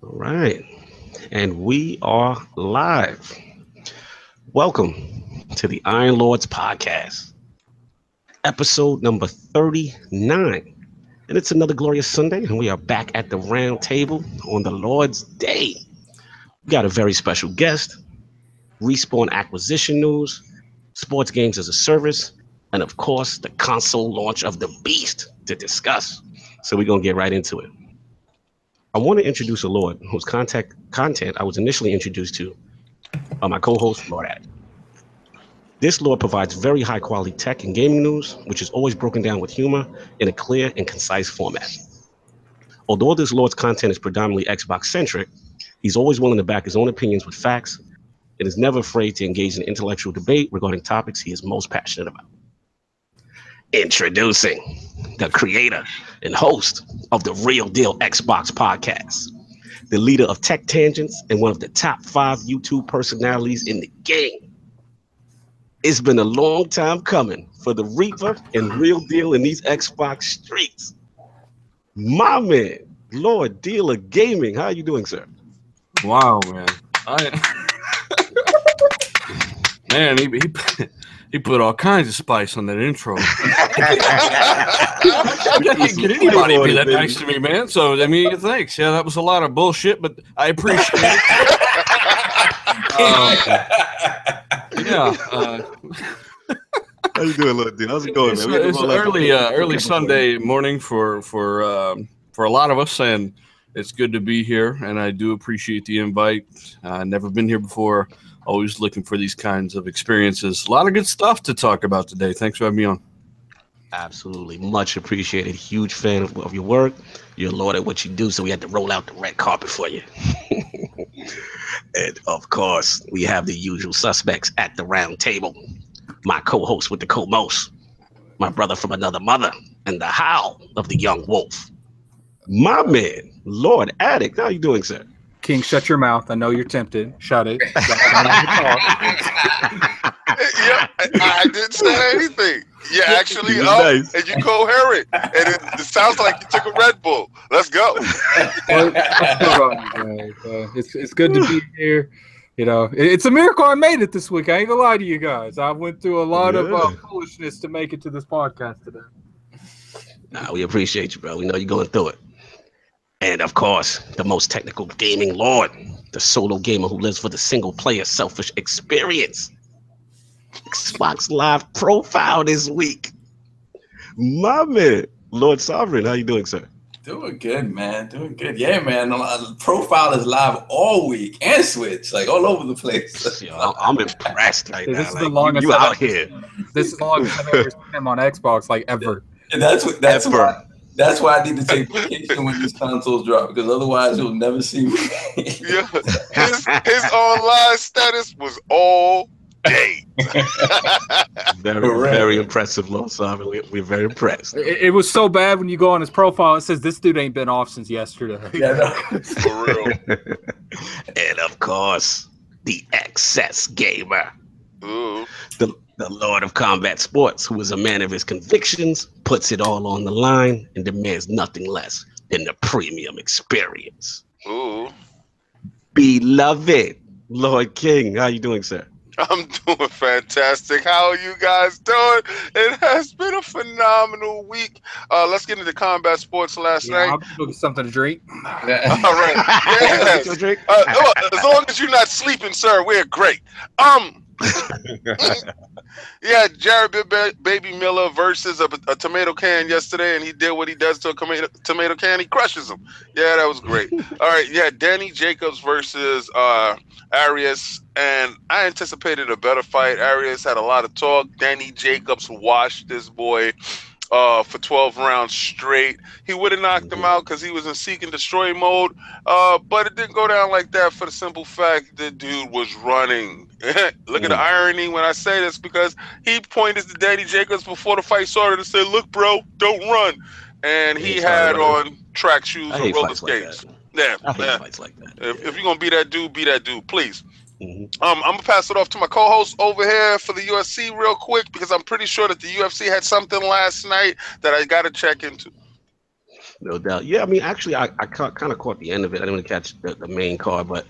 All right. And we are live. Welcome to the Iron Lords podcast, episode number 39. And it's another glorious Sunday, and we are back at the round table on the Lord's Day. We got a very special guest, respawn acquisition news, sports games as a service, and of course, the console launch of the Beast to discuss. So we're going to get right into it. I want to introduce a Lord whose contact content I was initially introduced to by my co-host Lord Ad. This Lord provides very high quality tech and gaming news, which is always broken down with humor in a clear and concise format. Although this Lord's content is predominantly Xbox centric, he's always willing to back his own opinions with facts and is never afraid to engage in intellectual debate regarding topics he is most passionate about. Introducing the creator and host of the Real Deal Xbox podcast, the leader of Tech Tangents, and one of the top five YouTube personalities in the game. It's been a long time coming for the Reaper and Real Deal in these Xbox streets. My man, Lord Dealer Gaming, how are you doing, sir? Wow, man. I, man, he, he he put all kinds of spice on that intro. I can't get anybody to be that nice to me, man. So I mean, thanks. Yeah, that was a lot of bullshit, but I appreciate it. um, yeah. Uh, How you doing, little dude? How's it going, it's, man? it's early, uh, early Sunday morning for for um, for a lot of us, and it's good to be here. And I do appreciate the invite. Uh, never been here before always looking for these kinds of experiences. A lot of good stuff to talk about today. Thanks for having me on. Absolutely. Much appreciated. Huge fan of, of your work. You're lord at what you do, so we had to roll out the red carpet for you. and of course, we have the usual suspects at the round table. My co-host with the co-most, my brother from another mother, and the howl of the young wolf. My man, Lord Addict. How you doing, sir? King, shut your mouth. I know you're tempted. Shut it. yeah, I didn't say anything. Yeah, actually up nice. and you coherent, and it, it, sounds like you took a Red Bull. Let's go. it's it's good to be here. You know, it's a miracle I made it this week. I ain't gonna lie to you guys. I went through a lot yeah. of uh, foolishness to make it to this podcast today. Nah, we appreciate you, bro. We know you're going through it. And of course, the most technical gaming lord, the solo gamer who lives for the single player selfish experience. Xbox Live profile this week. My man, Lord Sovereign, how you doing, sir? Doing good, man. Doing good. Yeah, man. Uh, profile is live all week and Switch, like all over the place. Yo, I'm impressed right hey, now. This is like, the longest you, you out here. This is the longest I've ever seen him on Xbox, like ever. And that's what that's ever. why that's why I need to take vacation when these consoles drop because otherwise you'll never see me. yeah, his, his online status was all day. very, very impressive, Lord Simon. We, we're very impressed. It, it, was so bad when you go on his profile, it says this dude ain't been off since yesterday. Yeah, no. for real. and of course, the excess gamer. Ooh. The the Lord of Combat Sports, who is a man of his convictions, puts it all on the line and demands nothing less than the premium experience. Ooh. Beloved Lord King, how you doing, sir? I'm doing fantastic. How are you guys doing? It has been a phenomenal week. Uh, let's get into combat sports last yeah, night. I'll go something to drink. All right. Yes. uh, as long as you're not sleeping, sir, we're great. Um, yeah, Jarrell Baby Miller versus a, a, tomato can yesterday, and he did what he does to a tomato, tomato can. He crushes him. Yeah, that was great. All right, yeah, Danny Jacobs versus uh, Arias, and I anticipated a better fight. Arias had a lot of talk. Danny Jacobs washed this boy uh, for 12 rounds straight. He would have knocked him out because he was in seek and destroy mode. Uh, but it didn't go down like that for the simple fact the dude was running. Look at the irony when I say this because he pointed to Danny Jacobs before the fight started and said, Look, bro, don't run. And he had on track shoes and roller skates. Like yeah, yeah. Like if, if, you're gonna be that dude, be that dude, please. Mm-hmm. Um, I'm gonna pass it off to my co-host over here for the UFC real quick because I'm pretty sure that the UFC had something last night that I got to check into. No doubt. Yeah, I mean, actually, I, I ca- kind of caught the end of it. I didn't really catch the, the main card, but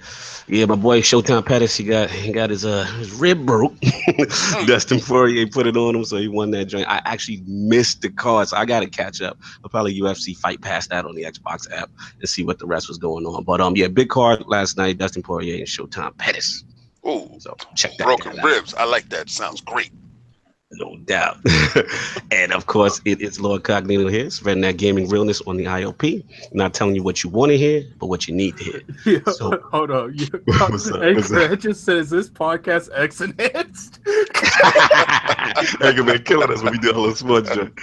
yeah, my boy Showtime Pettis, he got he got his uh his rib broke. Dustin Poirier put it on him, so he won that joint. I actually missed the card, so I got to catch up. I'll probably UFC Fight Pass that on the Xbox app and see what the rest was going on. But um, yeah, big card last night. Dustin Poirier and Showtime Pettis. Ooh, So check that broken guy out. ribs. I like that. Sounds great. No doubt. and of course, it is Lord Cognito here, spreading that gaming realness on the IOP. Not telling you what you want to hear, but what you need to hear. So- hold on. You, What's up? What's up? Grant just says this podcast X enhanced. Nigga man killing us when we do all those sports junk.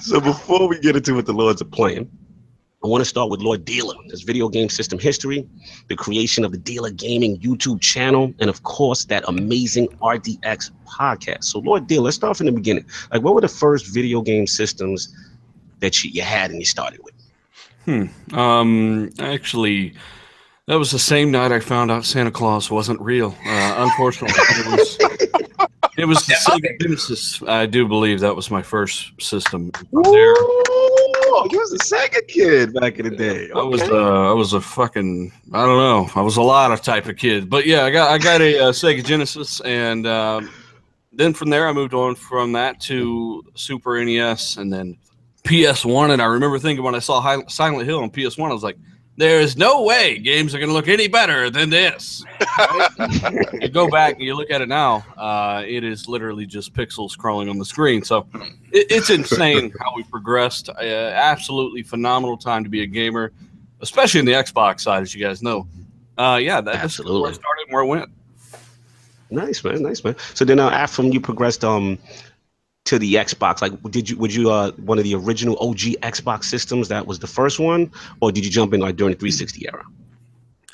so before we get into what the Lords are playing, I want to start with Lord Dealer, his video game system history, the creation of the Dealer Gaming YouTube channel, and of course that amazing RDX podcast. So Lord Dealer, let's start from the beginning. Like what were the first video game systems that you, you had and you started with? Hmm. Um, actually, that was the same night I found out Santa Claus wasn't real. Uh, unfortunately, it was. It was the Sega Genesis. I do believe that was my first system. There, Ooh, you was a Sega kid back in the day. I was uh, I was a fucking I don't know. I was a lot of type of kid, but yeah, I got I got a, uh Sega Genesis, and um, then from there I moved on from that to Super NES, and then PS One. And I remember thinking when I saw Hi- Silent Hill on PS One, I was like, "There is no way games are going to look any better than this." you go back and you look at it now, uh, it is literally just pixels crawling on the screen. So it, it's insane how we progressed. Uh, absolutely phenomenal time to be a gamer, especially in the Xbox side, as you guys know. Uh, yeah, that, that's where I Absolutely. started and where I went. Nice man, nice man. So then, uh, after you progressed um to the Xbox, like did you would you uh one of the original OG Xbox systems that was the first one, or did you jump in like during the 360 era?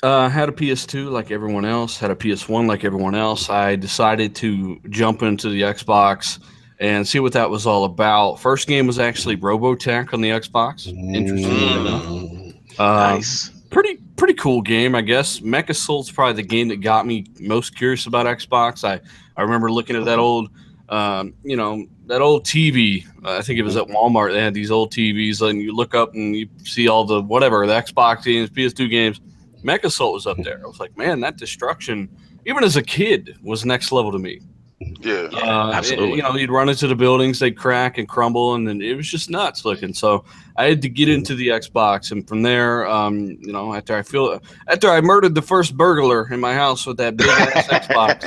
Uh, had a PS2 like everyone else, had a PS1 like everyone else. I decided to jump into the Xbox and see what that was all about. First game was actually Robotech on the Xbox. Interestingly enough. Mm, Uh, nice. pretty pretty cool game, I guess. MechAssault's probably the game that got me most curious about Xbox. I I remember looking at that old, um, you know, that old TV. I think it was at Walmart. They had these old TVs, and you look up and you see all the whatever the Xbox games, PS2 games. MechAssault was up there. I was like, man, that destruction, even as a kid, was next level to me. Yeah. Uh, absolutely. You know, you'd run into the buildings, they'd crack and crumble, and then it was just nuts looking. So I had to get into the Xbox, and from there, um, you know, after I feel after I murdered the first burglar in my house with that big ass Xbox,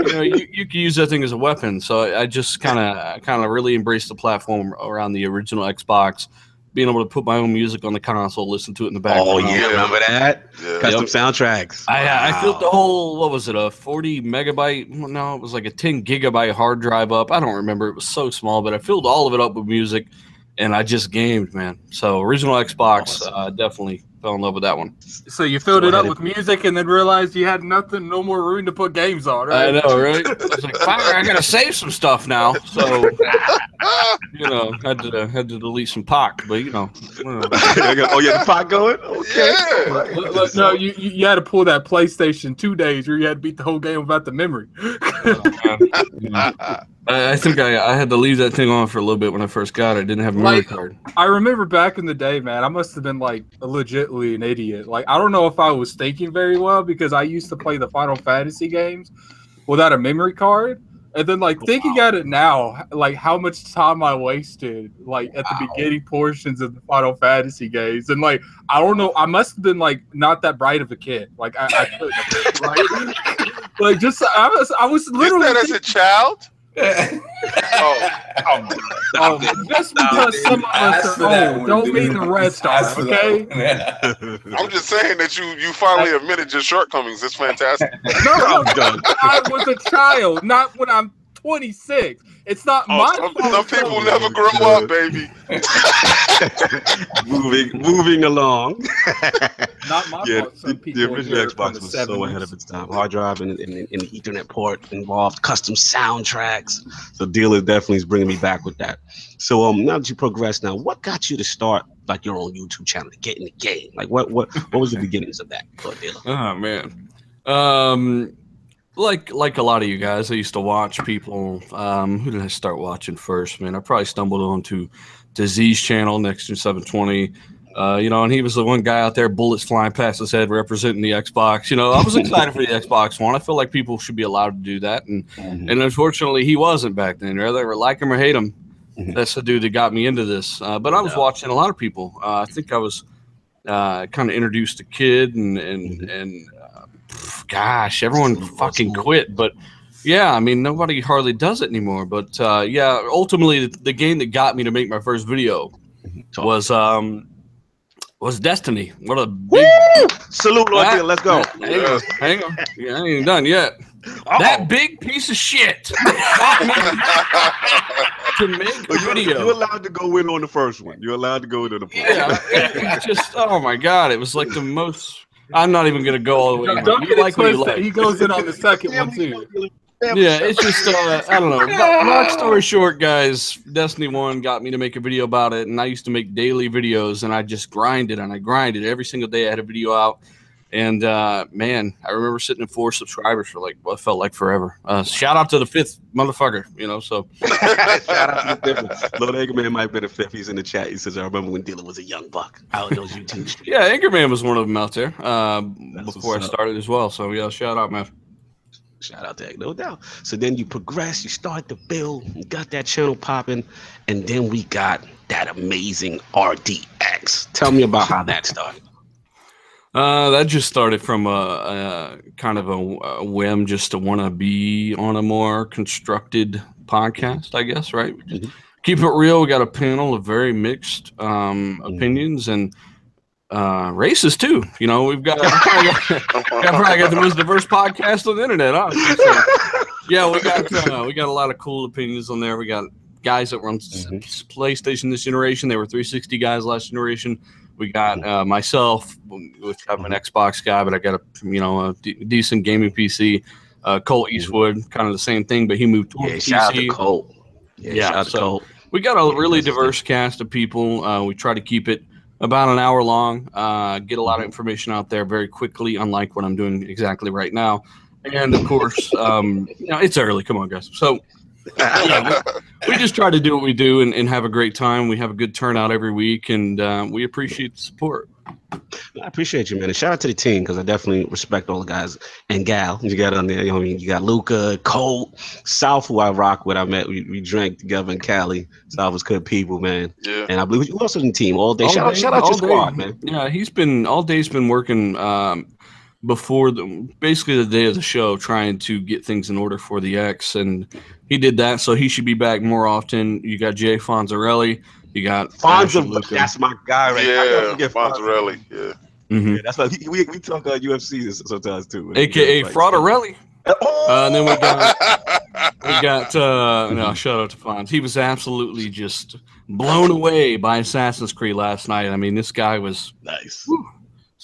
you know, you, you can use that thing as a weapon. So I, I just kind of kind of really embraced the platform around the original Xbox. Being able to put my own music on the console, listen to it in the background. Oh yeah, remember that yeah. custom soundtracks. I, I filled the whole what was it a 40 megabyte no it was like a 10 gigabyte hard drive up I don't remember it was so small but I filled all of it up with music and I just gamed man so original Xbox Awesome. uh, definitely fell in love with that one So you filled Go it up ahead. with music and then realized you had nothing, no more room to put games on, right? I know right I was like fire I gotta save some stuff now so you know had to had to delete some POC but you know whatever. oh yeah, the pot going. Okay. Yeah. Look, look, no, you, you you had to pull that PlayStation two days where you had to beat the whole game without the memory. Oh, I, I think I, I had to leave that thing on for a little bit when I first got it I didn't have a memory Like- card I remember back in the day, man, I must have been like legitly an idiot. Like I don't know if I was thinking very well because I used to play the Final Fantasy games without a memory card. And then like thinking at it now, like how much time I wasted like at the beginning portions of the Final Fantasy games. And like I don't know, I must have been like not that bright of a kid. Like I, I couldn't have right? like just I was I was You literally said as a child? Yeah. Oh, Oh, just because some of us are old, one, don't mean the rest Ask are, okay? I'm just saying that you you finally admitted your shortcomings. It's fantastic. No, I was a child, not when I'm 26. It's not Oh, my some, fault. some people never grow up, baby. moving, moving along. Not my yeah, fault. the, Some the people original Xbox the was so 70s. ahead of its time. Hard drive and, and, and the Ethernet port involved custom soundtracks. So dealer definitely is bringing me back with that. So um, now that you progress, now what got you to start like your own YouTube channel to get in the game? Like what what what was the beginnings of that? Lord Dealer? Oh man. Um like like a lot of you guys, I used to watch people. Um, who did I start watching first? Man, I probably stumbled onto to Z's channel, Next Gen 720. Uh, you know, and he was the one guy out there, bullets flying past his head, representing the Xbox. You know, I was excited for the Xbox One. I feel like people should be allowed to do that, and Mhm. and unfortunately, he wasn't back then. Whether like him or hate him, Mhm. that's the dude that got me into this. Uh, but I was Yeah. watching a lot of people. Uh, I think I was uh, kind of introduced to kid, and and Mhm. and pff, gosh, everyone Absolute fucking awesome. quit. But yeah, I mean, nobody hardly does it anymore. But uh, yeah, ultimately, the, the game that got me to make my first video Talk. was um was Destiny. What a big Salute, Lord Deal. Let's go. Hang on, hang on. Yeah, I ain't done yet. Uh-oh. That big piece of shit to make a you're, video. you're allowed to go in on the first one. You're allowed to go into the first Yeah, it, it just oh my god, it was like the most. I'm not even gonna go all the way. in. Don't You get like what you twisted. like. He goes in on the second one too. Yeah, it's just uh, I don't know. Long story short, guys, Destiny One got me to make a video about it, and I used to make daily videos, and I just grinded and I grinded every single day. I had a video out, and uh, man, I remember sitting at four subscribers for like what felt like forever. Uh, shout out to the fifth motherfucker, you know. So Shout out to the fifth. Lord Eggman might be the fifth. He's in the chat. He says, I remember when Dylan was a young buck out in those YouTube yeah, Anchorman was one of them out there uh, before I started as well. So yeah, shout out, man. Shout out to Egg, no doubt. So then you progress, you start to build, you got that channel popping, and then we got that amazing RDX. Tell me about how that started. Uh, that just started from a, a kind of a, a whim, just to want to be on a more constructed podcast, I guess. Right? Mhm. Keep it real. We got a panel of very mixed um, Mhm. opinions and uh, races too. You know, we've got, probably got, got probably got the most diverse podcast on the internet. Honestly. So, yeah, we got uh, we got a lot of cool opinions on there. We got guys that were on Mhm. PlayStation this generation. They were 360 guys last generation. We got uh, myself, which I'm an Xbox guy, but I got a you know a decent gaming PC. Uh, Colt Eastwood, kind of the same thing, but he moved towards Yeah, shout out to PC. Colt. Yeah, Yeah, shout out to so- Colt. We got a really diverse cast of people. Uh, we try to keep it about an hour long. Uh, get a lot of Mm-hmm. information out there very quickly, unlike what I'm doing exactly right now. And of course, um, you know, it's early. Come on, guys. So yeah, we, we just try to do what we do and, and have a great time. We have a good turnout every week, and uh, we appreciate the support. I appreciate you, man. And shout out to the team because I definitely respect all the guys and gal you got on there. You know, what I mean, you got Luca, Colt, South, who I rock with. I met, we, we drank together in Cali. South was good people, man. Yeah. And I believe who else was in the team all day. All shout, out, day- shout out all your squad, day. man. Yeah, he's been all day's been working um, before the basically the day of the show, trying to get things in order for the X, and he did that. So he should be back more often. You got Jay Fonzarelli. You got Ashley Fonzo, Luca. that's my guy, right? How Yeah. forget Fonzarelli. Yeah. Mhm. Yeah, that's why we, we talk uh, UFC sometimes too. aka Like, Fraudarelli. Oh! Uh, and then we got we got uh, no shout out to Fonz. He was absolutely just blown away by Assassin's Creed last night. I mean, this guy was nice,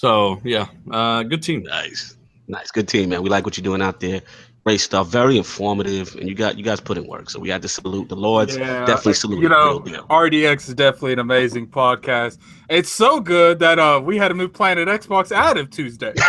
so yeah. Uh, good team. nice, nice. Good team, man. We like what you're doing out there. Great stuff. Very informative, and you got you guys put in work. So we had to salute the Lords. Yeah, Definitely salute You know. RDX is definitely an amazing podcast. It's so good that uh we had to move Planet Xbox out of Tuesday.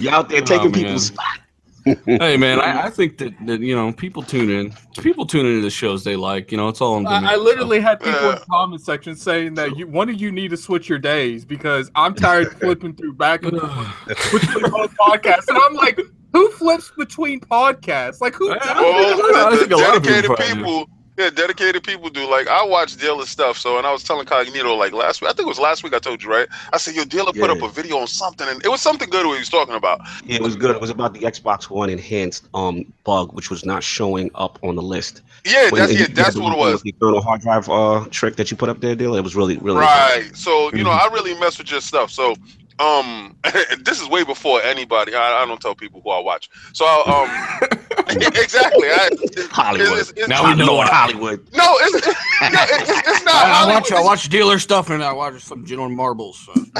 You out there Oh, taking man. people's spot. Hey man, I, I think that, that you know people tune in. People tune into the shows they like. You know, it's all. in the I, I mix, literally had uh, people in the comment section saying that you one of you need to switch your days because I'm tired of flipping through back and forth between podcasts. And I'm like, who flips between podcasts? Like who Yeah. does Well, I think a lot of people dedicated people, yeah, dedicated people do. Like I watch Dealer stuff. So, and I was telling Cognito like last week. I think it was last week. I told you, right? I said, "Yo, Dealer put up a video on something, and it was something good. What he was talking about. Yeah, it was good. It was about the Xbox One enhanced um bug, which was not showing up on the list. Yeah, When- that's yeah, that's what it was. The external hard drive uh trick that you put up there, deal. It was really, really Right. So you know, Mhm. I really mess with your stuff. So um, this is way before anybody. I, I don't tell people who I watch. So I, um, exactly. I, Hollywood. It's, it's, Now we know Lord it. Hollywood. no, it's, no, it's, it's not. I, I watch. I watch dealer stuff, and I watch some General Marbles. So.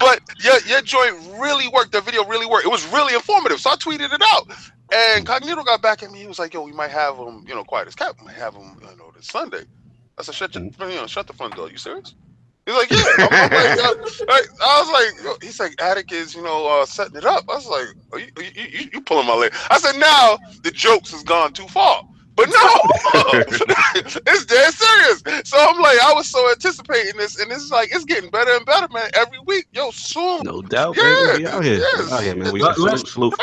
but your your joint really worked. The video really worked. It was really informative. So I tweeted it out, and Cognito got back at me. He was like, "Yo, we might have him. You know, quiet as cat. We might have him. You know, this Sunday." I said, "Shut your, you know, shut the front door. You serious?" He's like, "Yeah." I'm, I'm like, uh, I, I was like, "He's like, Addict is, you know, uh, setting it up." I was like, "Are you, you, you, you pulling my leg?" I said, "Now the jokes has gone too far." But no, it's dead serious. So I'm like, I was so anticipating this, and it's like it's getting better and better, man. Every week, yo, soon. No doubt, Yeah, baby. We out here. yes. We out here, man. We Let- salute, let's- salute.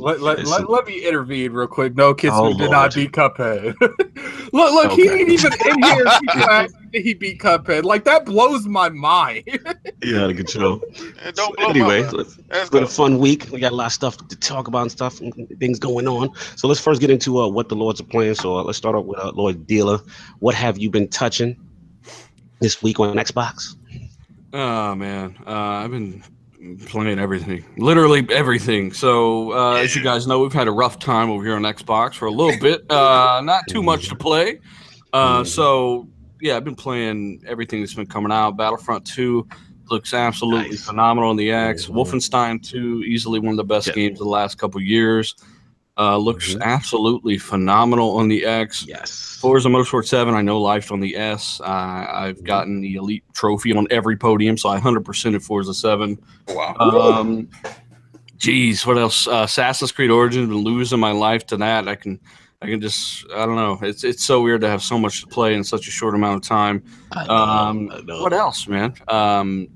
Crazy. Let, let, let, let me intervene real quick. No, Kids Oh, did Lord. not beat Cuphead. look, look, he ain't even in here. People he beat Cuphead. Like that blows my mind. You out of control. And don't So anyway, my mind. let's, Let's it's been a fun week. We got a lot of stuff to talk about and stuff, and things going on. So let's first get into uh, what the Lords are playing. So uh, let's start off with uh, Lord Dealer. What have you been touching this week on Xbox? Oh man, uh, I've been playing everything, literally everything. So uh, as you guys know, we've had a rough time over here on Xbox for a little bit. Uh, not too much to play. Uh, so yeah, I've been playing everything that's been coming out. Battlefront Two looks absolutely Nice. phenomenal on the X. Wolfenstein Two, easily one of the best Yeah. games of the last couple years. Uh, looks Mhm. absolutely phenomenal on the X. Yes. Forza Motorsport 7, I know lifed on the S. Uh, I've gotten the Elite Trophy on every podium, so I 100% of Forza 7. Wow. Um, geez, what else? Uh, Assassin's Creed Origins, been losing my life to that. I can, I can just, I don't know. It's it's so weird to have so much to play in such a short amount of time. I know, Um, I know. What else, man? Um,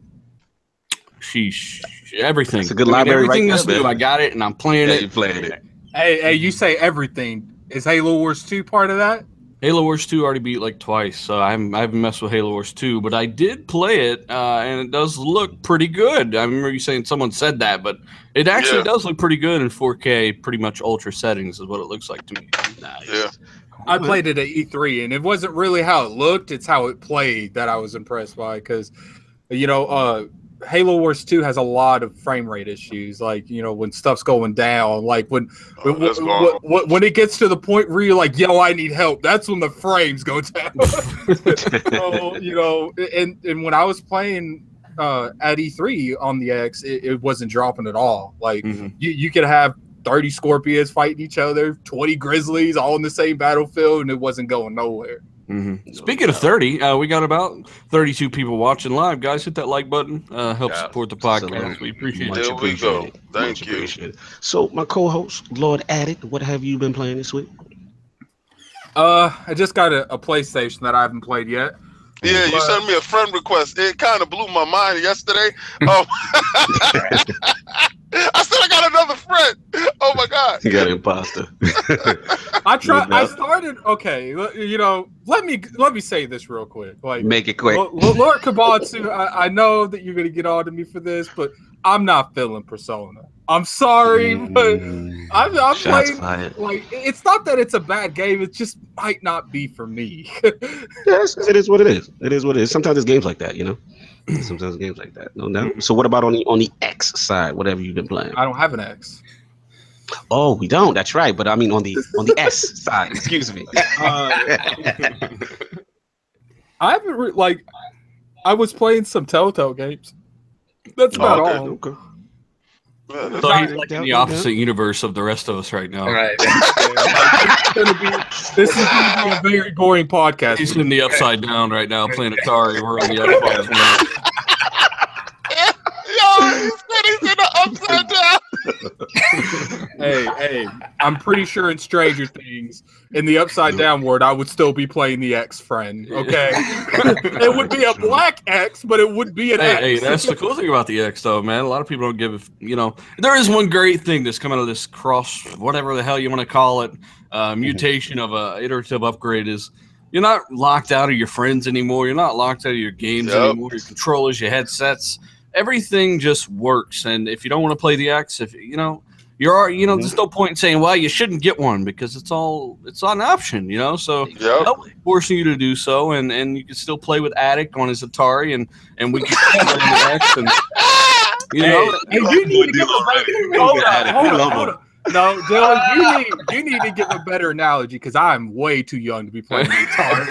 sheesh, everything. That's a good I mean, library right everything there, that's new. I got it, and I'm playing Yeah, it. you playing it. Hey, hey, you say everything. Is Halo Wars 2 part of that? Halo Wars 2 already beat like twice, so I haven't, I haven't messed with Halo Wars 2, but I did play it, uh, and it does look pretty good. I remember you saying someone said that, but it actually Yeah. does look pretty good in 4K, pretty much ultra settings is what it looks like to me. Nice. Yeah. I played it at E3, and it wasn't really how it looked; it's how it played that I was impressed by. Because, you know, uh, Halo Wars Two has a lot of frame rate issues, like you know when stuff's going down, like when Oh, when, when, when- when it gets to the point where you're like, "Yo, I need help." That's when the frames go down. so, you know, and and when I was playing uh, at E3 on the X, it, it wasn't dropping at all. Like Mhm. you, you could have 30 scorpions fighting each other, 20 grizzlies all in the same battlefield, and it wasn't going nowhere. Mhm. Speaking of 30, uh, we got about 32 people watching live. Guys, hit that like button. Uh, help Yeah, support the podcast. absolutely. We appreciate Much it. There we go. appreciated. Thank Much you. So, my co-host, Lord Addict, what have you been playing this week? Uh, I just got a, a PlayStation that I haven't played yet. Yeah, you sent me a friend request. It kind of blew my mind yesterday. Um, I said I got another friend. Oh my god. You got an imposter. I tried. I started. Okay, you know, let me let me say this real quick. Like, Make it quick. L- L- Lord Kabatsu, I, I know that you're gonna get on to me for this, but I'm not feeling Persona. I'm sorry, but Mm, I've, I've Shots played. fired. Like, it's not that it's a bad game; it just might not be for me. Yes, it is what it is. It is what it is. Sometimes there's games like that, you know. Sometimes games like that, no doubt. So, what about on the on the X side? Whatever you've been playing. I don't have an X. Oh, we don't. That's right. But I mean, on the on the S side. Excuse me. Uh, I haven't re- like. I was playing some Telltale games. That's about okay. all. okay. Yeah, that's- So he's like in the yeah. opposite universe of the rest of us right now. Right. It's gonna be- this is going to be a very boring podcast. He's in the upside down right now playing Atari. We're on the Xbox One. Yo, he's in the upside down. hey, hey, I'm pretty sure in Stranger Things, in the upside down word, I would still be playing the X friend. Okay, it would be a black X, but it would be an Hey, X. hey, that's the cool thing about the X, though, man. A lot of people don't give, you know, there is one great thing that's come out of this cross, whatever the hell you want to call it, uh, mutation of a iterative upgrade is you're not locked out of your friends anymore. You're not locked out of your games Yep. anymore. Your controllers, your headsets, everything just works. And if you don't want to play the X, if you know, you're, you know, mm-hmm. there's no point in saying, well, you shouldn't get one because it's all, it's an option, you know. So Yep. nobody's forcing you to do so, and and you can still play with Addict on his Atari, and and we can play on the X, and you Hey, know, hey, you need to give a hold We on, hold on, hold on. No, Dylan, you need you need to give a better analogy because I'm way too young to be playing guitar.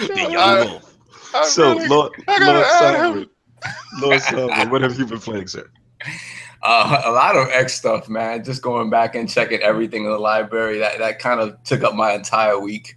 The young I- wolf. So, really- Lord, I gotta Lord add him. Solomon, Lord Solomon, what have you been playing, sir? Uh, a lot of X stuff, man. Just going back and checking everything in the library. That that kind of took up my entire week.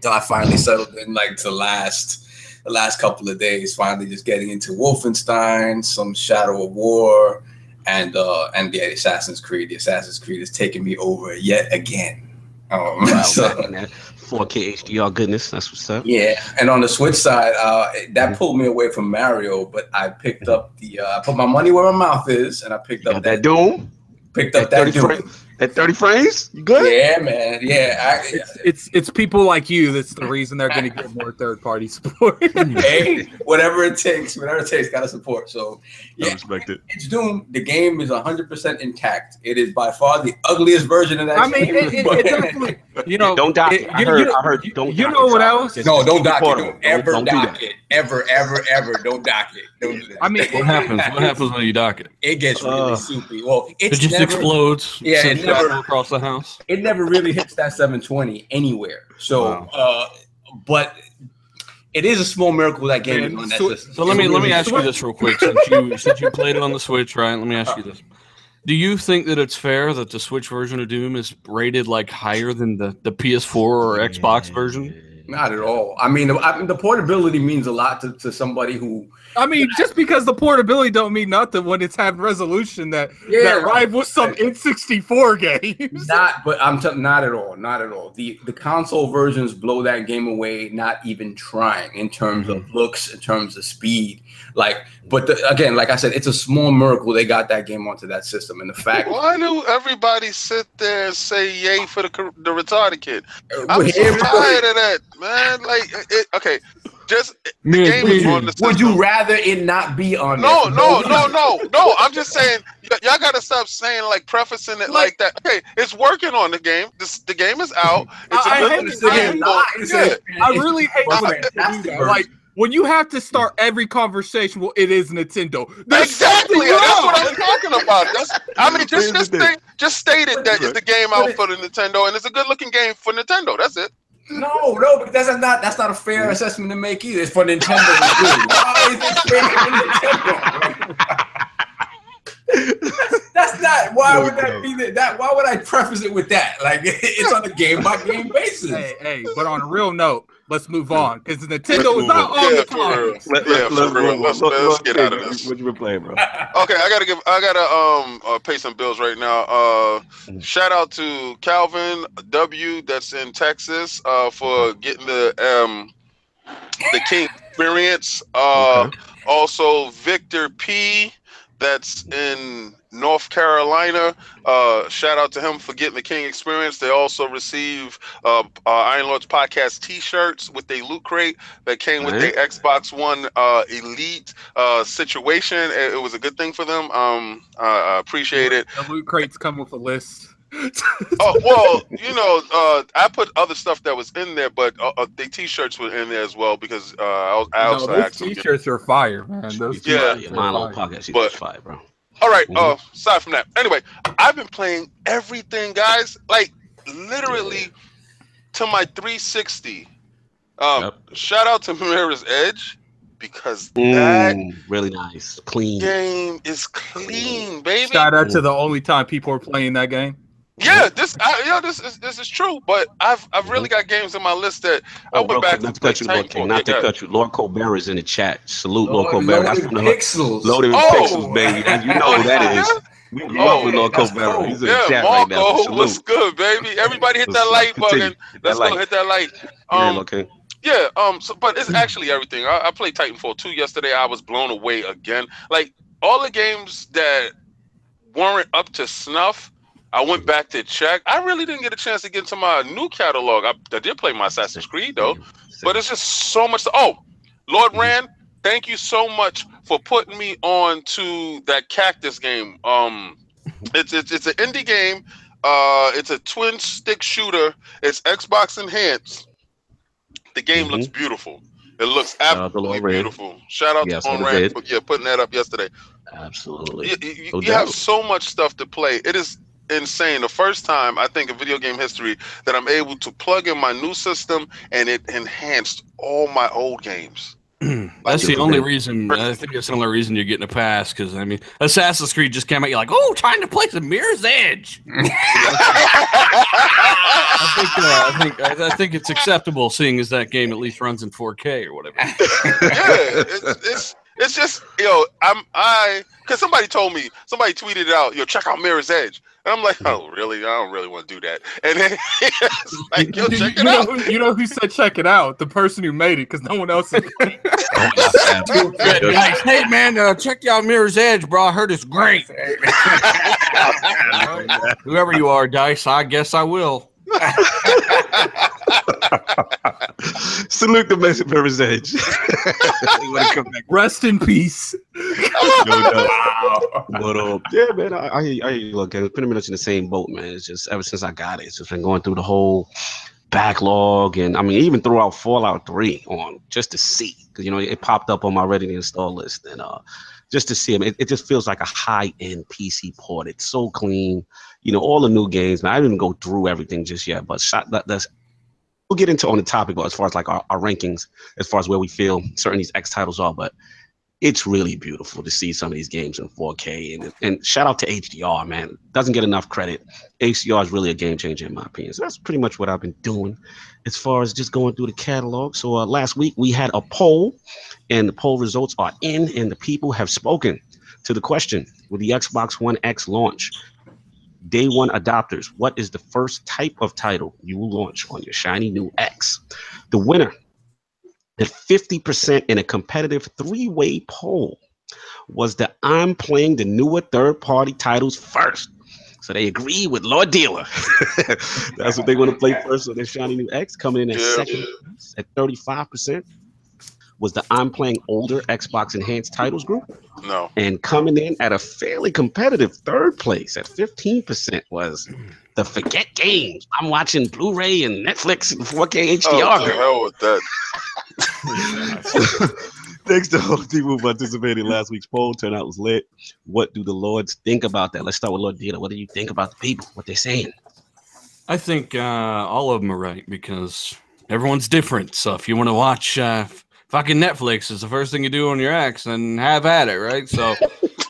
Till I finally settled in, like to last the last couple of days. Finally, just getting into Wolfenstein, some Shadow of War, and uh and the Assassin's Creed. The Assassin's Creed is taking me over yet again. Um, Wow, so- back in that 4K HDR goodness. That's what's up. Yeah, and on the Switch side, uh, that pulled me away from Mario, but I picked up the. Uh, I put my money where my mouth is, and I picked You up that. that Doom? Picked up That that Doom. frames? That 30 frames? You good? Yeah, man. Yeah, I, It's, it's it's people like you that's the reason they're going to get more third party support. hey, whatever it takes, whatever it takes, gotta support. So, I yeah, respect it. it's Doom. The game is 100% intact. It is by far the ugliest version of that. I mean, game, it, it, but- it definitely, you know, don't dock it- it. I heard, you- I heard, you- don't you know what else? Just- no, don't dock it. Don't ever don't do dock that. it. Ever, ever, ever. Don't dock it. Don't do that. I mean, What happens? What happens when you dock it? It gets really Uh, soupy. Well, it's It just never, explodes. Yeah, it sends never- across the house. it never really hits that 720 anywhere. So, Wow. uh, but it is a small miracle that game is on that so- system. So let me let me really ask you this real quick since you since you played it on the Switch, right? Let me ask you this: Do you think that it's fair that the Switch version of Doom is rated like higher than the the PS4 or Xbox version? Not at all. I mean, I mean, the portability means a lot to, to somebody who. I mean, just because the portability don't mean nothing when it's having resolution that Yeah, that right. rivals some N64 games. Not, but I'm t- not at all. Not at all. The the console versions blow that game away. Not even trying in terms of mm-hmm. looks, in terms of speed. Like, but the, again, like I said, it's a small miracle they got that game onto that system, and the fact. Why do everybody sit there and say yay for the the retarded kid? Uh, I'm so tired of that, man. Like, it, okay, just the game is on the Would you rather it not be on? No, there? no, no, no, no. I'm just saying, y- y'all gotta stop saying like prefacing it like, that. Okay, it's working on the game. This the game is out. It's I- I a hate good to Sit here I- and game. lie so- Yeah. I really hate Well, when that's people do the that. Like when you have to start every conversation, well, it is Nintendo. There's Exactly. That's what I'm talking about. That's, I mean, just Here's just thing. just stated that it's the game But out it- for the Nintendo, and it's a good looking game for Nintendo. That's it. No, no, but that's not that's not a fair assessment to make either. It's for Nintendo. Why is it fair for Nintendo? that's, that's not. Why would that be that, that? Why would I preface it with that? Like it's on a game by game basis. Hey, hey, but on a real note, let's move on because Nintendo is not on. on Yeah, the for Let, Yeah, let, for let's, real. let's, Let's- let's, let's get out of this. What you been playing, bro? Okay, I gotta give. I gotta um uh, pay some bills right now. Uh, shout out to Calvin W. That's in Texas. Uh, for getting the um the King experience. Uh, Okay. also Victor P. That's in North Carolina. Uh, shout out to him for getting the King experience. They also receive uh, uh, Iron Lords podcast T-shirts with a loot crate that came with Alright. their Xbox One uh, Elite uh, situation. It, it was a good thing for them. Um, I appreciate it. The loot crates come with a list. Oh well, you know, uh, I put other stuff that was in there, but uh, uh, the T-shirts were in there as well because uh, I, was, I no, also those asked them. to get- t-shirts are fire, man. Those Yeah. t-shirts are Mine fire. But- But, fire, bro. All right. Uh, aside from that, anyway, I've been playing everything, guys. Like literally to my 360. Um, Yep. shout out to Mirror's Edge because that really nice, clean. game is clean, baby. Shout out to the only time people are playing that game. Yeah, this, I, yeah, this is this is true. But I've I've really got games on my list that I Oh, went real back quick, not to play cut you, Lord King. Titanfall. Not to cut you. Lord Colbert is in the chat. Salute, Lord, Lord, Colbert. That's loaded from the hood. pixels. Loaded with Oh. pixels, baby. You know who that is. We love with Lord that's Colbert. cool. He's in the Yeah, chat right now. Salute. what's good, baby? Everybody hit that Let's, like button. Let's like. go hit that like. Yeah, Um, Lord King. Yeah, um, so, but it's actually everything. I, I played Titanfall 2 yesterday. I was blown away again. Like all the games that weren't up to snuff, I went back to check. I really didn't get a chance to get into my new catalog. I, I did play my Assassin's Creed though, but it's just so much. oh, Lord Rand, thank you so much for putting me on to that cactus game. Um, it's it's it's an indie game. Uh, it's a twin stick shooter. It's Xbox enhanced. The game looks beautiful. It looks Mm-hmm. to absolutely beautiful. Shout out Yes, to On Rand for yeah, putting that up yesterday. Absolutely. You, you- No you have so much stuff to play. It is insane. The first time I think in video game history that I'm able to plug in my new system and it enhanced all my old games. That's the only reason. I think that's the only reason you're getting a pass because I mean, Assassin's Creed just came out. You're like, oh, time to play some Mirror's Edge. I think. Uh, I think. I, I think it's acceptable, seeing as that game at least runs in 4K or whatever. yeah, it's, it's it's just yo. I'm I because somebody told me somebody tweeted it out. Yo, check out Mirror's Edge. And I'm like, oh, really? I don't really want to do that. And then it's like, yo, you, check you it know, out. who- you know who said check it out? The person who made it, because no one else. Is Guys, hey man, uh, check out Mirror's Edge, bro. I heard it's great. Whoever you are, Dice, I guess I will. Salute the message Mirror's Edge. They come back. Rest in peace. No doubt. But uh, yeah, man, I, I, I look, it's pretty much in the same boat, man. It's just ever since I got it, it's just been going through the whole backlog, and I mean, even throughout Fallout Three on just to see, because you know it popped up on my ready to install list, and uh, just to see them, it, it just feels like a high end PC port. It's so clean, you know, all the new games. Man, I didn't go through everything just yet, but shot that that's. We'll get into on the topic, but as far as like our, our rankings, as far as where we feel certain these X titles are, but it's really beautiful to see some of these games in 4K. And and shout out to HDR, man. Doesn't get enough credit. HDR is really a game changer in my opinion. So that's pretty much what I've been doing as far as just going through the catalog. So uh, last week we had a poll, and the poll results are in, and the people have spoken to the question with the Xbox One X launch. Day one adopters, what is the first type of title you will launch on your shiny new X? The winner at 50% in a competitive three-way poll was that I'm playing the newer third-party titles first. So they agree with Lord Dealer. That's what they want to play first on their shiny new X. Coming in at Yeah. second at 35% was the I'm playing older Xbox enhanced titles group. No. And coming in at a fairly competitive third place at 15% was the Forget Games. I'm watching Blu-ray and Netflix and 4K HDR. Oh, to group. hell with that. Thanks to all the people who participated in last week's poll. Turnout was lit. What do the Lords think about that? Let's start with Lord Dita. What do you think about the people? What they're saying? I think uh, all of them are right because everyone's different. So if you want to watch uh, fucking Netflix, is the first thing you do on your ex and have at it, right? So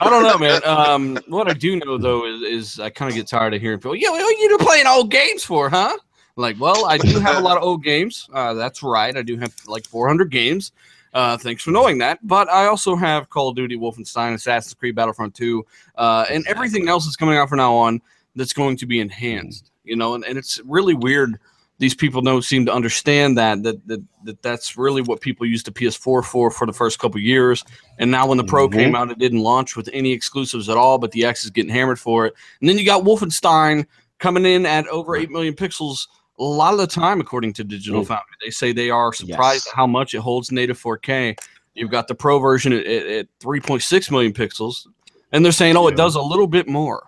I don't know, man. Um, what I do know though is, is I kind of get tired of hearing people. Yeah, what are you playing old games for, huh? Like, well, I do have a lot of old games. Uh, that's right. I do have like 400 games. Uh, thanks for knowing that. But I also have Call of Duty, Wolfenstein, Assassin's Creed, Battlefront 2, uh, and everything else that's coming out from now on that's going to be enhanced. You know, and, and it's really weird. These people don't seem to understand that that, that that that's really what people used the PS4 for for the first couple years. And now when the Pro Mhm. came out, it didn't launch with any exclusives at all. But the X is getting hammered for it. And then you got Wolfenstein coming in at over eight million pixels. A lot of the time, according to Digital Mm. Foundry, they say they are surprised Yes. at how much it holds native 4K. You've got the Pro version at, at, at 3.6 million pixels, and they're saying, "Oh, it does a little bit more."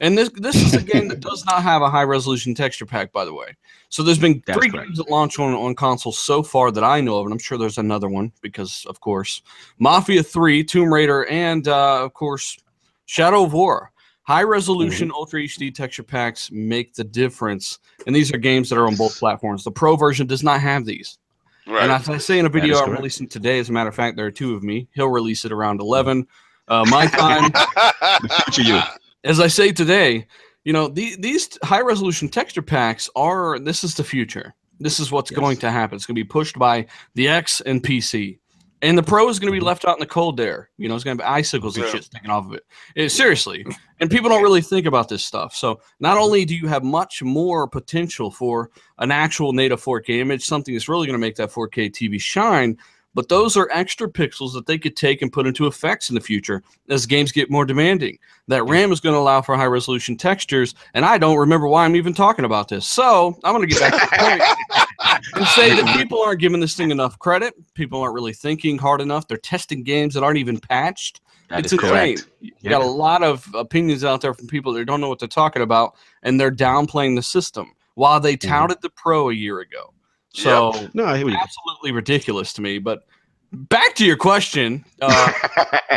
And this this is a game that does not have a high resolution texture pack, by the way. So there's been That's three correct. games that launch on on consoles so far that I know of, and I'm sure there's another one because, of course, Mafia 3, Tomb Raider, and uh, of course, Shadow of War. High resolution Mm-hmm. Ultra HD texture packs make the difference, and these are games that are on both platforms. The Pro version does not have these. Right. And as I say in a video I'm releasing today, as a matter of fact, there are two of me. He'll release it around 11. Uh, my time, Future you. As I say today, you know, the, these high resolution texture packs are this is the future. This is what's Yes. going to happen. It's going to be pushed by the X and PC. And the Pro is going to be Mhm. left out in the cold there. You know, it's going to be icicles and shit sticking off of it. It- Seriously. And people don't really think about this stuff. So not only do you have much more potential for an actual native 4K image, something that's really going to make that 4K TV shine, but those are extra pixels that they could take and put into effects in the future as games get more demanding. That RAM is going to allow for high resolution textures, and I don't remember why I'm even talking about this. So I'm going to get back to the point and say that people aren't giving this thing enough credit. People aren't really thinking hard enough. They're testing games that aren't even patched. That it's is insane. correct. You Yeah. got a lot of opinions out there from people that don't know what they're talking about, and they're downplaying the system while they Mhm. touted the Pro a year ago. So No, I hear you. absolutely ridiculous to me. But back to your question. Uh,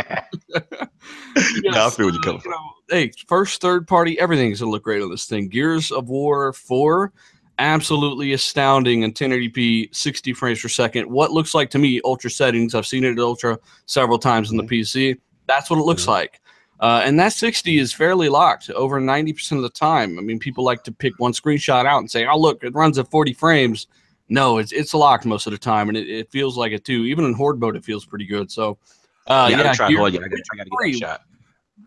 no, I feel what you're uh, coming hey, first, third party, everything's gonna look great on this thing. Gears of War 4, absolutely astounding in 1080p, 60 frames per second. What looks like to me ultra settings. I've seen it at ultra several times on the PC. That's what it looks Mhm. like. Uh, and that 60 is fairly locked over 90% of the time. I mean, people like to pick one screenshot out and say, oh, look, it runs at 40 frames. No, it's it's locked most of the time, and it, it feels like it too. Even in horde mode, it feels pretty good. So, uh, yeah, yeah, I tried Gear- hard. Yeah, I gotta, I gotta get Three. that shot.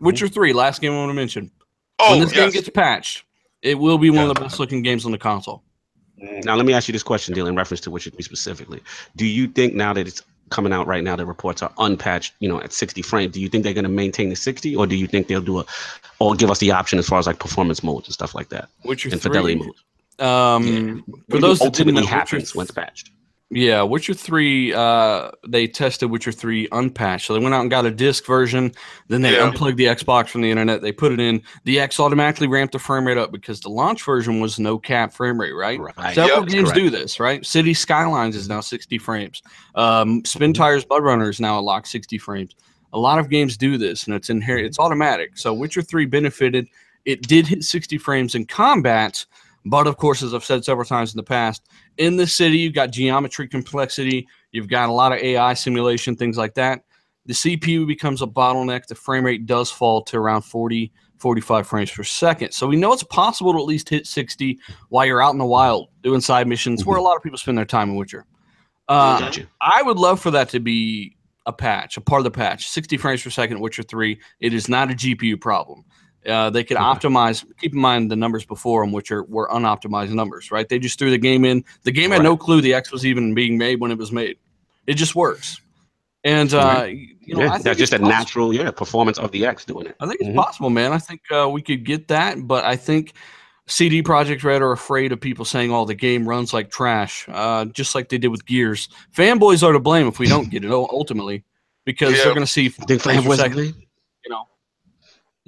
Witcher 3, last game I want to mention. Oh, when this game gets patched, it will be one of the best looking games on the console. Now, let me ask you this question, Deal, in reference to Witcher 3 specifically. Do you think now that it's coming out right now, the reports are unpatched, you know, at 60 frames, do you think they're going to maintain the 60 or do you think they'll do a, or give us the option as far as like performance modes and stuff like that Witcher and fidelity 3, modes? Um, What for those that didn't know, Witcher happens it's patched. Yeah, Witcher 3, uh, they tested Witcher 3 unpatched. So they went out and got a disc version. Then they Yeah. unplugged the Xbox from the internet. They put it in. The X automatically ramped the frame rate up because the launch version was no cap frame rate, right? Right. Several Yep. games Correct. do this, right? City Skylines is now 60 frames. Um, Spintires MudRunner is now locked 60 frames. A lot of games do this, and it's inherent. It's automatic. So Witcher 3 benefited. It did hit 60 frames in combat, but of course, as I've said several times in the past, in the city you've got geometry complexity. You've got a lot of AI simulation, things like that. The CPU becomes a bottleneck. The frame rate does fall to around 40, 45 frames per second. So we know it's possible to at least hit 60 while you're out in the wild doing side missions where a lot of people spend their time in Witcher. Uh, Gotcha. I would love for that to be a patch, a part of the patch. 60 frames per second, Witcher 3. It is not a GPU problem. Uh, they could Okay. optimize. Keep in mind the numbers before them, which are were unoptimized numbers, right? They just threw the game in. The game had Right. no clue the X was even being made when it was made. It just works. And uh, you know, yeah, I think that's just a possible. natural, yeah, performance of the X doing it. I think it's Mhm. possible, man. I think uh, we could get that, but I think CD Projekt Red are afraid of people saying, "Oh, the game runs like trash," uh, just like they did with Gears. Fanboys are to blame if we don't get it ultimately, because Yeah. they're going to see think fanboys. You know,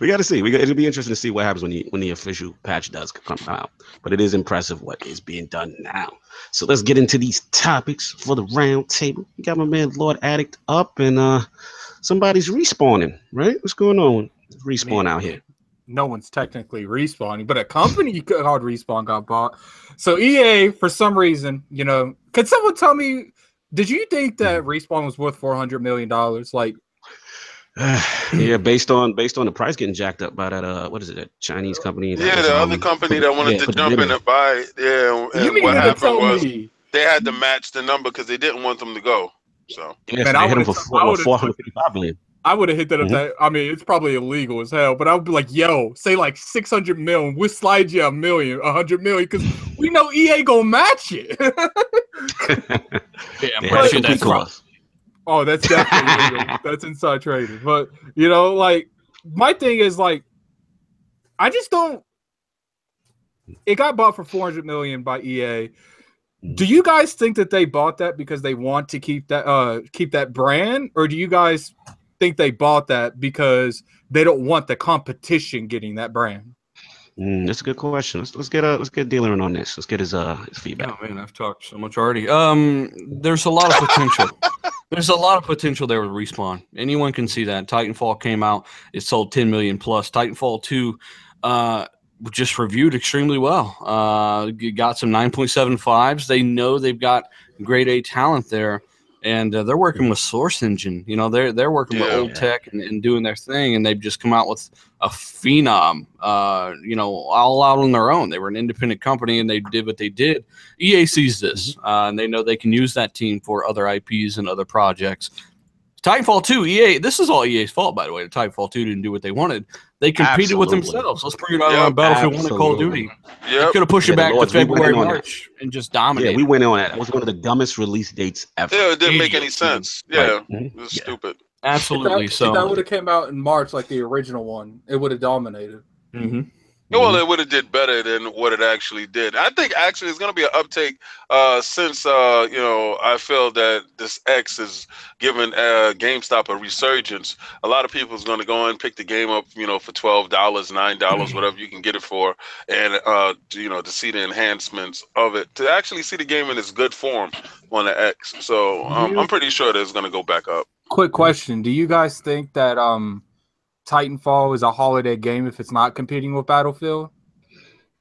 we got to see. We got, it'll be interesting to see what happens when the when the official patch does come out. But it is impressive what is being done now. So let's get into these topics for the round table. We got my man Lord Addict up, and uh somebody's respawning. Right? What's going on? Respawn out here. no one's technically respawning, but a company called Respawn got bought. So EA, for some reason, you know, could someone tell me? Did you think that Respawn was worth four hundred million dollars? Like, yeah, based on based on the price getting jacked up by that uh what is it that Chinese company? that Yeah, the um, other company that wanted yeah, to jump in and buy it. Yeah, and you mean what to happened was me? they had to match the number because they didn't want them to go. So Yeah, Man, so I hit him would've for t- I 455 million. I would have hit that up. Mhm. That I mean, it's probably illegal as hell, but I would be like, "Yo, say like six hundred million. We'll slide you a million, a hundred million, because we know EA gonna match it." yeah, I'm pretty sure that's compete to wrong. us. Oh, that's definitely illegal. that's inside trading. But you know, like my thing is like, I just don't. It got bought for four hundred million by EA. Do you guys think that they bought that because they want to keep that uh keep that brand, or do you guys think they bought that because they don't want the competition getting that brand? Mm, that's a good question. Let's let's get a let's get dealer in on this. Let's get his uh his feedback. Oh man, I've talked so much already. Um, there's a lot of potential. there's a lot of potential there with respawn. Anyone can see that. Titanfall came out. It sold 10 million plus. Titanfall 2 uh just reviewed extremely well. Uh got some 9.75s. They know they've got grade A talent there. And uh, they're working with Source Engine. You know, they're they're working with Yeah. old tech and, and doing their thing, and they've just come out with a phenom. Uh, you know, all out on their own. They were an independent company, and they did what they did. EA sees this, uh, and they know they can use that team for other IPs and other projects. Titanfall 2, EA, this is all EA's fault, by the way. Titanfall 2 didn't do what they wanted. They competed with themselves. Let's bring it out Yep, on Battlefield 1 and Call of absolutely. Duty. They yep, could have pushed Yeah, it the back to Lords, we February, in on that. March, and just dominated. Yeah, we went in on that. It was one of the dumbest release dates ever. yeah, it didn't make any sense. Yeah, Mhm. it was Yeah. stupid. Absolutely. if that, so, if that would have came out in March like the original one, it would have dominated. Well, it would have did better than what it actually did. I think actually it's going to be an uptake uh, since uh, you know I feel that this X is giving uh, GameStop a resurgence. A lot of people is going to go and pick the game up, you know, for twelve dollars, nine dollars, whatever you can get it for, and uh, you know to see the enhancements of it, to actually see the game in its good form on the X. So um, I'm pretty sure that it's going to go back up. Quick question: Do you guys think that um, Titanfall is a holiday game if it's not competing with Battlefield?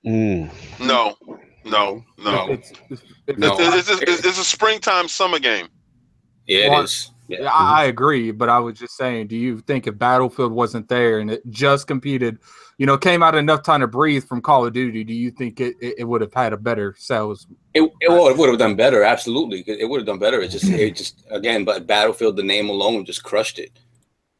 Mm. No, no, no. It's, it's, it's, No. It's, it's, it's, it's a springtime summer game. Yeah, Well, it is. Yeah. Yeah, I, I agree, but I was just saying, do you think if Battlefield wasn't there and it just competed, you know, came out enough time to breathe from Call of Duty, do you think it, it, it would have had a better sales? It, it, well, it would have done better, absolutely. It would have done better. It just, it just again, but Battlefield, the name alone, just crushed it.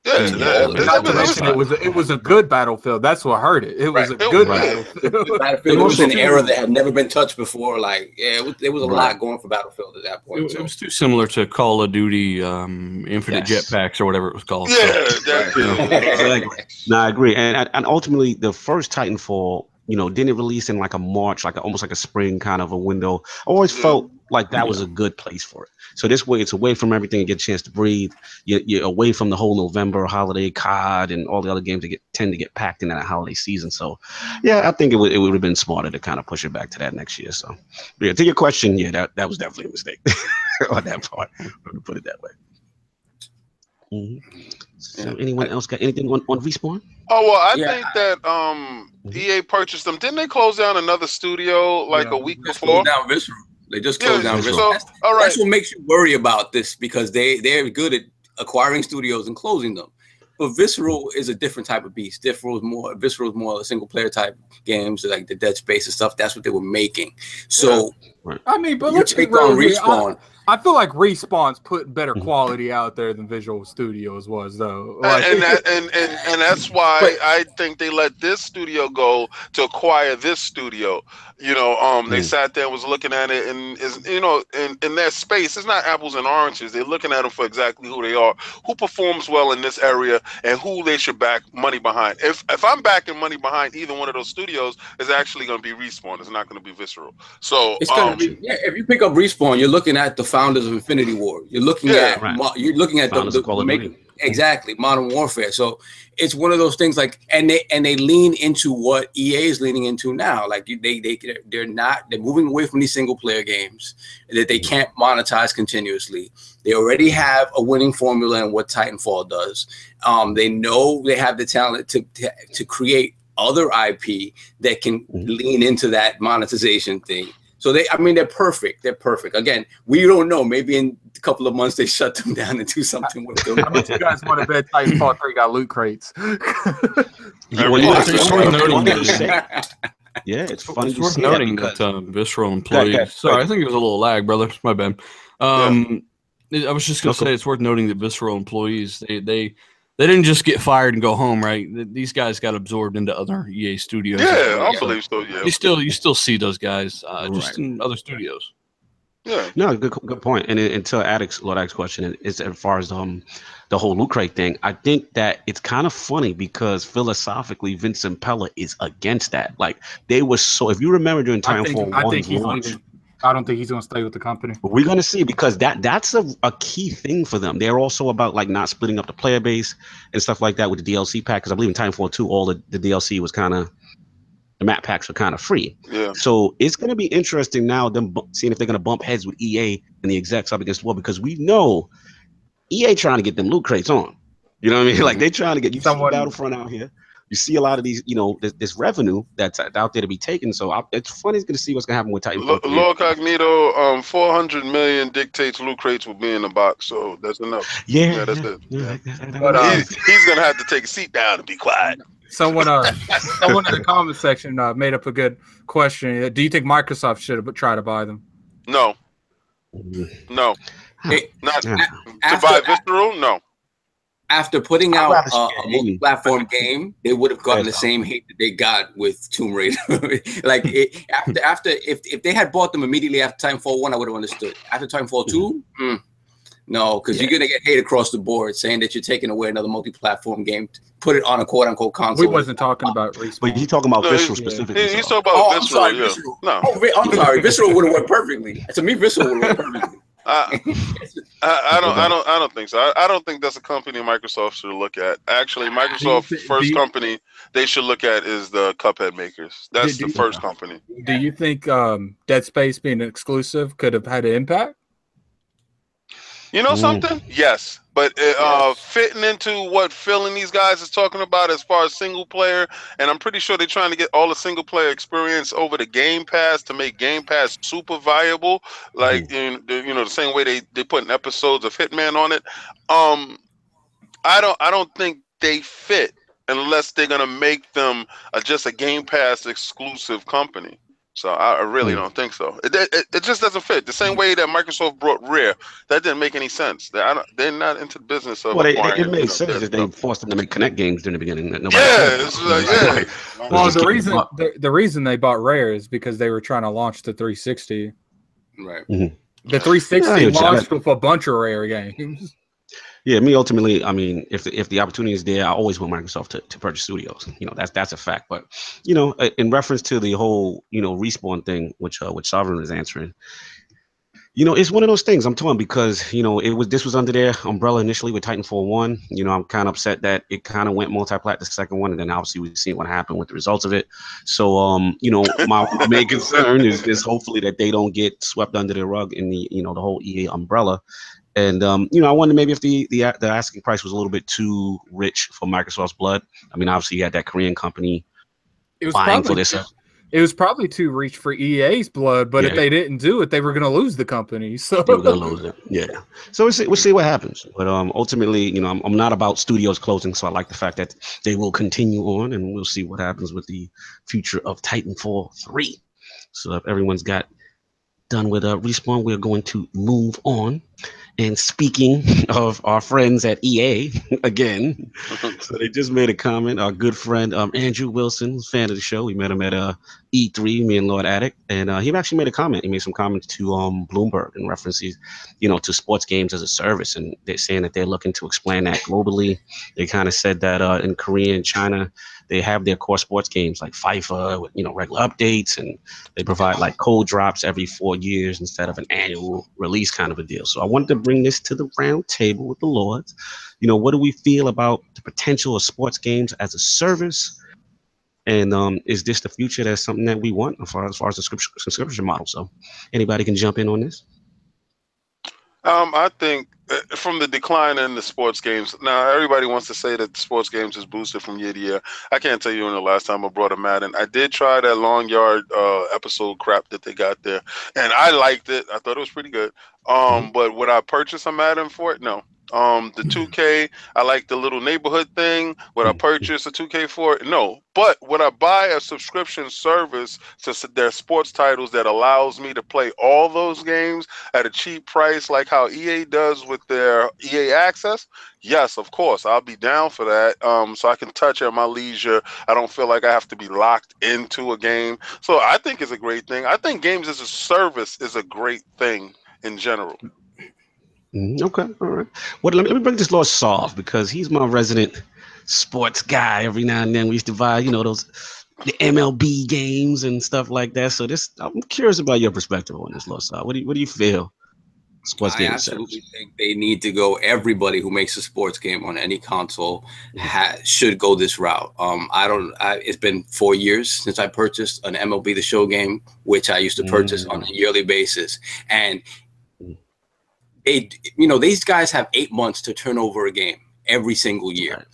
Yeah, Yeah, that- all that- the- that- Not to mention it was a, it was a good battlefield. That's what hurt it. It was Right. a good Right. battlefield. Battlefield was an era that had never been touched before. Like, yeah, it was, there was a lot going for Battlefield at that point. it So. was too similar to Call of Duty um, Infinite Yes. Jetpacks or whatever it was called. yeah, that, Exactly. No, I agree. And and ultimately, the first Titanfall, you know, didn't release in like a March, like a, almost like a spring kind of a window. I always Yeah. felt like that was a good place for it. So this way, it's away from everything and get a chance to breathe. You're, you're away from the whole November holiday COD and all the other games that get tend to get packed in that holiday season. So, yeah, I think it would it would have been smarter to kind of push it back to that next year. So, but yeah, to your question, yeah, that, that was definitely a mistake on that part. To put it that way. Mhm. So, Yeah. anyone else got anything on, on respawn? Oh well, I Yeah. think that um Mhm. EA purchased them. Didn't they close down another studio like Yeah. a week Just before? closed down Visceral. They just Yeah, closed down Visceral. Visceral. so That's, all right. that's what makes you worry about this because they they're good at acquiring studios and closing them. But Visceral is a different type of beast. Visceral is more Visceral is more a single player type games like the Dead Space and stuff. That's what they were making. So I mean, but you let's take on here. I. I feel like Respawn's put better Mhm. quality out there than Visceral Studios was, though. And, Like, and, that, and and and that's why But- I think they let this studio go to acquire this studio. You know, um, they Mm. sat there and was looking at it, and is you know, in in their space, it's not apples and oranges. They're looking at them for exactly who they are, who performs well in this area, and who they should back money behind. If if I'm backing money behind either one of those studios, it's actually going to be Respawn. It's not going to be Visceral. So It's gonna um, be yeah. If you pick up respawn, you're looking at the founders of Infinity Ward. You're looking Yeah. at Right. you're looking at the, Founders the, of Call of make- Duty. Exactly modern warfare. So it's one of those things like and they and they lean into what EA is leaning into now. Like they they they're not they're moving away from these single player games that they can't monetize continuously. They already have a winning formula in what Titanfall does. Um, they know they have the talent to to, to create other IP that can Mhm. lean into that monetization thing. So they, I mean, they're perfect. They're perfect. Again, we don't know. Maybe in couple of months they shut them down and do something with them. How much you guys want to bet Titanfall 3 got loot crates? Yeah, Well, you- it's it's worth funny noting that- yeah, it's funny. it's worth say that noting that, um, visceral Go employees. ahead, go Sorry. I think it was a little lag, brother. My bad. Um, I was just gonna No, cool. say it's worth noting that visceral employees they they they didn't just get fired and go home, right? These guys got absorbed into other EA studios. yeah. I believe so. Yeah, You still you still see those guys uh, just Right. in other studios. Yeah. No, good, good point. And, and to Addict's Lord Addict's question is as far as um the whole loot crate thing, I think that it's kind of funny because philosophically Vince Zampella is against that. Like they were so if you remember during I think, Titanfall I think 1's he's launch, leaving. I don't think he's going to stay with the company. we're gonna see because that that's a, a key thing for them. They're also about like not splitting up the player base and stuff like that with the DLC pack. Because I believe in Titanfall 2, all the, the DLC was kind of the map packs were kind of free. Yeah. So it's going to be interesting now them bu- seeing if they're going to bump heads with EA and the execs up against the wall because we know EA trying to get them loot crates on. You know what I mean? Like they're trying to get you Someone- see Battlefront out here. You see a lot of these, you know, this, this revenue that's out there to be taken. So I, it's funny It's going to see what's going to happen with Lo- Titanfall. 3. Lord Cognito, um, four hundred million dictates loot crates will be in the box, so that's enough. yeah, Yeah, that's yeah, it. yeah, Yeah. that- that- But, that- uh, He, he's gonna have to take a seat down and be quiet. Someone, uh, someone in the comment section uh, made up a good question. Do you think Microsoft should have tried to buy them? No, Mm. no, Hey, not Yeah. to after- buy visceral. No, after putting out rather a, see a a game. multi-platform game, they would have gotten the same hate that they got with Tomb Raider. like it, after, after if, if they had bought them immediately after Titanfall one, I would have understood. After Titanfall 2 mm, no, because you're gonna get hate across the board saying that you're taking away another multi-platform game, put it on a quote-unquote console. We wasn't talking about respawn. But you talking about No, Visceral he- specifically. he, he's so. talking about Oh, I'm visceral. sorry, yeah. Visceral. No, Oh, I'm sorry, Visceral would have worked perfectly. To me, Visceral would have worked perfectly. I, I, I don't, I don't, I don't think so. I, I don't think that's a company Microsoft should look at. Actually, Microsoft thi- first you- company they should look at is the Cuphead makers. That's Do- the do- first company. Do you think um, Dead Space being exclusive could have had an impact? You know Mm. something? Yes, but uh, uh, fitting into what Phil and these guys is talking about as far as single player, and I'm pretty sure they're trying to get all the single player experience over the Game Pass to make Game Pass super viable, like in you know the same way they they putting episodes of Hitman on it. Um, I don't I don't think they fit unless they're gonna make them a, just a Game Pass exclusive company. So I, I really don't think so. It, it, it just doesn't fit. The same mm. way that Microsoft brought Rare, that didn't make any sense. They, I don't, they're not into the business of. Well, it, acquiring, it you made sense their that they forced them to make Kinect games during the beginning. That nobody Yeah, it's like, yeah. Like, Well, the reason the, the reason they bought Rare is because they were trying to launch the 360. Right. Mm-hmm. The 360 Yeah, yeah, launched with a bunch of Rare games. Yeah, me ultimately, I mean, if the, if the opportunity is there, I always want Microsoft to, to purchase studios. You know, that's that's a fact. But you know, in reference to the whole you know respawn thing, which uh, which Sovereign is answering, you know, it's one of those things. I'm torn because you know it was this was under their umbrella initially with Titanfall one. You know, I'm kind of upset that it kind of went multi-plat the second one, and then obviously we've seen what happened with the results of it. So, um, you know, my, my main concern is is hopefully that they don't get swept under the rug in the you know the whole EA umbrella. And um, you know, I wonder maybe if the, the the asking price was a little bit too rich for Microsoft's blood. I mean, obviously you had that Korean company It was for probably this. it was probably too rich for EA's blood, but if they didn't do it, they were going to lose the company. So They were gonna lose it. Yeah. So we'll see, we'll see what happens. But um, ultimately, you know, I'm, I'm not about studios closing, so I like the fact that they will continue on, and we'll see what happens with the future of Titanfall three. So if everyone's got done with uh, respawn, we're going to move on. And speaking of our friends at EA, again, so they just made a comment. Our good friend um, Andrew Wilson, fan of the show, we met him at uh, E3, me and Lord Addict, and uh, he actually made a comment. He made some comments to um, Bloomberg in references, you know, to sports games as a service, and they're saying that they're looking to expand that globally. They kind of said that uh, in Korea and China, they have their core sports games like FIFA you know regular updates, and they provide like code drops every four years instead of an annual release kind of a deal. So I wanted to bring this to the round table with the Lords. You know, what do we feel about the potential of sports games as a service? And um, is this the future? That's something that we want as far as, far as the subscription, subscription model. So, anybody can jump in on this. Um, I think uh, from the decline in the sports games, now everybody wants to say that sports games is boosted from year to year. I can't tell you when the last time I brought a Madden. I did try that long yard uh, episode crap that they got there, and I liked it. I thought it was pretty good. Um, but would I purchase a Madden for it? No. Um, the 2K, I like the little neighborhood thing. Would I purchase a 2K for it? No. But would I buy a subscription service to their sports titles that allows me to play all those games at a cheap price, like how EA does with their EA Access? Yes, of course, I'll be down for that. Um, so I can touch at my leisure. I don't feel like I have to be locked into a game. So I think it's a great thing. I think games as a service is a great thing in general. Mhm, Okay, all right. Well, let me, let me bring this Lord Soft because he's my resident sports guy. Every now and then we used to buy, you know, those the MLB games and stuff like that. So this, I'm curious about your perspective on this, Lord Soft. What do you, what do you feel? Sports game I games. absolutely think they need to go. Everybody who makes a sports game on any console ha- should go this route. Um, I don't. I, it's been four years since I purchased an MLB The Show game, which I used to purchase on a yearly basis, and you know, these guys have eight months to turn over a game every single year, Right.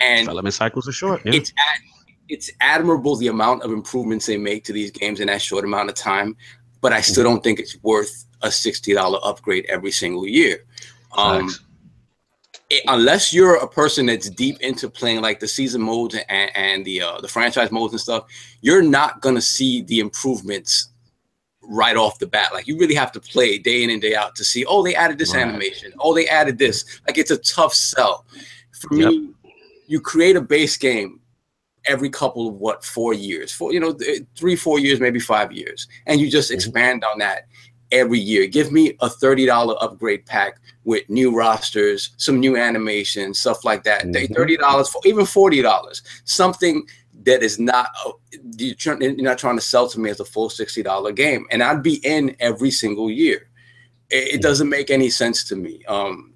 and Development cycles are short. Yeah. it's ad- it's admirable the amount of improvements they make to these games in that short amount of time, but I still don't think it's worth a sixty dollar upgrade every single year. Um, it- unless you're a person that's deep into playing like the season modes and, and the uh, the franchise modes and stuff, you're not gonna see the improvements right off the bat. Like you really have to play day in and day out to see. Oh, they added this Right. animation. Oh, they added this. Like it's a tough sell. For Yep. me, you create a base game every couple of what four years, four you know th- three four years, maybe five years, and you just Mhm. expand on that every year. Give me a thirty dollar upgrade pack with new rosters, some new animations, stuff like that. They Mhm. Thirty dollars, for even forty dollars, something that is not uh, you're, not trying to sell to me as a full sixty dollar game, and I'd be in every single year. It, it doesn't make any sense to me. Um,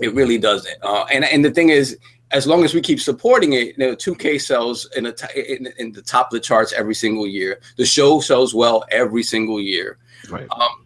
it really doesn't. Uh, and and the thing is, as long as we keep supporting it, you know, 2K sells in the in, in the top of the charts every single year. The show sells well every single year. Right. Um,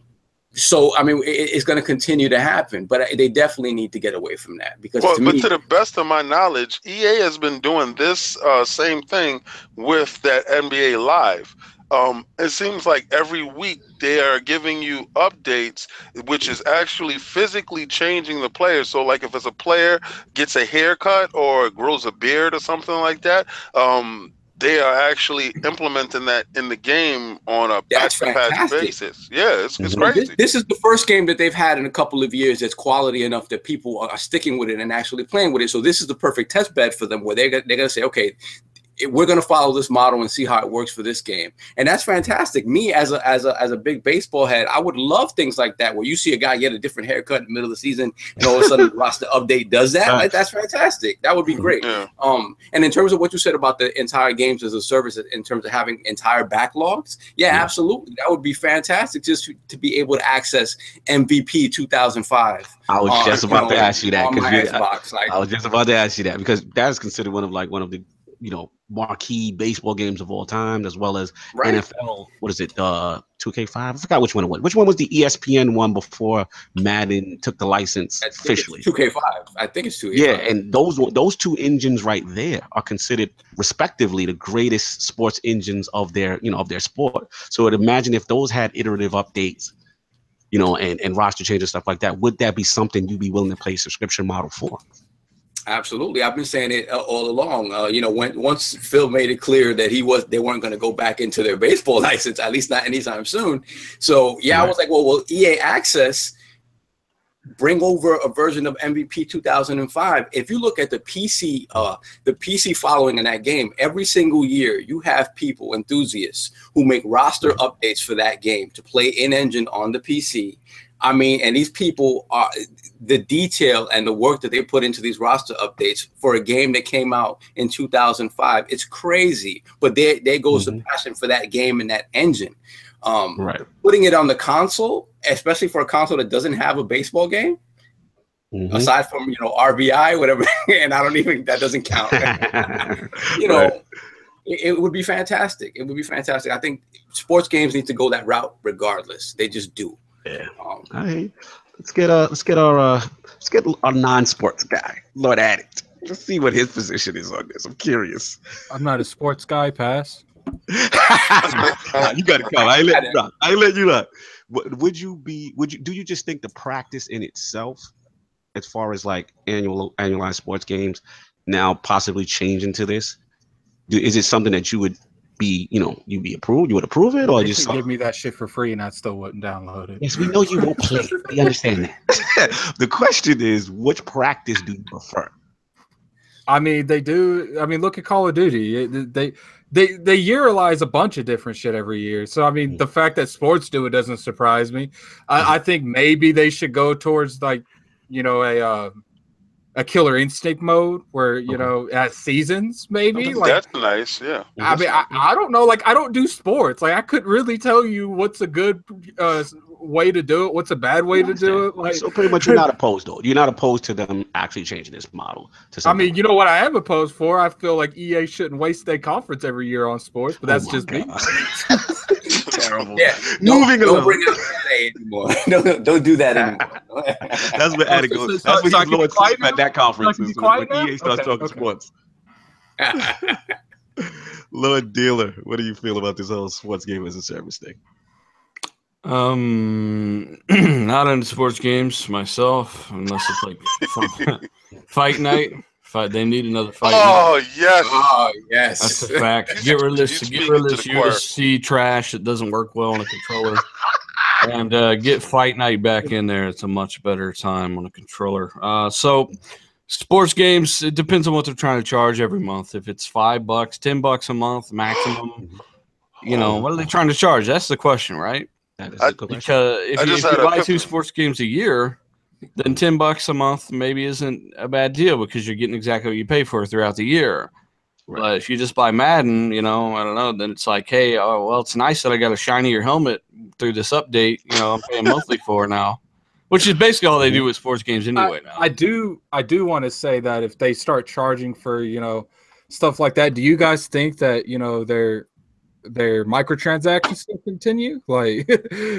so I mean, it, it's going to continue to happen, but they definitely need to get away from that because Well, to but me, to the best of my knowledge, EA has been doing this uh, same thing with that NBA Live. Um, it seems like every week they are giving you updates, which is actually physically changing the player. So, like if it's a player gets a haircut or grows a beard or something like that, um, they are actually implementing that in the game on a That's patch basis. Yeah, it's, it's Mhm. crazy. This, this is the first game that they've had in a couple of years that's quality enough that people are sticking with it and actually playing with it. So this is the perfect test bed for them, where they're they're going to say, okay, it- we're going to follow this model and see how it works for this game, and that's fantastic. Me as a as a as a big baseball head, I would love things like that, where you see a guy get a different haircut in the middle of the season, and all of a sudden the roster update does that. Like, that's fantastic. That would be great. Yeah. Um, and in terms of what you said about the entire games as a service, in terms of having entire backlogs, yeah, Yeah. absolutely, that would be fantastic just to, to be able to access MVP 2005. I was on, just about to know, ask you that because Xbox. Like, I was just about to ask you that because that is considered one of like one of the you know marquee baseball games of all time, as well as right? NFL. What is it? Uh, 2K5. I forgot which one it was. Which one was the ESPN one before Madden took the license I think it's officially? 2K5. I think it's 2K5. Yeah, and those those two engines right there are considered respectively the greatest sports engines of their you know of their sport. So I'd imagine if those had iterative updates, you know, and and roster changes stuff like that, would that be something you'd be willing to pay a subscription model for? Absolutely, I've been saying it uh, all along. Uh, you know, when once Phil made it clear that he was they weren't going to go back into their baseball license, at least not anytime soon. So yeah, I was like, well, well, EA Access bring over a version of MVP 2005. If you look at the PC, uh, the PC following in that game, every single year you have people, enthusiasts, who make roster updates for that game to play in engine on the PC. I mean, and these people are the detail and the work that they put into these roster updates for a game that came out in 2005. It's crazy, but there there goes the passion for that game and that engine. Um, Right. Putting it on the console, especially for a console that doesn't have a baseball game, Mhm. aside from you know RBI, whatever, and I don't even that doesn't count. you know, Right. it, it would be fantastic. It would be fantastic. I think sports games need to go that route regardless. They just do. Yeah. Um, right. Let's get uh let's get our uh let's get our non-sports guy, Lord Addict. Let's see what his position is on this. I'm curious. I'm not a sports guy. Pass. Nah, you got to come. I ain't let you know. I ain't let you know. Would would you be? Would you? Do you just think the practice in itself, as far as like annual annualized sports games, now possibly change into this? Do, is it something that you would be? You know, you be approved? You would approve it, or They just? could give me that shit for free, and I still wouldn't download it. Yes, we know you won't play. We understand that. the question is, which practice do you prefer? I mean, they do. I mean, look at Call of Duty. They they they yearlize a bunch of different shit every year. So I mean, the fact that sports do it doesn't surprise me. I, I think maybe they should go towards like, you know, a uh, a killer instinct mode where you know at seasons maybe. Like That's nice. Yeah. I mean, I, I don't know. Like I don't do sports. Like I couldn't really tell you what's a good uh, way to do it. What's a bad way to do it. Like so pretty much, you're not opposed though. You're not opposed to them actually changing this model to I mean, you know what I am opposed for? I feel like EA shouldn't waste their conference every year on sports, but Oh that's my just me. Terrible. yeah. Moving don't, along. Don't bring it up anymore. don't, don't do that anymore. That's what Addict goes. That's what I he's can Lord be at now? That conference. So I can be is when quiet now? EA starts Okay, talking okay. sports. Lord Dealer, what do you feel about this whole sports game as a service thing? Um, not into sports games myself, unless it's like fight night. Fight, they need another fight. night. Oh yes. oh yes. That's a fact. Get rid of this. Get rid of to this the choir. UFC trash. It doesn't work well on a controller. And uh, get Fight Night back in there. It's a much better time on a controller. Uh, so, sports games. It depends on what they're trying to charge every month. If it's five bucks, ten bucks a month maximum. You know what are they trying to charge? That's the question, right? That is I- a good question. Because if you, if you buy two sports games a year, then ten bucks a month maybe isn't a bad deal because you're getting exactly what you pay for throughout the year. Right. But if you just buy Madden, you know, I don't know, then it's like, hey, oh well, it's nice that I got a shinier helmet through this update. You know, I'm paying monthly for now, which is basically all they do with sports games anyway. now. I do I do want to say that if they start charging for, you know, stuff like that, do you guys think that, you know, their their microtransactions still continue? Like Yeah,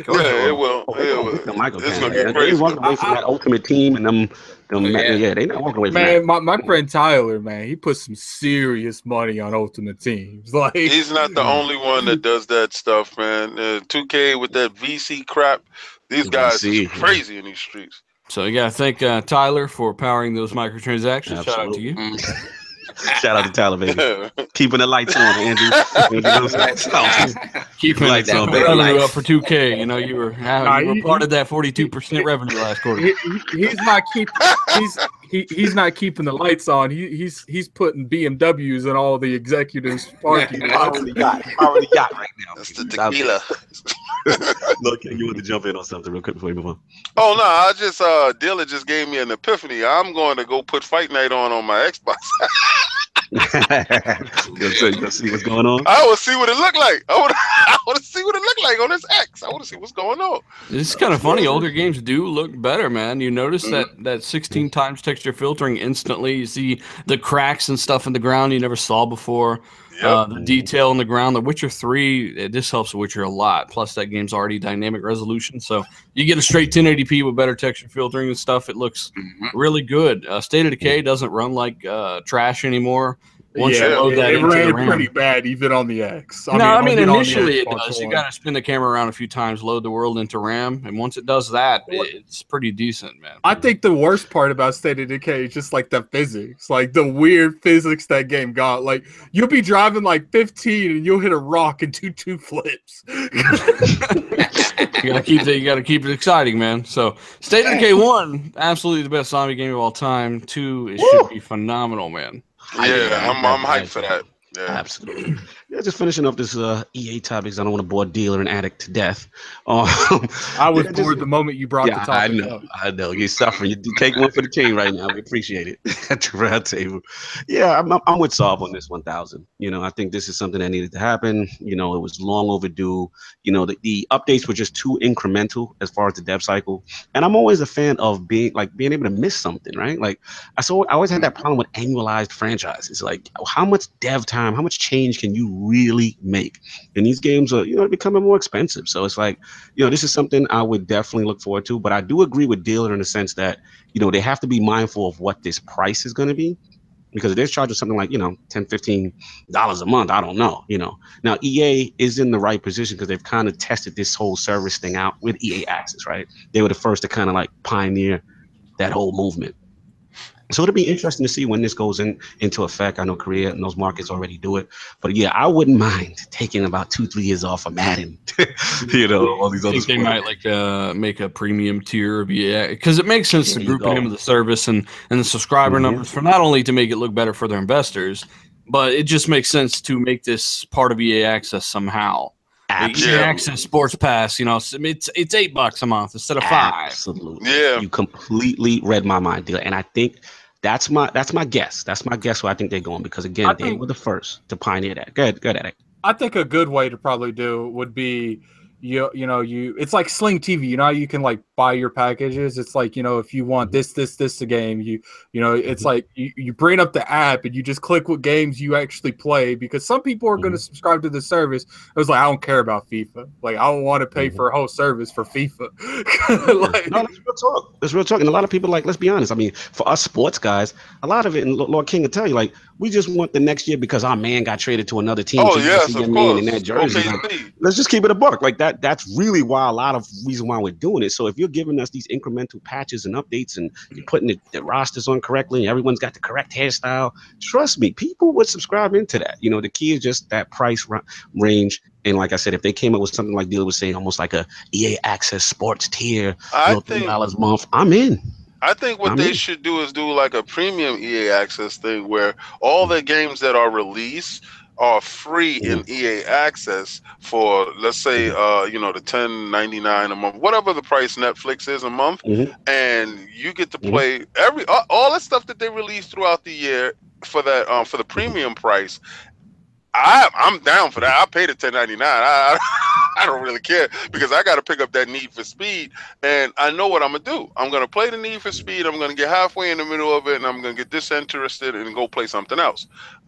oh, it will. It will. beat the Michael It's gonna man. get They crazy. walking away from that ultimate team and them. Them Yeah. yeah. they not walking away from Man, my, my friend Tyler, man, he put some serious money on Ultimate Teams. Like He's not the only one that does that stuff, man. Uh, 2K with that VC crap. These guys VC, crazy in these streets. so you got to thank uh, Tyler for powering those microtransactions. Shout out to you. Shout out to Tyler, baby. Keeping the lights on, Andrew. Andrew knows lights. Keeping Lights that on, baby. revenue up for 2K. You know, you were, Nah, you were he- part of that 42% revenue last quarter. He, he- he's not keeping. He's he, he's not keeping the lights on. He, he's he's putting BMWs in all the executives' parking I lots. already got, I already got right now. That's the It's out there. tequila. Look, you want to jump in on something real quick before we move on? Oh no, I just uh Dilla just gave me an epiphany. I'm going to go put Fight Night on on my Xbox. Go, so you go see what's going on. I want to see what it look like. I want I want to see what it look like on this X. I want to see what's going on. It's kind of funny. Older games do look better, man. You notice that mm-hmm. that 16 times texture filtering instantly. You see the cracks and stuff in the ground you never saw before. Yep. Uh, the detail in the ground. The Witcher 3, uh, this helps The Witcher a lot. Plus, that game's already dynamic resolution. So you get a straight 1080p with better texture filtering and stuff. It looks Mhm. really good. Uh, State of Decay doesn't run like uh, trash anymore. Once yeah, you load that it into the ran RAM. pretty bad even on the X. no, I mean even on the initially it Xbox does. You got to spin the camera around a few times, load the world into RAM, and once it does that, it's pretty decent, man. I think the worst part about State of Decay is just like the physics, like the weird physics that game got. Like you'll be driving like 15 and you'll hit a rock and do two flips. you gotta keep it. You gotta keep it exciting, man. So, State of Decay one, absolutely the best zombie game of all time. Two, it should be phenomenal, man. Yeah, I'm I'm hyped for that. Yeah. Absolutely. Yeah, just finishing up this uh, EA topics. I don't want to bore dealer and addict to death. Um, I was yeah, just- bored the moment you brought yeah, the topic I know. up. I know. You're suffering. You take one for the team right now. We appreciate it at the round table. Yeah, I'm, I'm- I'm with Saab on this 1,000. You know, I think this is something that needed to happen. You know, it was long overdue. You know, the, the updates were just too incremental as far as the dev cycle. And I'm always a fan of being like being able to miss something, right? Like I saw, I always had that problem with annualized franchises. Like, how much dev time, how much change can you really make? And these games are, you know, becoming more expensive. So it's like, you know, this is something I would definitely look forward to. But I do agree with Dealer in the sense that, you know, they have to be mindful of what this price is going to be. Because if they're charging something like, you know, 10 dollars a month, I don't know, you know. Now EA is in the right position because they've kind of tested this whole service thing out with EA Access, right? They were the first to kind of like pioneer that whole movement. So it'll be interesting to see when this goes in into effect. I know Korea and those markets already do it, but yeah, I wouldn't mind taking about two, three years off of Madden. you know, all these I other. think they might like uh, make a premium tier of EA because it makes sense There to group go. it in with the service and and the subscriber Mhm. numbers for not only to make it look better for their investors, but it just makes sense to make this part of EA Access somehow. The EA Access Sports Pass, you know, it's it's, it's eight bucks a month instead of five. Absolutely. Yeah. You completely read my mind, dealer. And I think that's my that's my guess. That's my guess where I think they're going because again, I they think- were the first to pioneer that. Good, good at it. I think a good way to probably do would be you you know you it's like Sling TV. You know how you can like buy your packages. It's like you know if you want this this this a game you you know it's mm-hmm. like you, you bring up the app and you just click what games you actually play because some people are going to mm-hmm. subscribe to the service. It was like I don't care about FIFA. Like I don't want to pay Mhm. for a whole service for FIFA. Mm-hmm. like, No, that's real talk. That's real talk. And a lot of people like, let's be honest. I mean, for us sports guys, a lot of it, and Lord King will tell you, like, we just want the next year because our man got traded to another team. Oh so yes, of course. in that jersey. Okay, Like, let's just keep it a buck. Like that. That's really why a lot of reason why we're doing it. So if you're giving us these incremental patches and updates, and you're putting the, the rosters on correctly, and everyone's got the correct hairstyle, trust me, people would subscribe into that. You know, the key is just that price ra- range. And like I said, if they came up with something like Dealer was saying, almost like a EA Access Sports tier, I you know, three think dollars a month, I'm in. I think what I'm they in. should do is do like a premium EA access thing where all the games that are released are free in EA access for let's say uh you know the 10.99 a month whatever the price Netflix is a month Mhm. and you get to Mhm. play every all, all that stuff that they release throughout the year for that um for the premium price I I'm down for that I paid the 10.99 I I don't really care because I got to pick up that Need for Speed and I know what I'm gonna do. I'm gonna play the Need for Speed. I'm gonna get halfway in the middle of it, and I'm gonna get disinterested and go play something else.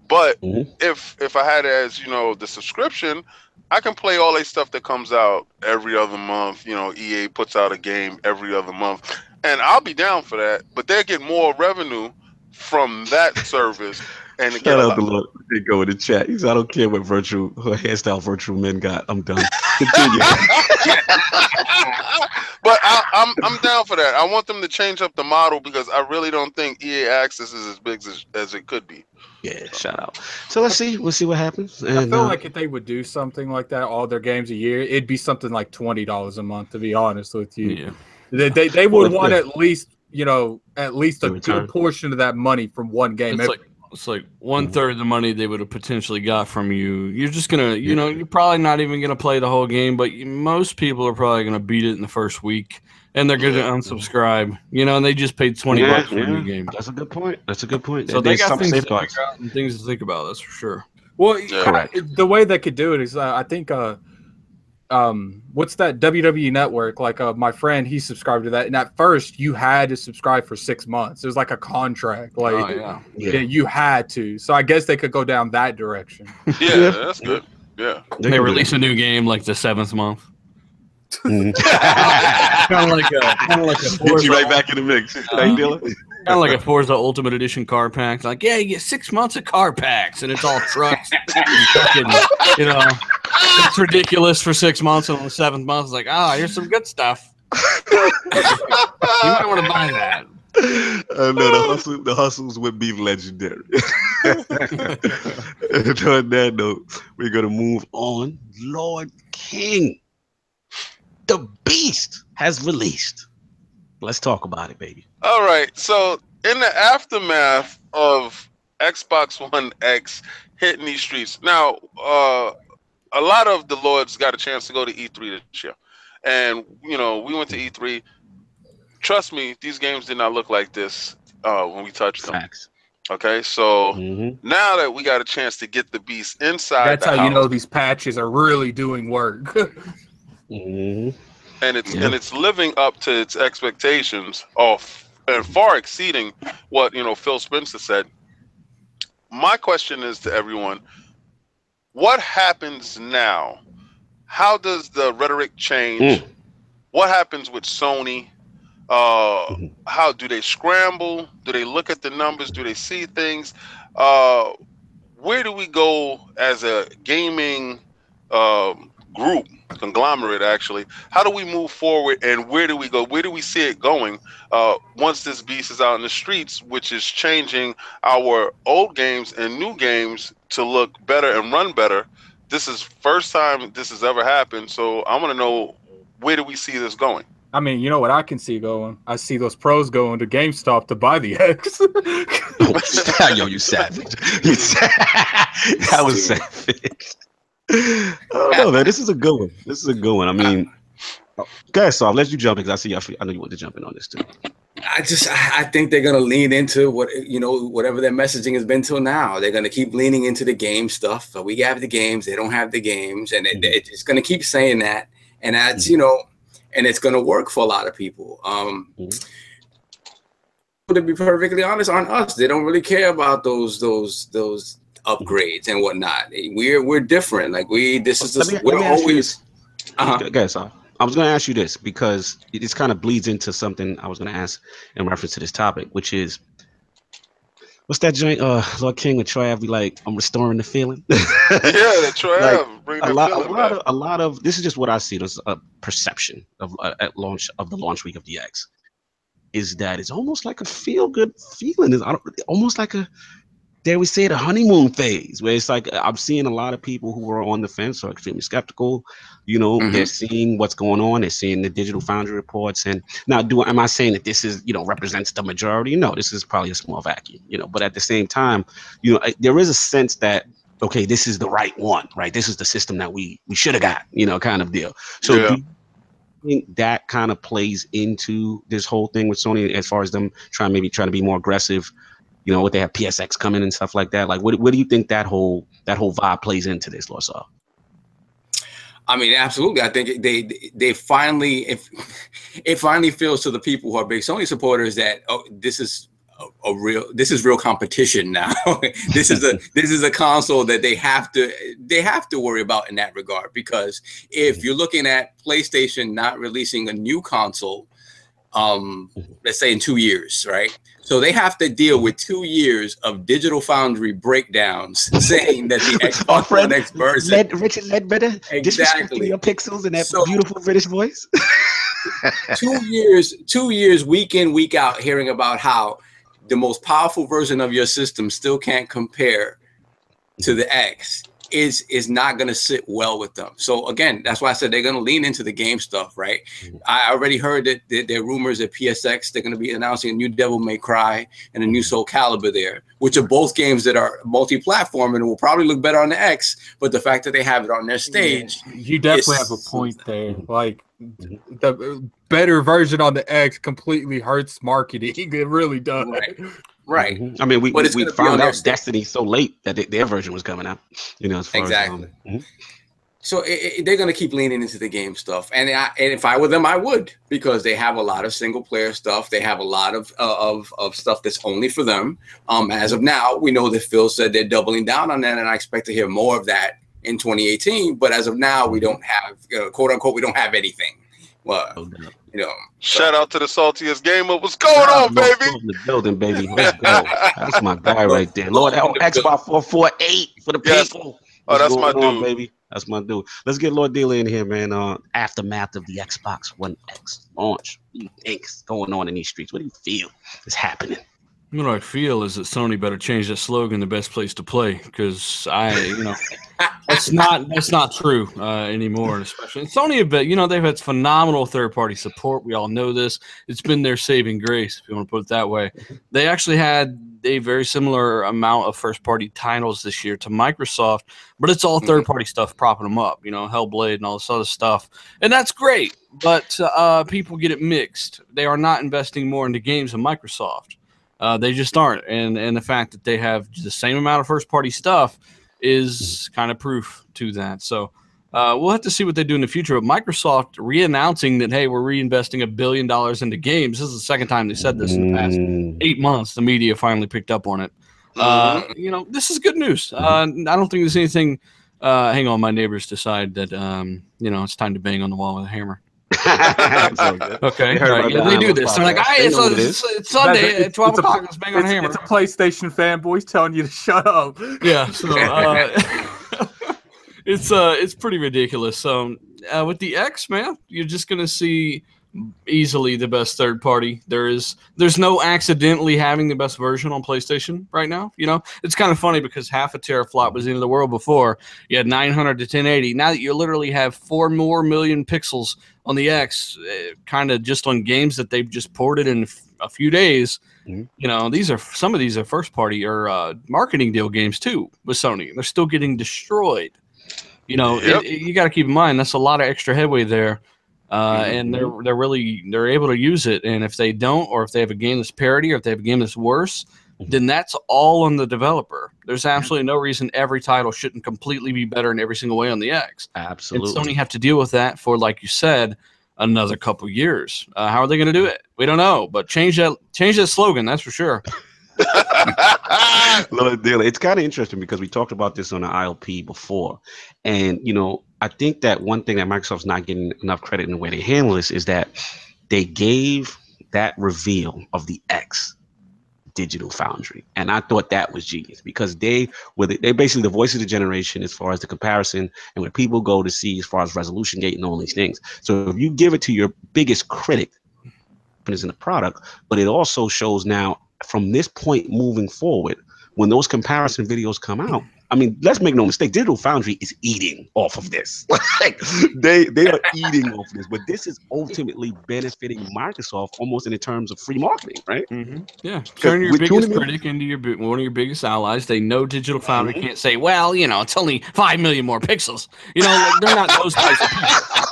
But Mhm. if if I had as you know the subscription, I can play all that stuff that comes out every other month. You know, EA puts out a game every other month, and I'll be down for that. But they get more revenue from that service, and it get Shout out lot- to Lord. They go in the chat. He said, I don't care what virtual hairstyle virtual men got. I'm done. Continue. but I, I'm I'm down for that. I want them to change up the model because I really don't think EA Access is as big as, as it could be. Yeah, shout out. So let's see. We'll see what happens. I feel uh, like if they would do something like that, all their games a year, it'd be something like twenty dollars a month. To be honest with you, Yeah. they they, they would Well, want yeah. at least you know at least a good portion of that money from one game. It's every- like it's like one third of the money they would have potentially got from you. You're just gonna, you know, you're probably not even gonna play the whole game, but you, most people are probably gonna beat it in the first week, and they're gonna Yeah. unsubscribe. You know, and they just paid twenty yeah, bucks for a new game. That's a good point. That's a good point. So they There's got things to safeguards. figure out and things to think about. That's for sure. Well, Yeah. Correct. the way they could do it is, uh, I think, uh, um, what's that WWE Network? Like, uh, my friend, he subscribed to that, and at first, you had to subscribe for six months. It was like a contract, like, oh yeah. yeah. Yeah, you had to. So I guess they could go down that direction. Yeah, Yeah. that's good. Yeah. They, can release a new game like the seventh month. Mhm. kind of like a kind of like a Get you right back in the mix. Right, Dylan? kind of like a Forza Ultimate Edition car pack. Like, yeah, you get six months of car packs, and it's all trucks. Fucking, you know, it's ridiculous for six months, and on the seventh month, it's like, ah, here's some good stuff. you might want to buy that. I know the hustle. The hustles would be legendary. and on that note, we're gonna move on. Lord King, the Beast has released. Let's talk about it, baby. All right. So in the aftermath of Xbox One X hitting these streets, now uh, a lot of the lords got a chance to go to E3 this year, and you know we went to E3. Trust me, these games did not look like this uh, when we touched them. Facts. Okay, so Mhm. now that we got a chance to get the beast inside, That's the how you know these patches are really doing work. Mhm. and it's Yeah. and it's living up to its expectations of and far exceeding what you know Phil Spencer said. My question is to everyone: What happens now? How does the rhetoric change? Mm. What happens with Sony? Uh, Mhm. how do they scramble? Do they look at the numbers? Do they see things? Uh, where do we go as a gaming um, group, conglomerate? Actually, how do we move forward, and where do we go? Where do we see it going uh, once this beast is out in the streets, which is changing our old games and new games to look better and run better? This is first time this has ever happened, so I want to know where do we see this going? I mean, you know what I can see going? I see those pros going to GameStop to buy the X. Oh, Yo, you savage. You sa- that was savage. Oh no, man, this is a good one. This is a good one. I mean, okay, so I'll let you jump because I see you. I know you want to jump in on this too. I just I think they're gonna lean into what you know whatever their messaging has been till now. They're gonna keep leaning into the game stuff. So we have the games, they don't have the games, and it, Mhm. it's gonna keep saying that. And that's Mhm. you know, and it's gonna work for a lot of people. Um, Mhm. to be perfectly honest, on us, they don't really care about those those those upgrades and whatnot. We're we're different. Like we this is Let just, me- we're let me ask you always. Uh-huh. Okay, so I was going to ask you this because it just kind of bleeds into something I was going to ask in reference to this topic, which is what's that joint? Uh, Lord King with Trav be like, I'm restoring the feeling. yeah, the Trav, Like, bring a that lot, a lot of, a lot of this is just what I see. There's a perception of uh, at launch of the launch week of the X is that it's almost like a feel good feeling. It's almost like a dare we say the honeymoon phase where it's like I'm seeing a lot of people who are on the fence or extremely skeptical. You know, Mhm. they're seeing what's going on. They're seeing the digital foundry reports. And now, do am I saying that this is you know represents the majority? No, this is probably a small vacuum. You know, but at the same time, you know, I- there is a sense that okay, this is the right one, right? This is the system that we we should have got, you know, kind of deal. So Yeah. do you think that kind of plays into this whole thing with Sony as far as them trying maybe trying to be more aggressive, you know, what they have PSX coming and stuff like that? Like what what do you think that whole that whole vibe plays into this, Lawsaw? I mean, absolutely. I think they they finally if it finally feels to the people who are big Sony supporters that oh, this is a, a real this is real competition now. this is a this is a console that they have to they have to worry about in that regard because if you're looking at PlayStation not releasing a new console, um, let's say in two years, right? So they have to deal with two years of Digital Foundry breakdowns saying that the Xbox One X version Led, Richard Leadbetter Exactly. your pixels and that So- beautiful British voice. two years, two years, week in, week out, hearing about how the most powerful version of your system still can't compare to the X is is not going to sit well with them. So again, that's why I said they're going to lean into the game stuff, right? Mhm. I already heard that there, there are rumors at PSX they're going to be announcing a new Devil May Cry and a new mm-hmm. Soul Calibur there, which are both games that are multi-platform and will probably look better on the X. But the fact that they have it on their stage, You definitely have a point there. Like mm-hmm. the uh, better version on the X completely hurts marketing. It really does. Right. Right? Mhm. I mean, we, we on found out. Destiny so late that their version was coming out. You know, as far Exactly. as um, mhm. So it, it- they're going to keep leaning into the game stuff, and I, and if I were them, I would because they have a lot of single player stuff. They have a lot of uh, of of stuff that's only for them. Um, as of now, we know that Phil said they're doubling down on that, and I expect to hear more of that in 2018. But as of now, we don't have uh, quote unquote we don't have anything. Well, No. You know, Shout out to the saltiest gamer. What's going on, out to Lord baby? In the building, baby. Let's go. That's my guy right there. Lord L Xbox 448 for the Yes. people. Oh, What's that's my going on, dude. baby. That's my dude. Let's get Lord Dealer in here, man. Uh, aftermath of the Xbox One X launch. What do you think's going on in these streets? What do you feel is happening? What I feel is that Sony better change that slogan, "The best place to play," because I, you know, that's not that's not true uh, anymore. Especially and Sony, a bit, you know, they've had phenomenal third-party support. We all know this. It's been their saving grace, if you want to put it that way. They actually had a very similar amount of first-party titles this year to Microsoft, but it's all Mhm. third-party stuff propping them up. You know, Hellblade and all this other stuff, and that's great. But uh, people get it mixed. They are not investing more into games than Microsoft. Uh, they just aren't, and and the fact that they have the same amount of first party stuff is kind of proof to that. So uh, we'll have to see what they do in the future. But Microsoft re-announcing that hey, we're reinvesting a billion dollars into games. This is the second time they said this in the past Mm, eight months. The media finally picked up on it. Uh, you know, this is good news. Uh, I don't think there's anything. Uh, hang on, my neighbors decide that um, you know it's time to bang on the wall with a hammer. It's all good. Okay, They right. Yeah, they do this. They're like, podcast. "Hey, it's, know it it's, it's Sunday It's- at twelve it's o'clock. Let's bang on It's, hammer." it's a PlayStation fanboys telling you to shut up. yeah so uh, it's uh it's pretty ridiculous so uh, with the x man you're just gonna see easily the best third party. There is there's no accidentally having the best version on playstation right now you know? It's kind of funny because half a teraflop was of the world before. You had 900 to 1080 now that you literally have four more million pixels on the x uh, kind of just on games that they've just ported in a few days Mhm. you know these are some of these are first party or uh, marketing deal games too with sony they're still getting destroyed. You know Yep. it- it- you got to keep in mind that's a lot of extra headway there uh, and they're they're really they're able to use it and if they don't or if they have a game that's parity or if they have a game that's worse then that's all on the developer there's absolutely no reason every title shouldn't completely be better in every single way on the x Absolutely. and Sony have to deal with that for, like you said, another couple years. Uh, how are they going to do it? We don't know, but change that change that slogan. That's for sure. Lord Dealer. It's kind of interesting because we talked about this on the ILP before. And, you know, I think that one thing that Microsoft's not getting enough credit in the way they handle this is that they gave that reveal of the X digital foundry. And I thought that was genius because they were the, they basically the voice of the generation as far as the comparison and what people go to see as far as resolution gate and all these things. So if you give it to your biggest critic, is in the product, but it also shows now from this point moving forward, when those comparison videos come out, I mean, let's make no mistake, Digital Foundry is eating off of this. like they they are eating off of this, but this is ultimately benefiting Microsoft almost in terms of free marketing, right? Yeah, turn your biggest critic into your one of your biggest allies. They know Digital Foundry Mhm. can't say, "Well, you know, it's only five million more pixels." You know, like, they're not those types of people.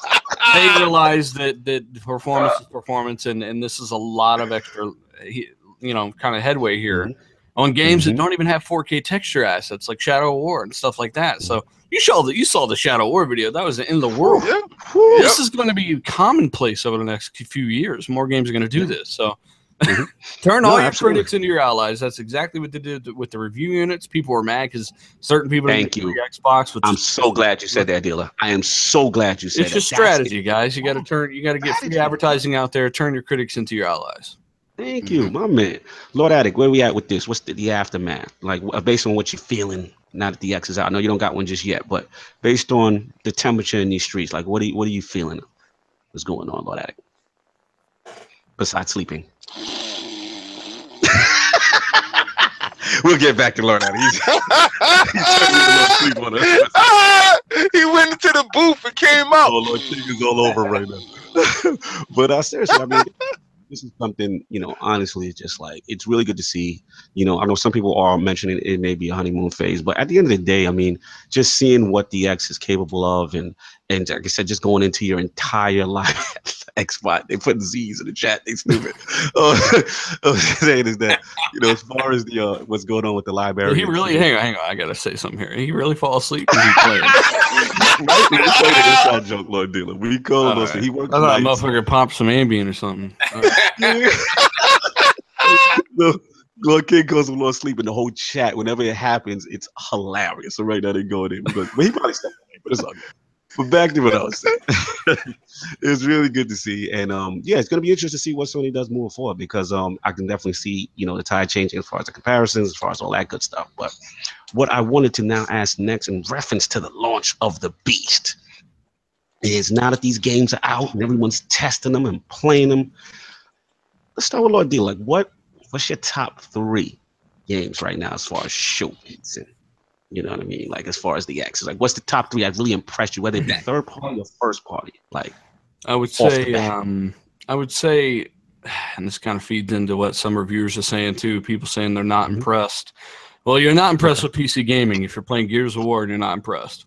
They realize that that performance is performance, and and this is a lot of extra, you know, kind of headway here. Mhm. On games Mhm. that don't even have 4K texture assets like Shadow of War and stuff like that. So you saw that you saw the Shadow of War video. That was the end of the world. yeah. This is going to be commonplace over the next few years. More games are going to do this. So Mhm. turn No, all your absolutely. critics into your allies. That's exactly what they did with the review units. People were mad because certain people didn't Thank you. Xbox. Which I'm so glad you said that, dealer. I am so glad you said it's that. just strategy, guys. You got to turn. You got to get free advertising out there. Turn your critics into your allies. Thank you, my man. Lord Addict, where we at with this? What's the, the aftermath? Like, based on what you're feeling, now that the X is out. I know you don't got one just yet, but based on the temperature in these streets, like, what are you, what are you feeling? What's going on, Lord Addict? besides sleeping? we'll get back to Lord Addy. He's, he's sleep on us. Ah, he went into the booth and came out. Oh, Lord is all over right now. but uh, seriously, I mean, this is something, you know, honestly, it's just like, it's really good to see. You know, I know some people are mentioning it may be a honeymoon phase, but at the end of the day, I mean, just seeing what the X is capable of and, and like I said, just going into your entire life. X spot. They put Z's in the chat. They stupid. uh, saying is that you know as far as the uh, what's going on with the library. He really hang on, hang on. I gotta say something here. He really fall asleep when he playing. right? We played an inside joke, Lord Dealer. We call Right. He works I thought motherfucker popped some Ambien or something. Right. the Lord King goes with Lord Sleep, and the whole chat, whenever it happens, it's hilarious. So right now they're going in, but, but he probably stepped away, but it's all good. But back to what I was saying, it's really good to see, and um, yeah, it's gonna be interesting to see what Sony does moving forward because um, I can definitely see you know the tide changing as far as the comparisons, as far as all that good stuff. But what I wanted to now ask next, in reference to the launch of the Beast, is now that these games are out and everyone's testing them and playing them. Let's start with Lord D. Like, what what's your top three games right now as far as showcasing? You know what I mean? Like as far as the X, like what's the top three that really impressed you, whether it be third party or first party? Like, I would say, um, I would say, and this kind of feeds into what some reviewers are saying too. People saying they're not Mhm. impressed. Well, you're not impressed with PC gaming if you're playing Gears of War and you're not impressed.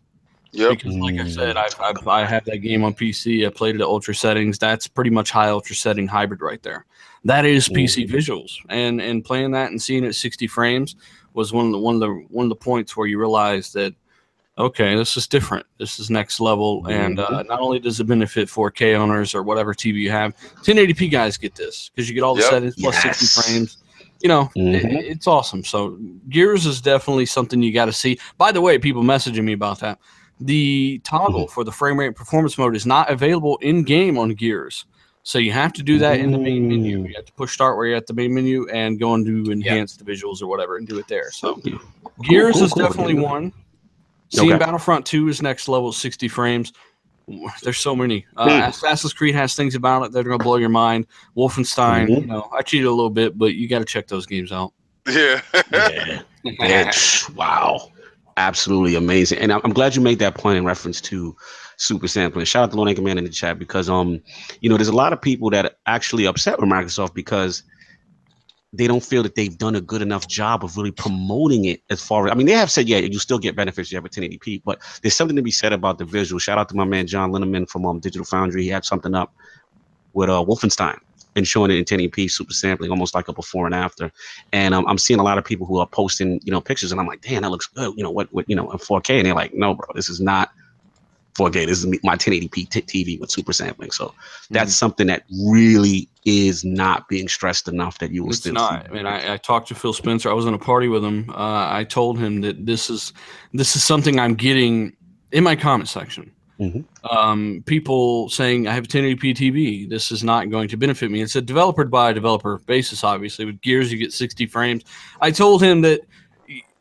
Yep. Because, like I Mm. said, I've, I've I have that game on PC. I played it at ultra settings. That's pretty much high ultra setting hybrid right there. That is PC visuals, and and playing that and seeing it 60 frames was one of the one of the one of the points where you realize that okay, this is different. This is next level, and uh, not only does it benefit 4K owners or whatever TV you have, 1080p guys get this because you get all the Yep. settings plus Yes. 60 frames. You know, it- Mhm. it's awesome. So Gears is definitely something you got to see. By the way, people messaging me about that. The toggle Mm-hmm. for the frame rate performance mode is not available in game on Gears. So you have to do that in the main menu. You have to push start where you're at the main menu and go and do enhance the visuals or whatever and do it there. So Gears cool, is cool. definitely one. Seeing Okay. Battlefront 2 is next level, 60 frames. There's so many. Uh, Hmm. Assassin's Creed has things about it that are going to blow your mind. Wolfenstein, Mhm. you know, I cheated a little bit, but you got to check those games out. Yeah. yeah. Yeah, wow, absolutely amazing. And I'm I'm glad you made that point in reference to super sampling. Shout out to Lone Anchor Man in the chat because um, you know, there's a lot of people that are actually upset with Microsoft because they don't feel that they've done a good enough job of really promoting it as far as I mean, they have said, yeah, you still get benefits, you have a 1080p, but there's something to be said about the visual. Shout out to my man John Linneman from um, Digital Foundry. He had something up with uh Wolfenstein and showing it in 1080p super sampling, almost like a before and after. And um, I'm seeing a lot of people who are posting, you know, pictures, and I'm like, damn, that looks good. You know what? What you know, in 4K, and they're like, no, bro, this is not 4K. This is my 1080p t- TV with super sampling. So that's something that really is not being stressed enough that you will It's still not. I mean, I, I talked to Phil Spencer. I was in a party with him. Uh, I told him that this is this is something I'm getting in my comment section. Mhm. Um, people saying I have a 1080p TV. This is not going to benefit me. It's a developer by developer basis. Obviously, with Gears, you get 60 frames. I told him that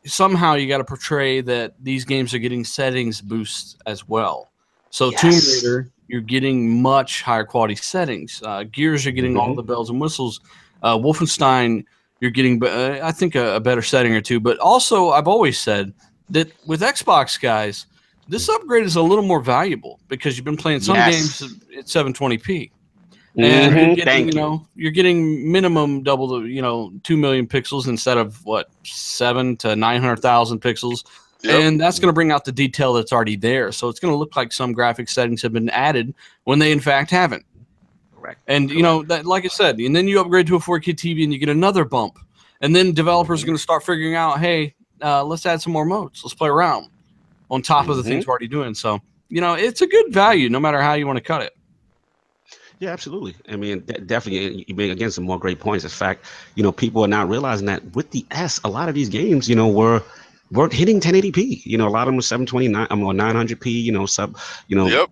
somehow you got to portray that these games are getting settings boosts as well. So Tomb Raider, you're getting much higher quality settings. Uh, Gears, you're getting all Mhm. the bells and whistles. Uh, Wolfenstein, you're getting, uh, I think, a, a better setting or two. But also, I've always said that with Xbox guys, this upgrade is a little more valuable because you've been playing some Yes. games at 720p, and Mhm, you're getting, Thank you you. know, you're getting minimum double the, you know, two million pixels instead of what seven to nine hundred thousand pixels. Yep. And that's going to bring out the detail that's already there. So it's going to look like some graphic settings have been added when they in fact haven't. Correct. And you know that, like I said, and then you upgrade to a 4K TV and you get another bump, and then developers are going to start figuring out, hey, uh, let's add some more modes, let's play around, on top of the things we're already doing. So you know, it's a good value no matter how you want to cut it. Yeah, absolutely. I mean, de- definitely, you make again some more great points. In fact, you know, people are not realizing that with the S, a lot of these games, you know, were weren't hitting 1080p. You know, a lot of them were 729, um, or 900p. You know, sub, you know, Yep.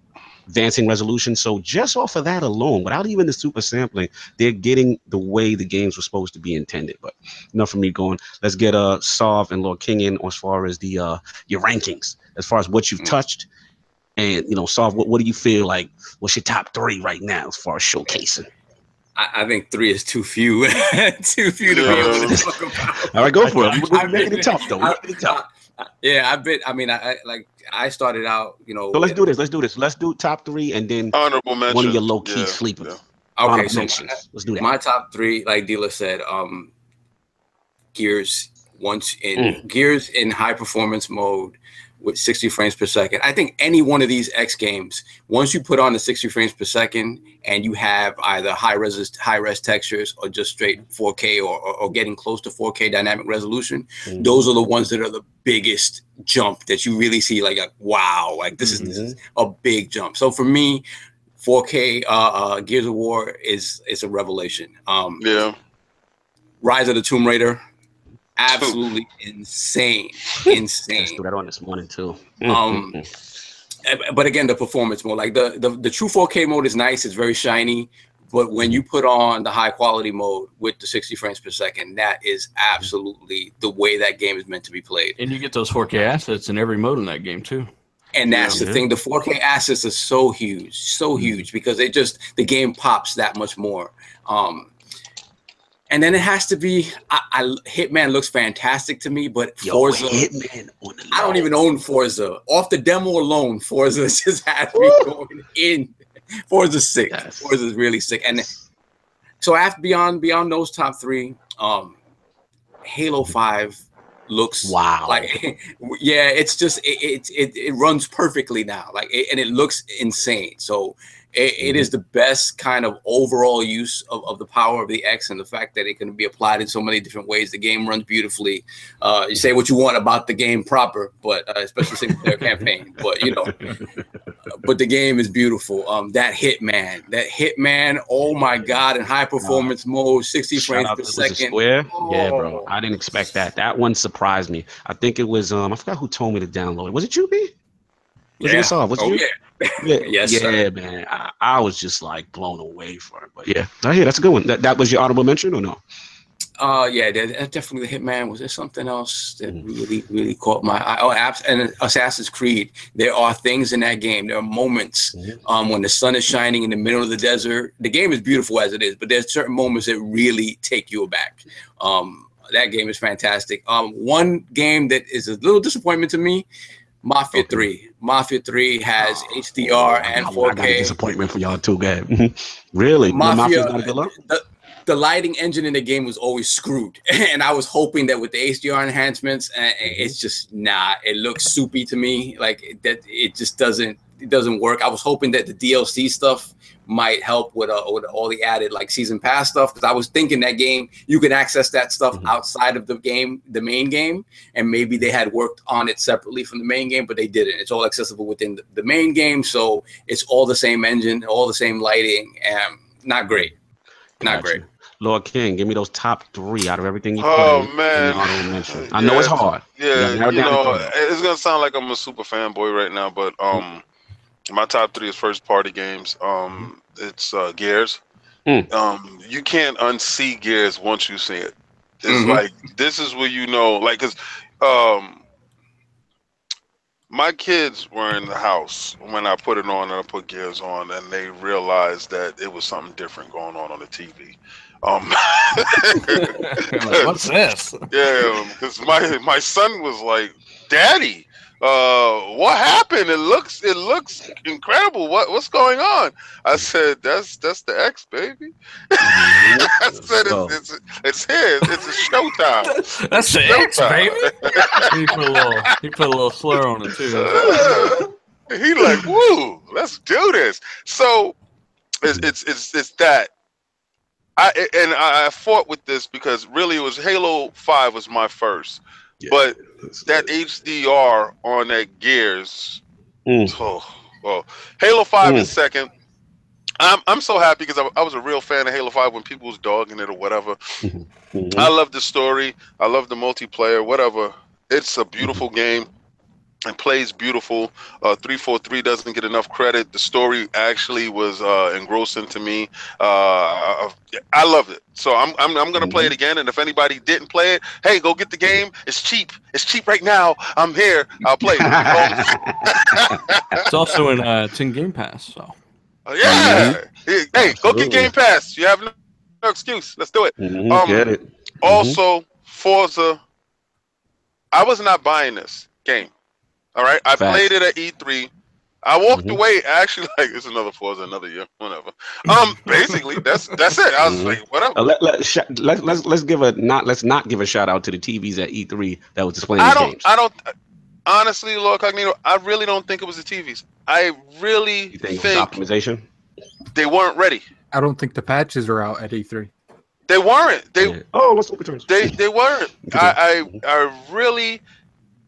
advancing resolution. So just off of that alone, without even the super sampling, they're getting the way the games were supposed to be intended. But enough for me going. Let's get uh Sov and Lord King in as far as the uh your rankings, as far as what you've touched. And you know, Sov, what, what do you feel like? What's your top three right now as far as showcasing? I, I think three is too few, too few to be able to talk about. All right, go for it. I- We're making it tough though. We're I- making it tough. I- yeah, I bet. I mean, I, I like I started out, you know. So let's do this. Let's do this. Let's do top three and then Honorable mention. one of your low key Yeah, sleepers. yeah. Okay, Honorable so mentions. Let's do that. my top three, like Dila said, um, Gears once in Mm. Gears in high performance mode with 60 frames per second. I think any one of these X games, once you put on the 60 frames per second and you have either high res high res textures or just straight 4K or, or, or getting close to 4K dynamic resolution, Mhm. those are the ones that are the biggest jump that you really see like, like wow, like this is, this is a big jump. So for me, 4K uh, uh, Gears of War is is a revelation. Um, Yeah. Rise of the Tomb Raider, absolutely insane, Let's insane. do that on this morning too. Um, Mhm. Uh, But again, the performance mode, like the, the the true 4K mode, is nice. It's very shiny. But when you put on the high quality mode with the 60 frames per second, that is absolutely the way that game is meant to be played. And you get those 4K assets in every mode in that game too. And that's Yeah. the thing. The 4K assets are so huge, so huge because it just the game pops that much more. Um, and then it has to be. I, I Hitman looks fantastic to me, but Yo, Forza. Hitman on the I don't even own Forza. Off the demo alone, Forza just has me going in. Forza's sick. Yes. Forza's really sick. And so after beyond beyond those top three, um, Halo Five looks Wow. like yeah, it's just it it, it, it runs perfectly now. Like it, and it looks insane. So it, it is the best kind of overall use of, of the power of the X and the fact that it can be applied in so many different ways. The game runs beautifully. Uh, you say what you want about the game proper, but uh, especially single player campaign. But you know, but the game is beautiful. Um, that Hitman, that Hitman. Oh my God! In high performance mode, sixty Shout frames per to- was it second. Square? Yeah, bro. Oh. I didn't expect that. That one surprised me. I think it was um I forgot who told me to download it. Was it you, B? Was Yeah. it yourself? Was Oh you? yeah. Yeah, Yes, yeah, sir. man. I, I was just like blown away for it. But yeah, I hear that's a good one. That, that was your honorable mention or no? Uh, yeah, that, definitely the Hitman. Was there something else that Mhm. really, really caught my eye? Oh, abs- and Assassin's Creed. There are things in that game. There are moments Mhm. um, when the sun is shining in the middle of the desert. The game is beautiful as it is, but there's certain moments that really take you aback. Um, that game is fantastic. Um, one game that is a little disappointment to me. Mafia Okay. 3. Mafia 3 has HDR Oh, and I, I got a 4K. disappointment for y'all too, guys. really? Mafia, Mafia's not good look? the, the lighting engine in the game was always screwed, and I was hoping that with the HDR enhancements, uh, it's just nah. It looks soupy to me. Like that, it just doesn't. It doesn't work. I was hoping that the DLC stuff might help with, uh, with all the added like season pass stuff because I was thinking that game you could access that stuff Mhm. outside of the game, the main game, and maybe they had worked on it separately from the main game, but they didn't. It's all accessible within the, the main game, so it's all the same engine, all the same lighting, and not great. Not Gotcha. great. Lord King, give me those top three out of everything you Oh, played. Oh man. and your mention. I know it's hard. Yeah, Yeah, you know, it's gonna sound like I'm a super fanboy right now, but um, my top three is first party games. Um, it's uh, Gears. Mm. Um, you can't unsee Gears once you see it. It's Mhm. like this is where you know, like, cause um, my kids were in the house when I put it on and I put Gears on, and they realized that it was something different going on on the TV. Um, Like, What's this? Yeah, because my my son was like, "Daddy, uh, what happened? It looks it looks incredible. What what's going on?" I said, "That's that's the X, baby." I said, So, it's, it's it's here. It's a showtime. That's the X, baby. He put a little, he put a little slur on it too. he like, "Woo, let's do this." So it's it's it's, it's that. I and I I fought with this because really it was Halo Five was my first, yeah. but that HDR on that Gears. Mm. Oh, well, Halo Five Mm. is second. I'm I'm so happy because I, I was a real fan of Halo Five when people was dogging it or whatever. Mhm. I love the story. I love the multiplayer. Whatever. It's a beautiful game. It plays beautiful. Uh, 343 doesn't get enough credit. The story actually was uh, engrossing to me. Uh, I loved it. So I'm, I'm, I'm going to play it again. And if anybody didn't play it, hey, go get the game. It's cheap. It's cheap right now. I'm here. I'll play it. It's also in uh, it's in Game Pass. So Uh, yeah. Hey, hey, go get Game Pass. You have no excuse. Let's do it. Mhm, Um, Get it. Also, Forza. I was not buying this game. All right, I Facts. played it at E3. I walked Mhm. away actually like it's another Forza, another year, whatever. Um, basically that's that's it. I was Mhm. like, whatever. Uh, let, let, sh- let, let's let's give a not let's not give a shout out to the TVs at E3 that was displaying I don't. games. I don't. Honestly, Lord Cognito, I really don't think it was the TVs. I really you think, think, it was optimization? they weren't ready. I don't think the patches are out at E E3. They weren't. They Yeah. Oh, let's look at returns. they they weren't. I, I I really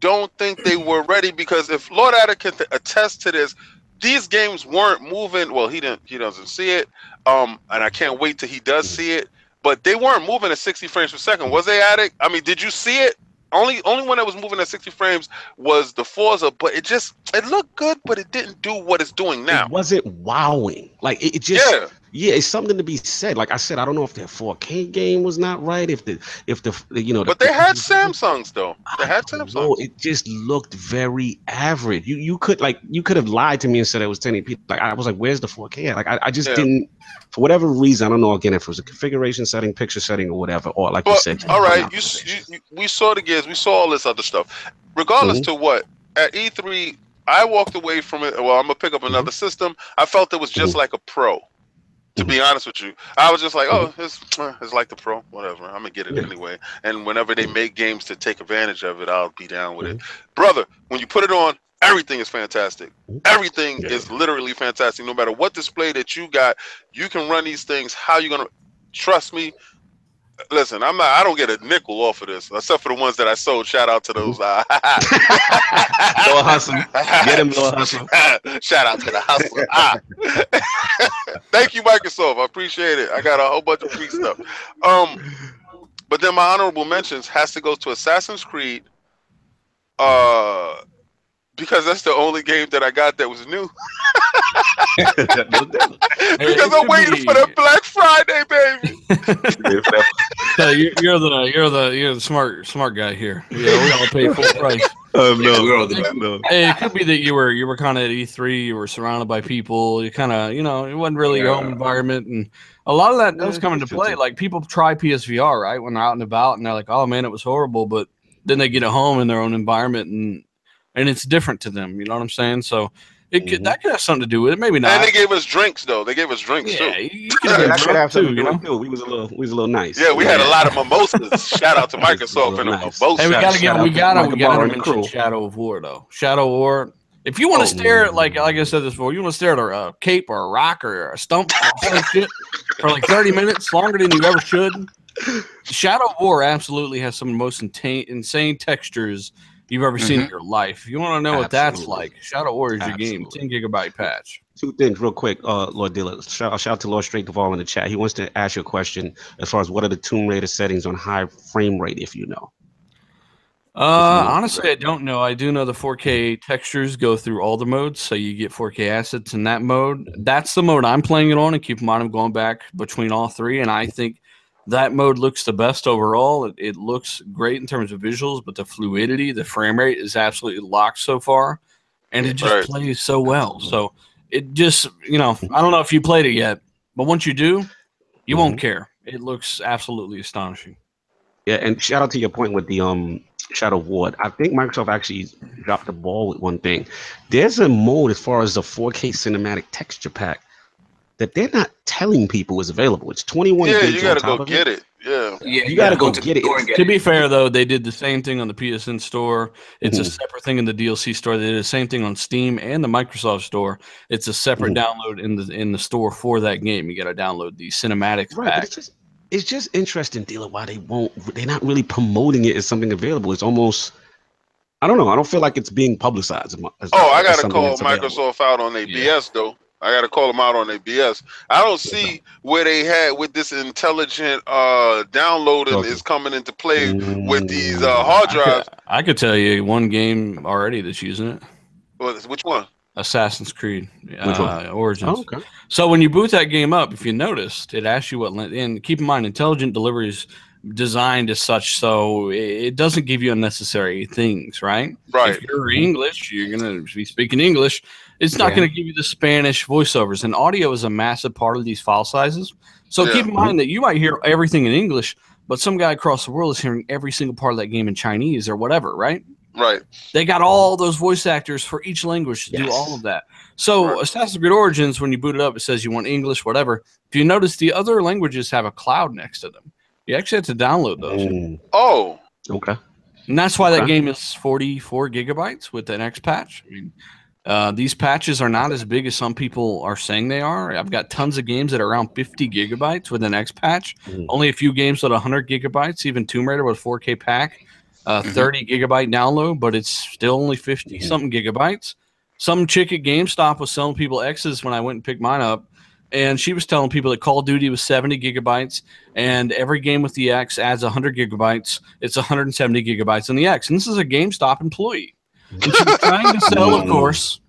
don't think they were ready because if Lord Adder can attest to this, these games weren't moving. Well, he didn't. He doesn't see it. Um, and I can't wait till he does see it. But they weren't moving at 60 frames per second. Was they at it? I mean, did you see it? Only only one that was moving at 60 frames was the Forza, but it just it looked good, but it didn't do what it's doing now. It wasn't wowing. Like it, it just Yeah. Yeah. it's something to be said. Like I said, I don't know if their 4K game was not right. If the if the you know, the, But they had Samsungs though. They had Samsungs. Samsungs. it just looked very average. You you could like you could have lied to me and said it was 1080p. Like I was like, where's the 4K? at? Like I, I just Yeah. didn't for whatever reason. I don't know again if it was a configuration setting, picture setting, or whatever. Or like you said, all right, you, you, you we saw the gears, we saw all this other stuff. Regardless Mm-hmm. to what, at E3, I walked away from it. Well, I'm gonna pick up Mm-hmm. another system. I felt it was just like a pro. To be honest with you, I was just like, oh, it's, eh, it's like the pro, whatever. I'm gonna get it Mm-hmm. Yeah. anyway. And whenever they make games to take advantage of it, I'll be down with it, Mm-hmm. brother. When you put it on, everything is fantastic. Everything Yeah. is literally fantastic. No matter what display that you got, you can run these things. How you gonna trust me? Listen, I'm not. I don't get a nickel off of this, except for the ones that I sold. Shout out to those. Uh, Lord Hustle. Get him, Lord Hustle. Shout out to the hustler. Ah. Thank you, Microsoft. I appreciate it. I got a whole bunch of free stuff. Um, but then my honorable mentions has to go to Assassin's Creed. Uh, because that's the only game that I got that was new. Because I'm waiting be- for the Black Friday, baby. So you're, you're the you're the you're the smart smart guy here. Yeah, we all pay full price. Um, Yeah, no, we're all the- no. Hey, it could be that you were you were kind of at E3, you were surrounded by people, you kind of you know it wasn't really your home environment, and a lot of that does Yeah, come into play. Like people try PSVR right when they're out and about, and they're like, oh man, it was horrible, but then they get at home in their own environment, and and it's different to them. You know what I'm saying? So it could Mhm. that could have something to do with it. Maybe not. And they gave us drinks though. They gave us drinks yeah, too. you, you could have Yeah, been could have too. You know. too. We was a little, we was a little nice. Yeah, we had a lot of mimosas. Shout out to Microsoft and Nice. mimosas. Hey, we gotta get we gotta we gotta Barr and the mention crew. Shadow of War though. Shadow of War. If you want Oh, to stare at like like I said this before, you want to stare at a, a cape or a rock or a stump or shit for like thirty minutes longer than you ever should. Shadow of War absolutely has some of the most insane, insane textures you've ever seen in your life. If you want to know what that's Absolutely. like, Shadow of War is your game. Ten gigabyte patch. Two things, real quick, uh, Lord Dilla. Shout, shout out to Lord Straight Duvall in the chat. He wants to ask you a question as far as what are the Tomb Raider settings on high frame rate, if you know. Uh, honestly, I don't know. I do know the 4K textures go through all the modes, so you get 4K assets in that mode. That's the mode I'm playing it on, and keep in mind I'm going back between all three, and I think that mode looks the best overall. It, it looks great in terms of visuals, but the fluidity, the frame rate is absolutely locked so far, and it just Right. plays so well. So it just, you know, I don't know if you played it yet, but once you do, you won't care. It looks absolutely astonishing. Yeah, and shout out to your point with the um Shadow of War. I think Microsoft actually dropped the ball with one thing. There's a mode as far as the 4K cinematic texture pack that they're not telling people is available. It's 21 Yeah, gigs you gotta top go of get it. Yeah. Yeah, You gotta go to get the it. store and get To be fair, though, they did the same thing on the PSN store. It's a Mhm. separate thing in the DLC store. They did the same thing on Steam and the Microsoft store. It's a separate Mhm. download in the in the store for that game. You got to download the cinematics Right, pack. it's just it's just interesting, dealer, why they won't they're not really promoting it as something available. It's almost I don't know. I don't feel like it's being publicized. as mu- as- Oh, I gotta call that's available. Microsoft out on their Yeah. BS though. I gotta call them out on their BS. I don't see where they had with this intelligent uh downloading Okay. is coming into play with these uh hard I could, drives. I could tell you one game already that's using it. Well, Which one? Assassin's Creed Which uh, Origins. Oh, okay. So when you boot that game up, if you noticed, it asks you what. lin- And keep in mind, intelligent delivery is designed as such, so it it doesn't give you unnecessary things, right? Right. If you're English, you're gonna be speaking English. It's not Yeah. going to give you the Spanish voiceovers, and audio is a massive part of these file sizes. So Yeah. keep in mind that you might hear everything in English, but some guy across the world is hearing every single part of that game in Chinese or whatever, right? Right. They got all those voice actors for each language to do all of that. So Right. Assassin's Creed Origins, when you boot it up, it says you want English, whatever. If you notice, the other languages have a cloud next to them. You actually have to download those, Mm, Oh, okay. and that's why that game is 44 gigabytes with the next patch. I mean, uh, these patches are not as big as some people are saying they are. I've got tons of games that are around 50 gigabytes with an X patch. Mhm. Only a few games at 100 gigabytes. Even Tomb Raider with 4K pack, uh, Mhm. 30 gigabyte download, but it's still only 50 Mhm. something gigabytes. Some chick at GameStop was selling people X's when I went and picked mine up. And she was telling people that Call of Duty was 70 gigabytes, and every game with the X adds 100 gigabytes. It's 170 gigabytes in the X. And this is a GameStop employee. And she was trying to sell, of course,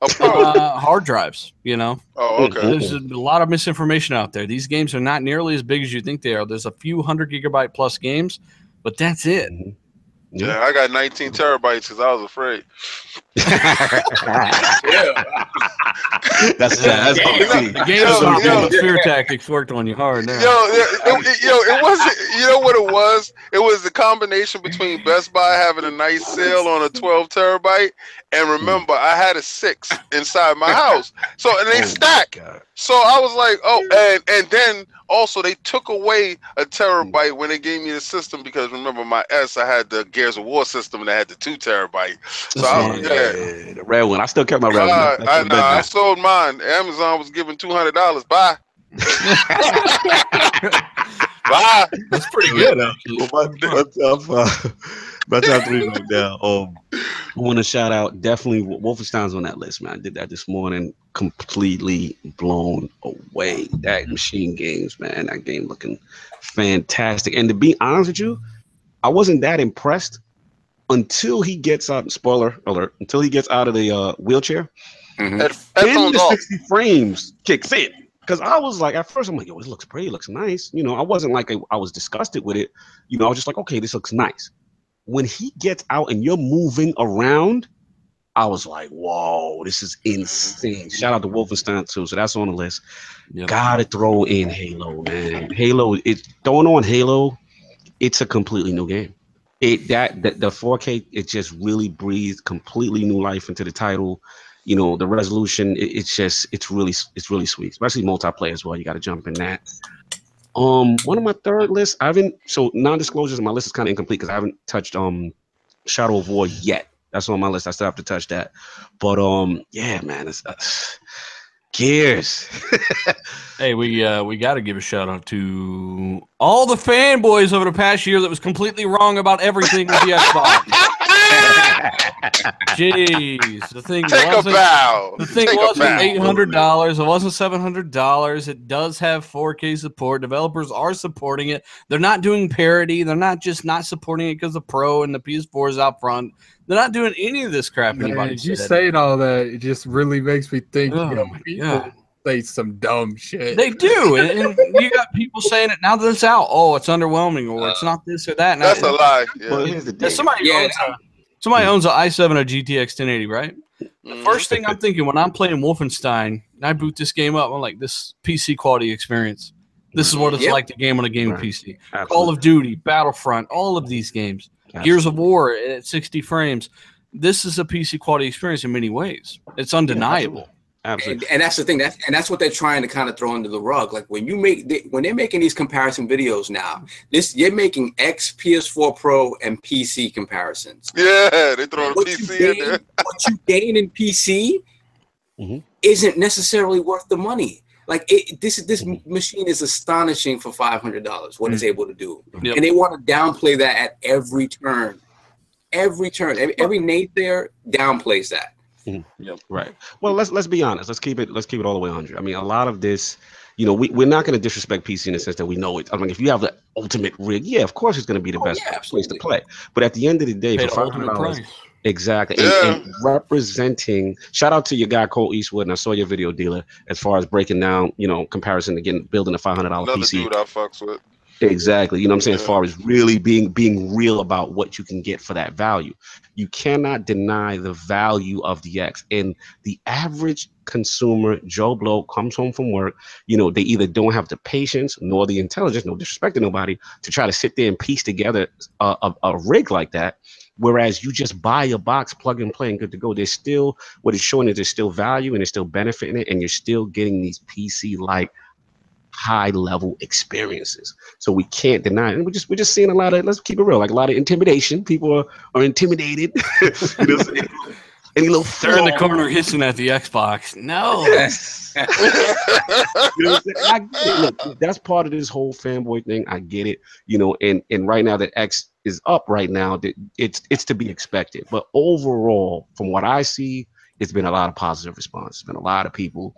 uh, hard drives, you know? oh, okay. There's a lot of misinformation out there. These games are not nearly as big as you think they are. There's a few hundred gigabyte plus games, but that's it. Yeah, I got 19 terabytes because I was afraid. Yeah. that's that's OT. The game Yo, of yo. fear tactics worked on you hard now. Yo, it, it- yo, it wasn't. You know what it was? It was the combination between Best Buy having a nice sale on a 12 terabyte, and mm. remember, I had a six inside my house. So and they Oh, stack. So I was like, oh, and and then also they took away a terabyte when they gave me the system because remember my S, I had the Gears of War system and I had the two terabyte. So I yeah. Yeah, the red one. I still kept my red Uh, one. I, That's nah, I sold mine. Amazon was giving two hundred dollars. Bye. Bye. That's pretty good, actually. Well, my, my top, my top three right now. Um, I want to shout out definitely Wolfenstein's on that list, man. I did that this morning. Completely blown away. That machine games, man. That game looking fantastic. And to be honest with you, I wasn't that impressed until he gets out. Spoiler alert! Until he gets out of the uh, wheelchair Mhm. Head, then headphones the off. 60 frames kicks in. Because I was like, at first, I'm like, yo, it looks pretty, it looks nice. You know, I wasn't like, I, I was disgusted with it. You know, I was just like, okay, this looks nice. When he gets out and you're moving around, I was like, whoa, this is insane. Shout out to Wolfenstein too. So that's on the list. Yep. Gotta throw in Halo, man. Halo, it's throwing on Halo, it's a completely new game. It that, that the 4K, it just really breathes completely new life into the title you know the resolution it, it's just it's really it's really sweet especially multiplayer as well you got to jump in that um one of my third list, i haven't so non-disclosures my list is kind of incomplete because i haven't touched um shadow of war yet. That's on my list. I still have to touch that. But um yeah man it's uh, gears. Hey, we uh, we got to give a shout out to all the fanboys over the past year that was completely wrong about everything with the Xbox. Jeez, the thing Take wasn't bow. the thing Take wasn't bow. eight hundred dollars. It wasn't seven hundred dollars. It does have 4K support. Developers are supporting it. They're not doing parity. They're not just not supporting it because the Pro and the PS4 is out front. They're not doing any of this crap. Man, anybody you said. saying all that, it just really makes me think. Oh you know, people God. say some dumb shit. They do, and, and you got people saying it now that it's out. Oh, it's underwhelming, or it's uh, not this or that. Now, That's a lie. Yeah. well here's the Yeah, somebody Yeah, owns a, somebody owns an i7 or GTX 1080, right? Mhm. First thing I'm thinking when I'm playing Wolfenstein, and I boot this game up, I'm like, this PC quality experience. This is what it's Yep. like to game on a game Right. PC. Call of Duty, Battlefront, all of these games. Gears of War at 60 frames. This is a PC quality experience in many ways. It's undeniable. Absolutely And, and that's the thing. That's and that's what they're trying to kind of throw under the rug. Like when you make they, when they're making these comparison videos now, this you're making X PS4 Pro and PC comparisons. Yeah, they throw the What you, PC in gain, there. what you gain in PC Mhm. isn't necessarily worth the money. Like it, this this Mhm. machine is astonishing for five hundred dollars. What it's able to do, Yep. and they want to downplay that at every turn. Every turn, every, every naysayer downplays that. Mm-hmm. Right. Well, let's let's be honest. Let's keep it let's keep it all the way 100. I mean, a lot of this, you know, we, we're not going to disrespect PC in the sense that we know it. I mean, if you have the ultimate rig, yeah, of course it's going to be the Oh, best yeah, place to play. But at the end of the day, for $500, exactly, Yeah. and representing, shout out to your guy Cole Eastwood, and I saw your video dealer as far as breaking down, you know, comparison to getting building a $500 Another PC. dude I fucks with. Exactly. You know what I'm saying? As far as really being being real about what you can get for that value. You cannot deny the value of the X. And the average consumer, Joe Blow, comes home from work, you know, they either don't have the patience nor the intelligence, no disrespect to nobody, to try to sit there and piece together a, a, a rig like that. Whereas you just buy a box, plug and play, and good to go. There's still what it's showing is there's still value and there's still benefit in it, and you're still getting these PC like high level experiences. So we can't deny it. And we're just we're just seeing a lot of let's keep it real, like a lot of intimidation. People are, are intimidated. You know, any, little They're in the corner hissing at the Xbox. No. you know? I. Look, that's part of this whole fanboy thing. I get it. You know, and and right now that X is up right now, that it's it's to be expected. But overall, from what I see, it's been a lot of positive response. It's been a lot of people,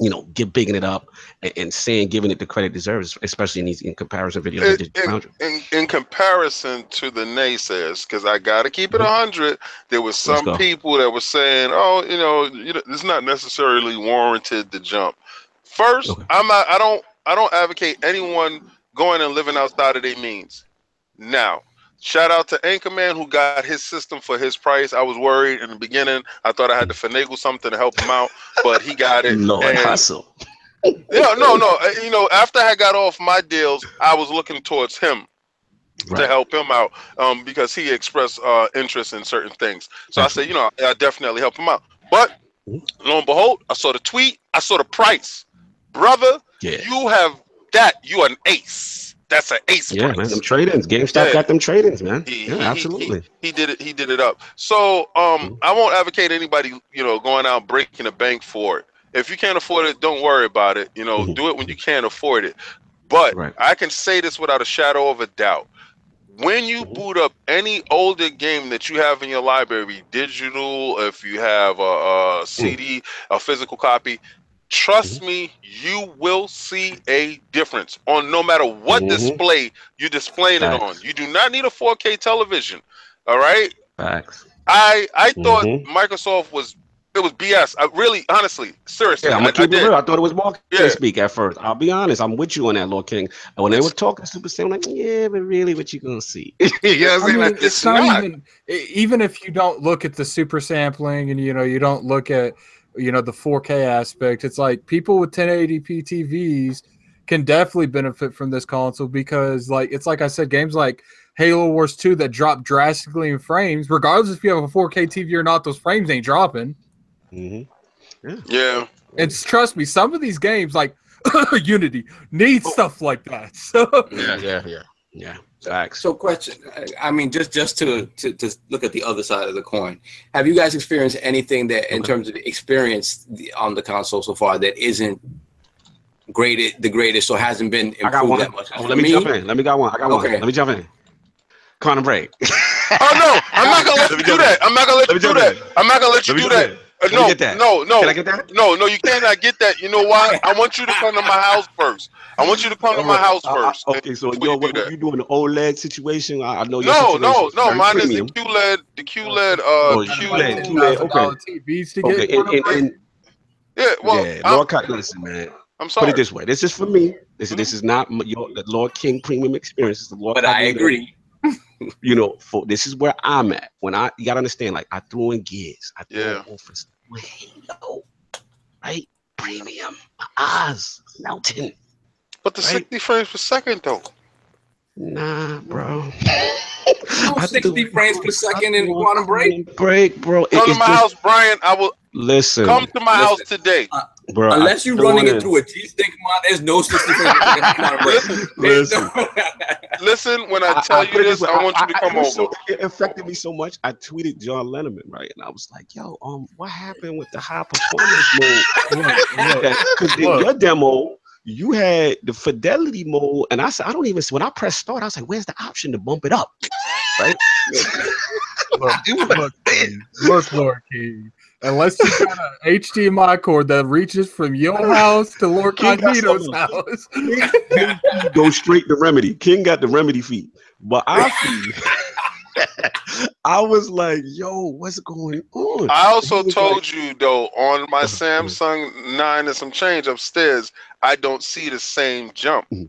you know, get bigging it up and, and saying, giving it the credit it deserves, especially in these in comparison videos. in, in, in, in comparison to the naysayers, because I got to keep it a mm-hmm. hundred, there was some people that were saying, "Oh, you know, you know, it's not necessarily warranted to jump." First, Okay. I'm not, I don't I don't advocate anyone going and living outside of their means. Now, shout out to Anchorman who got his system for his price. I was worried in the beginning. I thought I had to finagle something to help him out, but he got it. Lord and- hustle. yeah, no, no. uh, You know, after I got off my deals, I was looking towards him to help him out um, because he expressed uh, interest in certain things. So I said, you know, I definitely help him out. But lo and behold, I saw the tweet, I saw the price, brother. Yeah. You have that. You are an ace. That's an ace Yeah, price. man. Them trade-ins. GameStop Yeah. got them trade-ins, man. He- Yeah, he- he- absolutely. He, did it. He did it up. So um, Mhm. I won't advocate anybody, you know, going out breaking a bank for it. If you can't afford it, don't worry about it. You know, Mhm. do it when you can't afford it. But Right. I can say this without a shadow of a doubt. When you Mhm. boot up any older game that you have in your library, digital, if you have a, a CD, a physical copy, trust me, you will see a difference on no matter what Mhm. display you're displaying it on. You do not need a 4K television. All right. Facts. I I thought Mhm. Microsoft was it was BS. I really, honestly, seriously, Yeah, I'm I, gonna I keep it did. real. I thought it was marketing Yeah. speak at first. I'll be honest. I'm with you on that, Lord King. And when they were talking Super Saiyan, I'm like, yeah, but really, what you gonna see? you know what I'm I saying? mean, Like, it's, it's not, not. even even if you don't look at the super sampling and you know you don't look at you know the 4K aspect. It's like people with 1080p TVs can definitely benefit from this console because like it's like I said, games like Halo Wars 2 that drop drastically in frames, regardless if you have a 4K TV or not, those frames ain't dropping. Mhm. Yeah, And trust me, some of these games like Unity need stuff like that. So Yeah, yeah, yeah, yeah. Facts. So, question. I- mean, just just to, to to look at the other side of the coin. Have you guys experienced anything that, in Okay. terms of experience the- on the console so far, that isn't graded the greatest or hasn't been improved I got one. that much? Oh, let me, jump in. Let me got one. I got one. Let me jump in. Quantum break. Oh no, I'm not gonna let Let you me do that. I'm not gonna let Let you do that. I'm not gonna let you do that. In. Uh, Let me no, get that. no, no, Can I get that? no, no. You cannot get that. You know why? I want you to come to my house first. I want you to come to my house Uh, uh, first. okay, so yo, you do what, that. what you doing? The OLED situation? I, I know. your No, no, no. Mine premium. is the QLED, the QLED, uh, Oh, QLED. QLED, okay. TVs to Okay, get and, and, and Yeah, well, yeah, I'm, Lord, Ky- listen, man. I'm sorry. Put it this way. This is for me. This is this is not your the Lord King premium experience. It's the Lord. But I Cognito. agree. You know, for this is where I'm at. When I you gotta understand, like I threw in gears. I threw Yeah. in offers. With Halo, right? Premium. My eyes melting. But the Right. 60 frames per second, though. Nah, bro. No I 60 threw- frames per second in I threw Quantum Break. Break, bro. It- Come to my just- house, Brian. I will Listen, come to my listen. house today. Uh, bro. Unless you're running in- it through a G-Sync mod, there's no 60 frames per second in Quantum Break. There's Listen. no- Listen, when I tell put you this, way, I want you to I- come it over. so- it affected me so much. I tweeted John Linneman, right? And I was like, yo, um, what happened with the high performance mode? Because in Look. your demo, you had the fidelity mode, and I said, I don't even when I pressed start, I was like, where's the option to bump it up? Right? Look, look, King. look, Lord King. Unless you got an HDMI cord that reaches from your house to Lord King got Cognito's something. house. Go straight to remedy. King got the remedy feet. But I I was like, yo, what's going on? I also told like- you though on my Samsung nine and some change upstairs, I don't see the same jump. Mhm.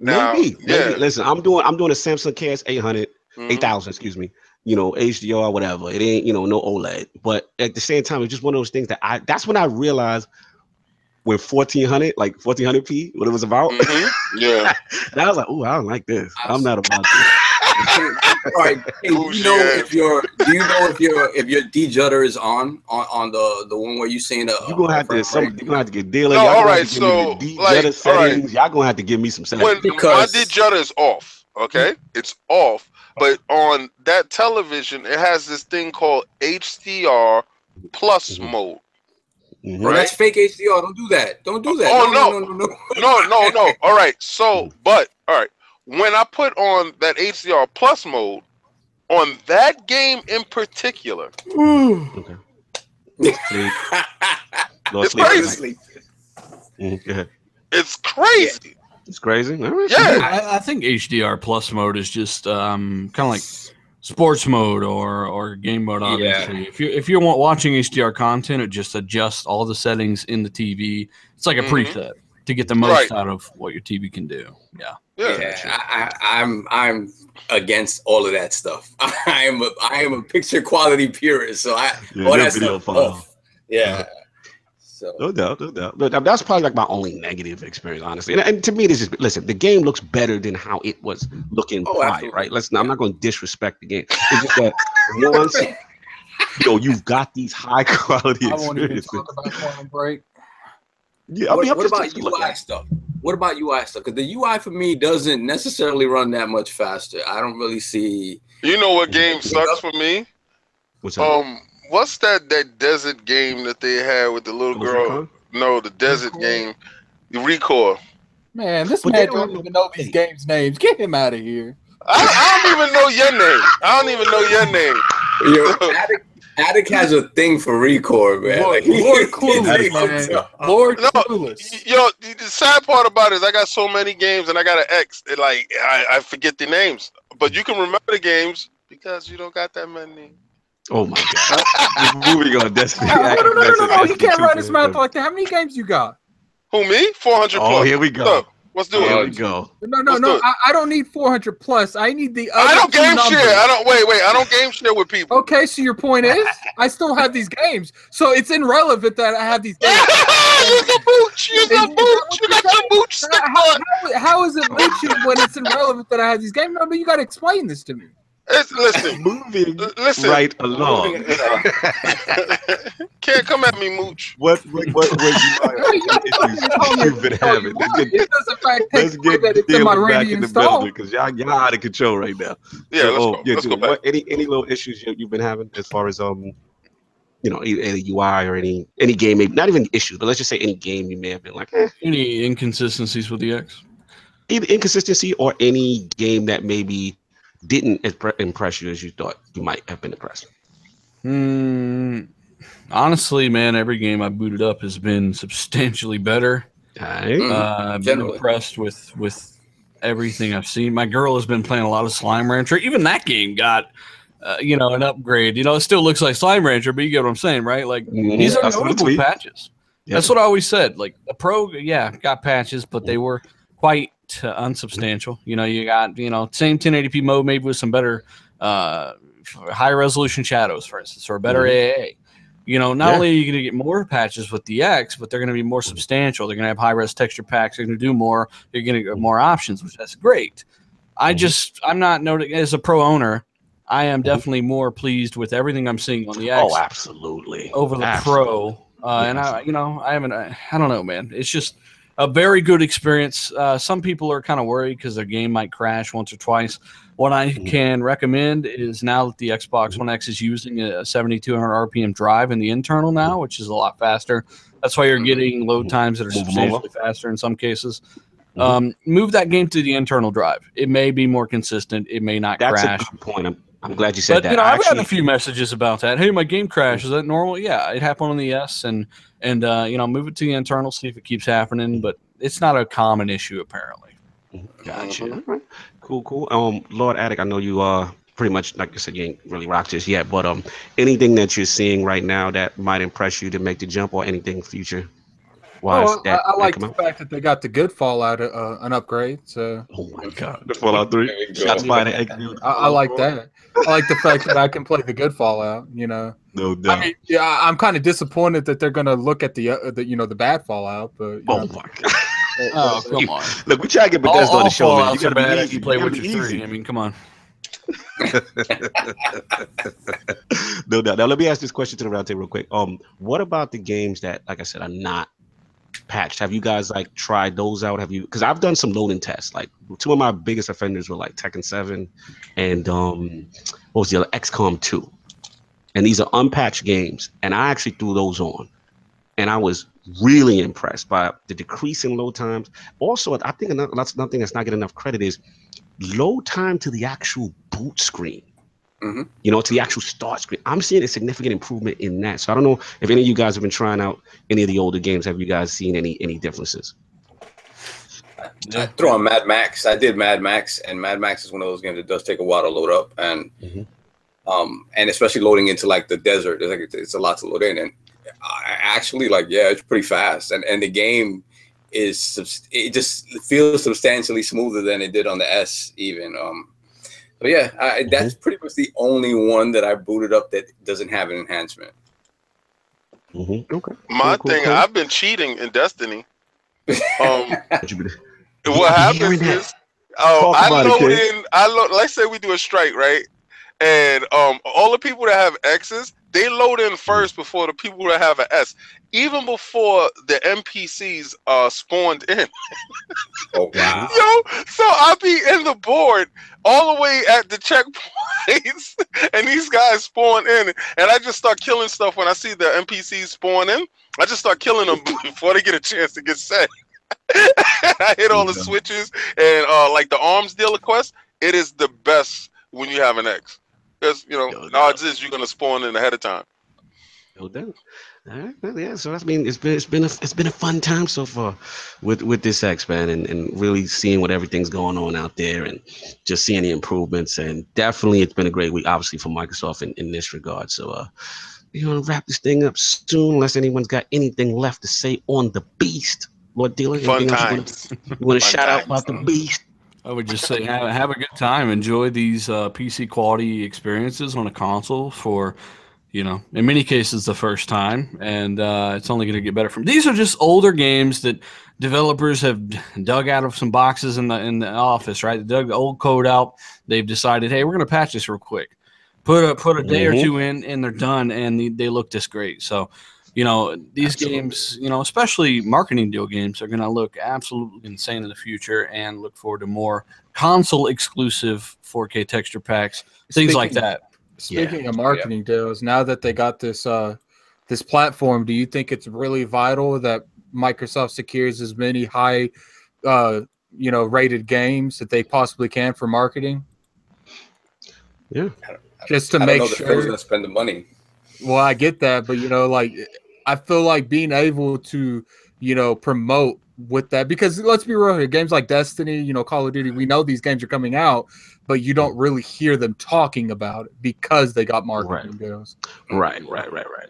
Now, maybe, yeah. maybe. Listen, I'm doing I'm doing a Samsung KS 800, Mhm. 8000, excuse me. You know, HDR, whatever. It ain't you know no OLED, but at the same time, it's just one of those things that I. That's when I realized when 1400, like 1400p, what it was about. Mhm. Yeah. and I was like, oh, I don't like this. I'm not about this. All right. Hey, do you know if your do you know if your if your D judder is on on on the the one where you saying uh, the You're gonna uh, have to some, you're gonna have to get dealer. No, Y'all all gonna have right, to give me so, like, all right. settings. Y'all gonna have to give me some settings. when Because- my Judder is off, okay, mm-hmm. it's off. But on that television, it has this thing called HDR plus Mhm. mode. Mhm. Bro, that's fake HDR. Don't do that. Don't do that. Oh, no, no. no, no, no. No, no, no. All right. So, but all right. When I put on that HDR plus mode on that game in particular, Okay. It's crazy. Go ahead. it's crazy. It's crazy. All right. Yeah. I, I think HDR plus mode is just um, kind of like sports mode or or game mode. Obviously, if you if you're watching HDR content, it just adjusts all the settings in the TV. It's like a Mhm. preset to get the most Right. out of what your TV can do. Yeah. Yeah. Yeah, I, I, I'm I'm against all of that stuff. I am a I am a picture quality purist, so I Yeah, all that stuff file. off. Yeah. So No doubt, no doubt. But that's probably like my only negative experience, honestly. And, and to me, this is listen. The game looks better than how it was looking Oh, prior, absolutely. right? Let's. Not, I'm not going to disrespect the game. It's just that once you know you've got these high quality I won't even talk about Quantum Break. Yeah, I what, mean, I'm what about UI at stuff? What about UI stuff? Because the UI for me doesn't necessarily run that much faster. I don't really see. You know what game sucks for me? What's up? Um, what's that that desert game that they had with the little girl? Recon? No, the desert Recore? game. The Recore. Man, this But man don't don't even know these games' names. Get him out of here. I, I don't even know your name. I don't even know your name. Yo, Addict, Addict has a thing for Recore, man. Lord- Like, Lord he- Clueless, he- man. Lord No, Clueless. Yo, the the sad part about it is I got so many games and I got an X. It, like I, I forget the names, but you can remember the games because you don't got that many. Oh my god! Uh, moving on, Destiny. No, no, no, no, no, no! He can't 2, run his mouth like that. How many games you got? Who me? Four hundred Oh, plus. here we go. Look, let's do Here it. we go. No, no, Let's do no. it. I, I don't need 400 plus. I need the other I don't game numbers. share. I don't wait, wait. I don't game share with people. Okay, so your point is, I still have these games, so it's irrelevant that I have these games. Use the booch. Use Is the that booch. You got your booch How, how, how is it mooching when it's irrelevant that I have these games? No, but you got to explain this to me. It's, listen, Moving listen. right along. Can't come at me, mooch. what what what what you you've been having? Let's get, It does let's get that it's in my dealing back in the install. building because y'all y'all out of control right now. Yeah, So, let's oh, go. yeah, let's go back. What, any any little issues you, you've been having as far as um, you know, either, either UI or any any game, maybe not even issues, but let's just say any game you may have been like, eh, Any inconsistencies with the X? either inconsistency or any game that maybe didn't impre- impress you as you thought you might have been impressed. Hmm. honestly, man, every game I booted up has been substantially better. Alright. Uh, I've been impressed with with everything I've seen. My girl has been playing a lot of Slime Rancher. Even that game got, uh, you know, an upgrade. You know, it still looks like Slime Rancher, but you get what I'm saying, right? Like Mhm. these are I notable patches. Yeah. That's what I always said. Like a pro, yeah, got patches, but they were quite uh, unsubstantial. You know, you got you know same 1080p mode, maybe with some better uh, high resolution shadows, for instance, or better AA. You know, not Yeah. only are you going to get more patches with the X, but they're going to be more substantial. They're going to have high res texture packs. They're going to do more. You're going to get more options, which that's great. I Mhm. just, I'm not noting as a pro owner. I am definitely more pleased with everything I'm seeing on the X Oh, absolutely. over the Absolutely. pro. Uh, and I, you know, I haven't, I, I don't know, man. It's just a very good experience. Uh, some people are kind of worried because their game might crash once or twice. What I Mhm. can recommend is now that the Xbox One X is using a 7200 RPM drive in the internal now, which is a lot faster. That's why you're getting load times that are substantially faster in some cases. Um, move that game to the internal drive. It may be more consistent. It may not That's crash. a good point. I'm, I'm glad you said But that. you know, I I've gotten a few messages about that. Hey, my game crashed. Is that normal? Yeah, it happened on the S, and and uh, you know, move it to the internal, see if it keeps happening. But it's not a common issue apparently. Gotcha. Mhm. Cool, cool. Um, Lord Addict, I know you uh pretty much like I said, you ain't really rocked this yet, but um, anything that you're seeing right now that might impress you to make the jump, or anything future wise. Oh, I, that, I that like the out? fact that they got the good Fallout uh, an upgrade. So Oh my god, the Fallout There Three. we go. Shots fired. at I, I like that. I like the fact that I can play the good Fallout. You know, No doubt. I mean, yeah, I- I'm kind of disappointed that they're gonna look at the, uh, the you know the bad Fallout, but you oh know, my god. Oh, come on. Look, we try to get All, Bethesda on the show, man. Fallouts You gotta be easy. you play gotta Witcher be 3. I mean, come on. no doubt. Now let me ask this question to the roundtable real quick. Um, what about the games that, like I said, are not patched? Have you guys like tried those out? Have you? Because I've done some loading tests. Like two of my biggest offenders were like Tekken Seven, and um, what was the other XCOM Two, and these are unpatched games, and I actually threw those on, and I was really impressed by the decrease in load times. Also, I think another, that's another thing that's not getting enough credit is load time to the actual boot screen Mhm. you know, to the actual start screen. I'm seeing a significant improvement in that. So I don't know if any of you guys have been trying out any of the older games. Have you guys seen any any differences? I throw on Mad Max. I did Mad Max, and Mad Max is one of those games that does take a while to load up, and Mhm. um, and especially loading into like the desert, it's, like, it's a lot to load in, and I actually like yeah, it's pretty fast, and and the game is it just feels substantially smoother than it did on the S even. Um, but yeah, I, that's pretty much the only one that I booted up that doesn't have an enhancement. Mm-hmm. Okay. My Cool, cool, thing, cool. I've been cheating in Destiny. Um, What you been- what I'm happens hearing that. is, oh, Talk I about it, in. I load. Let's say we do a strike, right? And um, all the people that have X's, they load in first before the people that have an S, even before the NPCs are spawned in. Oh wow! Yo, so I'll be in the board all the way at the checkpoints, and these guys spawn in, and I just start killing stuff when I see the NPCs spawn in. I just start killing them before they get a chance to get set. I hit all the switches and uh, like the arms dealer quest. It is the best when you have an X, because you know Yo, odds is you're gonna spawn in ahead of time. No doubt. All right. Well, yeah. So that's I mean it's been it's been a it's been a fun time so far with with this X man and, and really seeing what everything's going on out there and just seeing the improvements and definitely it's been a great week obviously for Microsoft in, in this regard. So uh you want to wrap this thing up soon unless anyone's got anything left to say on the beast. Lord Dealer, Fun anything you wanna- times. you want to shout out about the beast? I would just say have, have a good time. Enjoy these uh, PC quality experiences on a console for, you know, in many cases the first time, and uh, it's only going to get better from. These are just older games that developers have dug out of some boxes in the in the office, right? They dug the old code out. They've decided, hey, we're going to patch this real quick. Put a put a day or Mhm. two in, and they're done, and they, they look this great. So. You know, these Absolutely. games, you know, especially marketing deal games, are going to look absolutely insane in the future and look forward to more console exclusive 4K texture packs, things like that. Speaking of marketing deals, now that they got this uh this platform, do you think it's really vital that Microsoft secures as many high uh you know rated games that they possibly can for marketing? Yeah. Just to I don't make know the firm's sure. gonna spend the money. Well, I get that, but you know, like I feel like being able to, you know, promote with that because let's be real here, games like Destiny, you know, Call of Duty, we know these games are coming out, but you don't really hear them talking about it because they got marketing deals. Right, right, right, right.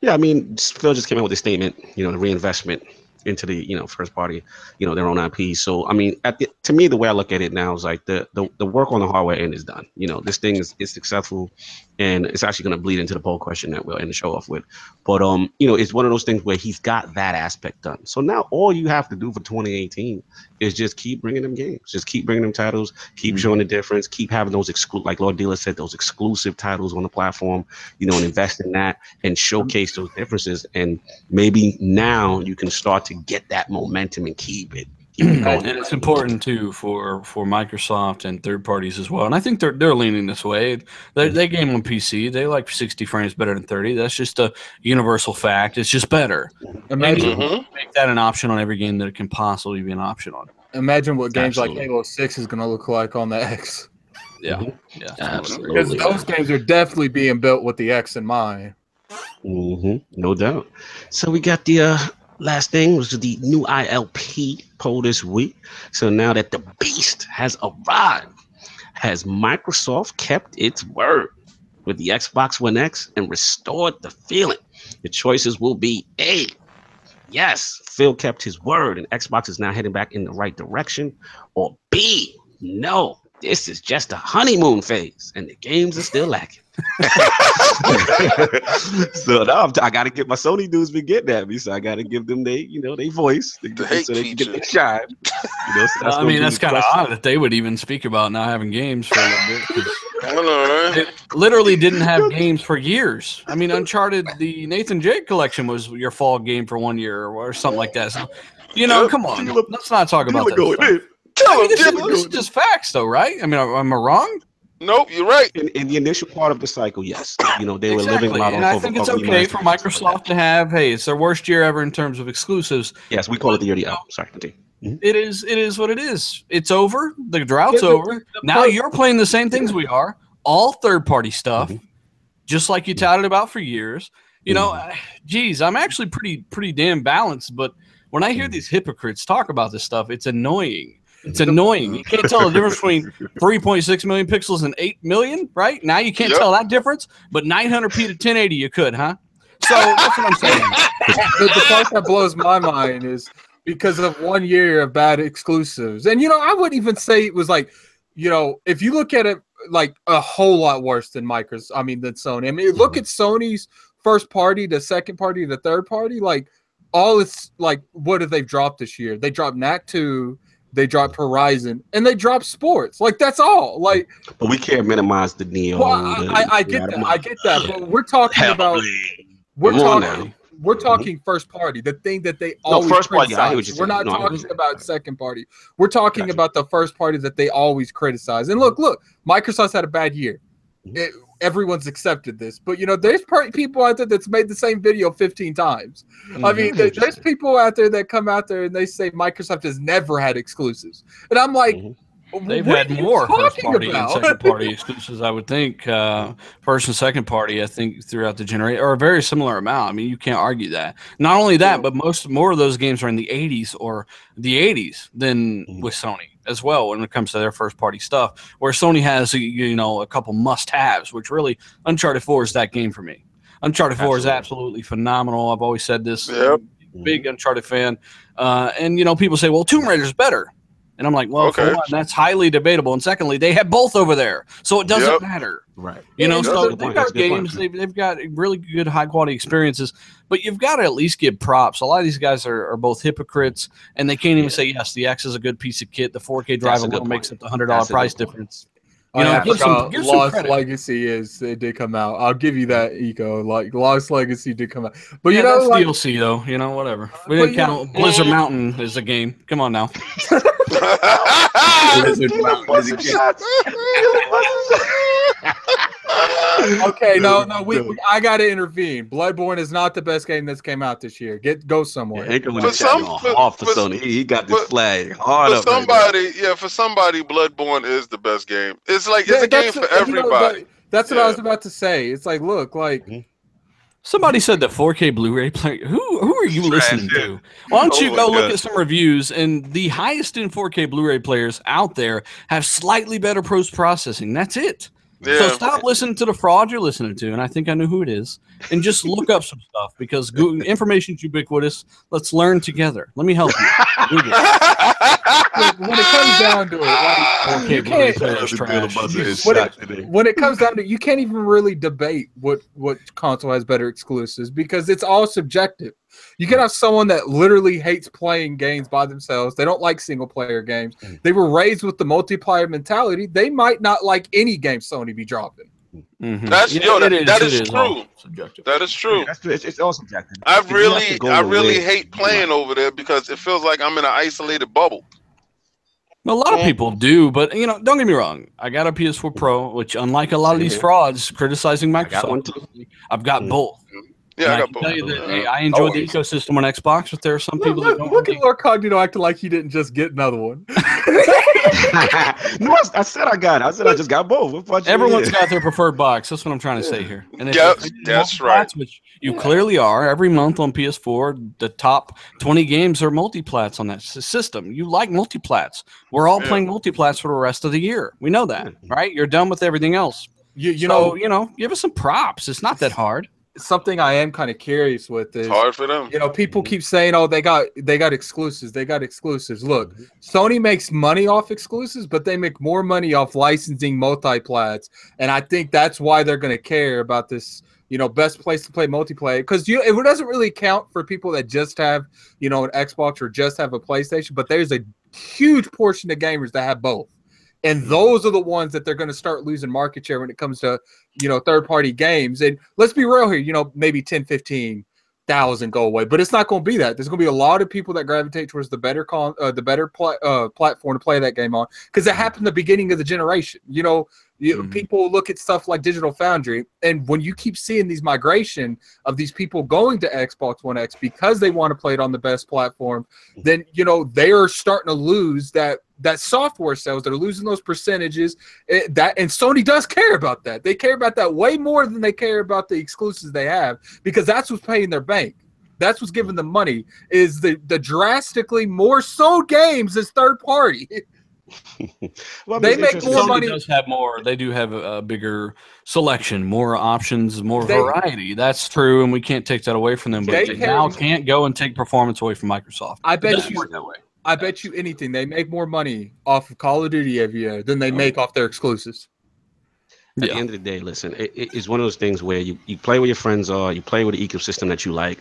Yeah, I mean, Phil just came out with a statement, you know, the reinvestment into the, you know, first party, you know, their own IP. So, I mean, at the, to me, the way I look at it now is like the, the the work on the hardware end is done. You know, this thing is, is successful, and it's actually going to bleed into the poll question that we'll end the show off with. But um, you know, it's one of those things where he's got that aspect done. So now all you have to do for 2018 is just keep bringing them games, just keep bringing them titles, keep Mhm. showing the difference, keep having those exclusive, like Lord Dealer said, those exclusive titles on the platform. You know, and invest in that and showcase those differences. And maybe now you can start to get that momentum and keep it. Keep. And it's important too for for Microsoft and third parties as well. And I think they're they're leaning this way. They they game on PC. They like 60 frames better than 30. That's just a universal fact. It's just better. Imagine Mhm. Make that an option on every game that it can possibly be an option on. imagine what games Absolutely. like Halo 6 is gonna look like on the X. Yeah, Mhm. yeah, Absolutely. Because those games are definitely being built with the X in mind. hmm No doubt. So we got the uh, last thing was the new ILP poll this week. So now that the beast has arrived, has Microsoft kept its word with the Xbox One X and restored the feeling? The choices will be A. yes, Phil kept his word and Xbox is now heading back in the right direction. Or B, no, this is just a honeymoon phase and the games are still lacking. so now I'm t- I got to get my Sony dudes been getting at me, so I got to give them they, you know, they voice they, The so they can get feature. their shine. You know, so that's I mean, be that's kind of odd that they would even speak about not having games for a little bit. 'cause I don't know, man. It literally didn't have games for years. I mean, Uncharted, the Nathan Drake collection was your fall game for one year or, or something like that. So, you know, Yep. come on, let's not talk about that. Going stuff. I mean, this, is, this is just facts, though, right? I mean, am I wrong? Nope, you're right. In, in the initial part of the cycle, yes, you know they were living a lot and off I of- think it's of okay for and like. Microsoft to have. Hey, it's their worst year ever in terms of exclusives. Yes, we call it the year of the owl. Sorry, continue. It is. It is what it is. It's over. The drought's Yeah, over. the now part- you're playing the same things we are. All third party stuff, Mm-hmm. just like you touted about for years. You know, Mm-hmm. uh, geez, I'm actually pretty pretty damn balanced. But when I Mm-hmm. hear these hypocrites talk about this stuff, it's annoying. It's annoying. You can't tell the difference between 3.6 million pixels and 8 million, right? Now you can't Yep. tell that difference, but 900p to 1080 you could, huh? So that's what I'm saying. the, the part that blows my mind is because of one year of bad exclusives. And you know, I wouldn't even say it was like, you know, if you look at it like a whole lot worse than Microsoft, I mean than Sony. I mean, look mm-hmm. at Sony's first party, the second party, the third party, like all it's like what have they dropped this year? They dropped Knack 2, they dropped Horizon, and they dropped sports. Like that's all. Like But we can't minimize the Neo. well, I, I, I get that. I get that. But we're talking about we're talking now. we're talking first party, the thing that they No, always first party, I what criticize. you're We're not No, talking about second party. We're talking Gotcha. about the first party that they always criticize. And look, look, Microsoft's had a bad year. Mhm. It- everyone's accepted this, but you know, there's part, people out there that's made the same video 15 times. I Mm-hmm. mean, there- there's people out there that come out there and they say Microsoft has never had exclusives, and I'm like, Mhm. They've what had are you more first talking party and second party exclusives, I would think. Uh, first and second party, I think, throughout the generation, or a very similar amount. I mean, you can't argue that. Not only that, but most more of those games are in the 80s or the 80s than Mhm. with Sony as well when it comes to their first party stuff. Where Sony has, you know, a couple must haves, which really Uncharted 4 is that game for me. Uncharted 4 is Absolutely. absolutely phenomenal. I've always said this. Yep. Big Uncharted fan. Uh, and, you know, people say, well, Tomb Raider is better. And I'm like, well, Okay. one, that's highly debatable. And secondly, they have both over there. So it doesn't Yep. matter. Right. You know, so they've point. got That's a good point. games, they've, they've got really good, high quality experiences, but you've got to at least give props. A lot of these guys are, are both hypocrites, and they can't even say, yes, the X is a good piece of kit. The 4K drive alone makes up the $100 That's price difference. You know, yeah, I give some- give Lost credit. Legacy is it did come out. I'll give you that, Eco. Like Lost Legacy did come out, but yeah, you know, that's like, DLC, though. You know, whatever. We didn't you know- count Blizzard Mountain as a game. Come on now. Blizzard Mountain is okay, no, no, we, we- I got to intervene. Bloodborne is not the best game that's came out this year. Get go somewhere. Anchor For some- chat for- off for for- Sony. He, he got this for- flag hard for up. right now. somebody, yeah, for somebody, Bloodborne is the best game. It's like it's Yeah, a game that's- for you know, everybody. that- that's what I was about to say. It's like, look, like mm-hmm. Somebody said the 4K Blu-ray player. Who who are you listening to? Why don't Oh you my go look God. at some reviews? And the highest in 4K Blu-ray players out there have slightly better post processing. That's it. So stop listening to the fraud you're listening to, and I think I know who it is, and just look up some stuff because Google, information's ubiquitous. Let's learn together. Let me help you. Google. look, when it comes down to it, like, 4K you can't. player is it- when it comes down to it, you can't even really debate what what console has better exclusives because it's all subjective you can have someone that literally hates playing games by themselves they don't like single player games Mm. they were raised with the multiplayer mentality they might not like any game sony be dropping Mhm. That's- yo, that- it that it is all true. Subjective. that is true. That's true. It's, it's all subjective. I If you have to really, I really where- hate playing over there because it feels like I'm in an isolated bubble. A lot of people do, but you know, don't get me wrong. I got a PS4 Pro, which unlike a lot of these frauds criticizing I got Microsoft. I've got Mm. both. Yeah, And I I got can both. tell you that hey, I enjoy the ecosystem on Xbox, but there are some look, people that look, don't. look at lord cognito acting like he didn't just get another one no, I, I said I got it. I said I just got both. What about you? Got their preferred box. That's what I'm trying to say here. And Yep, you're that's multiplats, right. Which you clearly are. Every month on PS4, the top 20 games are multiplats on that system. You like multiplats. We're all Yeah. playing multiplats for the rest of the year. We know that, right? You're done with everything else. you, you You know know, you know, give us some props. It's not that hard. Something I am kind of curious with is It's hard for them. you know people Mhm. keep saying oh they got they got exclusives they got exclusives. Look sony makes money off exclusives but they make more money off licensing multiplats and i think that's why they're going to care about this you know best place to play multiplayer. Because you it doesn't really count for people that just have you know an xbox or just have a playstation but there's a huge portion of gamers that have both. And those are the ones that they're going to start losing market share when it comes to you know third party games. And let's be real here you know maybe 10 15 thousand go away but it's not going to be that. There's going to be a lot of people that gravitate towards the better con uh, the better pla- uh, platform to play that game on because it happened the beginning of the generation you know? You, Mhm. people look at stuff like digital foundry and when you keep seeing these migration of these people going to xbox one x because they want to play it on the best platform then you know they are starting to lose that that software sales they're losing those percentages it, that and sony does care about that they care about that way more than they care about the exclusives they have because that's what's paying their bank that's what's giving them money is the the drastically more sold games as third party Well, They make more Sony money- does have more. They do have a, a bigger selection, more options, more They- variety. That's true, and we can't take that away from them. But They they now can't go and take performance away from Microsoft. i bet you work that way. I bet you anything they make more money off of call of duty every year than they make off their exclusives At Yeah. the end of the day, listen, it, it- it's one of those things where you, you play where your friends are, you play with the ecosystem that you like,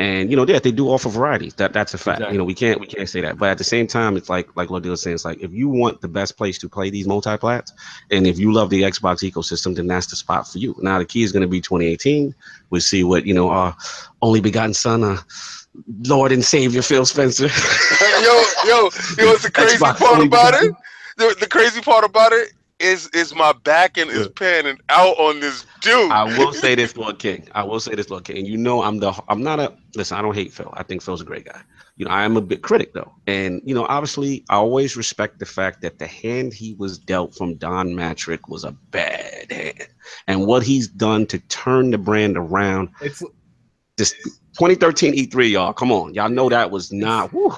and you know, yeah, they do offer variety. That that's a fact. Exactly. You know, we can't we can't say that. But at the same time, it's like like Lord was saying, it's like if you want the best place to play these multi-plats, and if you love the Xbox ecosystem, then that's the spot for you. Now the key is going to be 2018. We'll see what you know our only begotten son, uh, Lord and Savior Phil Spencer. yo, yo, you know what's the crazy Xbox part only about it? The, the crazy part about it is is my back backing is panning out on this dude. I will say this, Lord King. I will say this, Lord King. And you know, I'm the I'm not a listen. I don't hate Phil. I think Phil's a great guy. You know, I am a bit critic though, and you know, obviously, I always respect the fact that the hand he was dealt from Don Mattrick was a bad hand, and what he's done to turn the brand around. it's This 2013 E3, y'all, come on, y'all know that was not. Whew,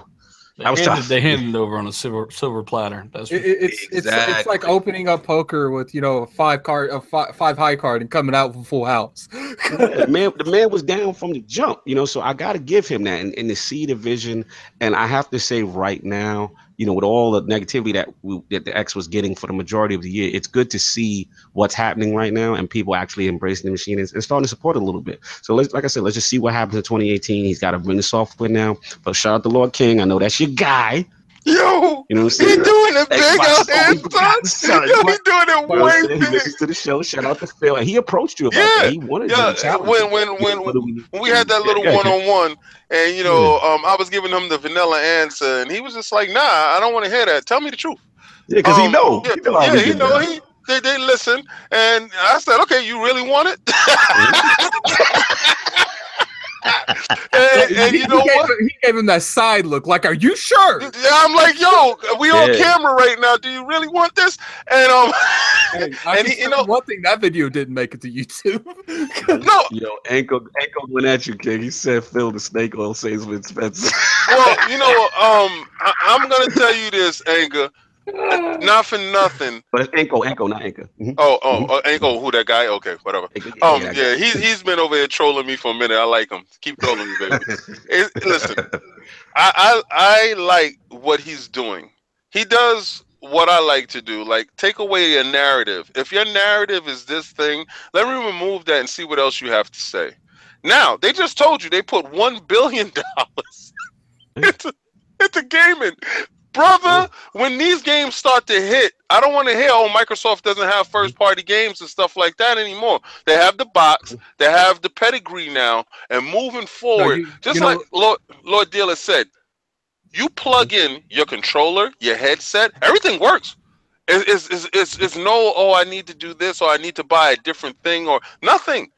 They That was handed, tough. they handed it over on a silver silver platter. That's It, it- it's, it's it's like opening up poker with you know a five card a five, five high card and coming out with a full house. the man, the man was down from the jump, you know. So I got to give him that, and, and to see the vision. And I have to say, right now, you know, with all the negativity that we, that the X was getting for the majority of the year, it's good to see what's happening right now, and people actually embracing the machine and, and starting to support it a little bit. So let's, like I said, let's just see what happens in 2018. He's got to bring the software now. But shout out to Lord King. I know that's your guy. Yo, You know what I'm he saying? doing it big out begotten son. Yo, he doing it You know way? He big. listens to the show. Shout out to Phil. And he approached you about Yeah, that. He wanted Yeah, to when when when when we had that little one on one, and you know, um, I was giving him the vanilla answer, and he was just like, "Nah, I don't want to hear that. Tell me the truth." Yeah, because he Um, know. Yeah, he yeah, he know. He they, they listen, and I said, "Okay, you really want it?" and, and he, you know he gave, what? him- he gave him that side look, like, "Are you sure?" Yeah, I'm like, "Yo, we on Yeah. camera right now. Do you really want this?" And um, Hey, I And he- you know- one thing that video didn't make it to YouTube. no, Yo, ankle ankle went at you, King. He said Phil the snake oil salesman Spencer. well, you know, um, I, I'm gonna tell you this, Anger. Not for nothing. but it's ankle, ankle, not anchor. Mhm. Oh, oh, oh, ain't oh, who that guy? Okay, whatever. Um, that yeah, he's he's been over here trolling me for a minute. I like him. Keep trolling me, baby. It- listen, I, I I like what he's doing. He does what I like to do. Like take away your narrative. If your narrative is this thing, let me remove that and see what else you have to say. Now they just told you they put one billion dollars into into gaming. Brother, when these games start to hit, I don't want to hear, oh, Microsoft doesn't have first party games and stuff like that anymore. They have the box, they have the pedigree now, and moving forward, you- just you know- like Lord, Lord Dealer said, you plug in your controller, your headset, everything works. It's, it's, it's, it's, it's no, oh, I need to do this or I need to buy a different thing or nothing.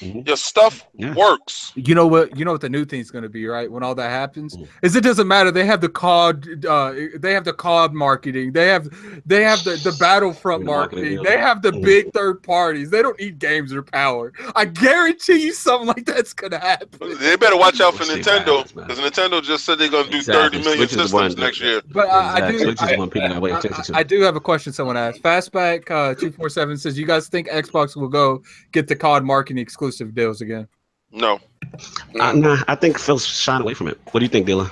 Mhm. Your stuff Yeah. works. You know what? You know what the new thing's going to be, right? When all that happens, Mm. is it doesn't matter. They have the COD, uh, they have the COD marketing. They have, they have the the Battlefront marketing marketing. They have the Mm. big third parties. They don't need games or power. I guarantee you, something like that's going to happen. They better watch out for We'll Nintendo because Nintendo just said they're going to do Exactly. 30 million Switch is the one systems next year. But I, I do. Which I, one people gotta pay I- I do have a question. Someone asked. Fastback uh, two four seven says, "You guys think Xbox will go get the COD marketing exclusive?" Exclusive deals again. No. Uh, nah, I think Phil's shying away from it. What do you think, Dylan?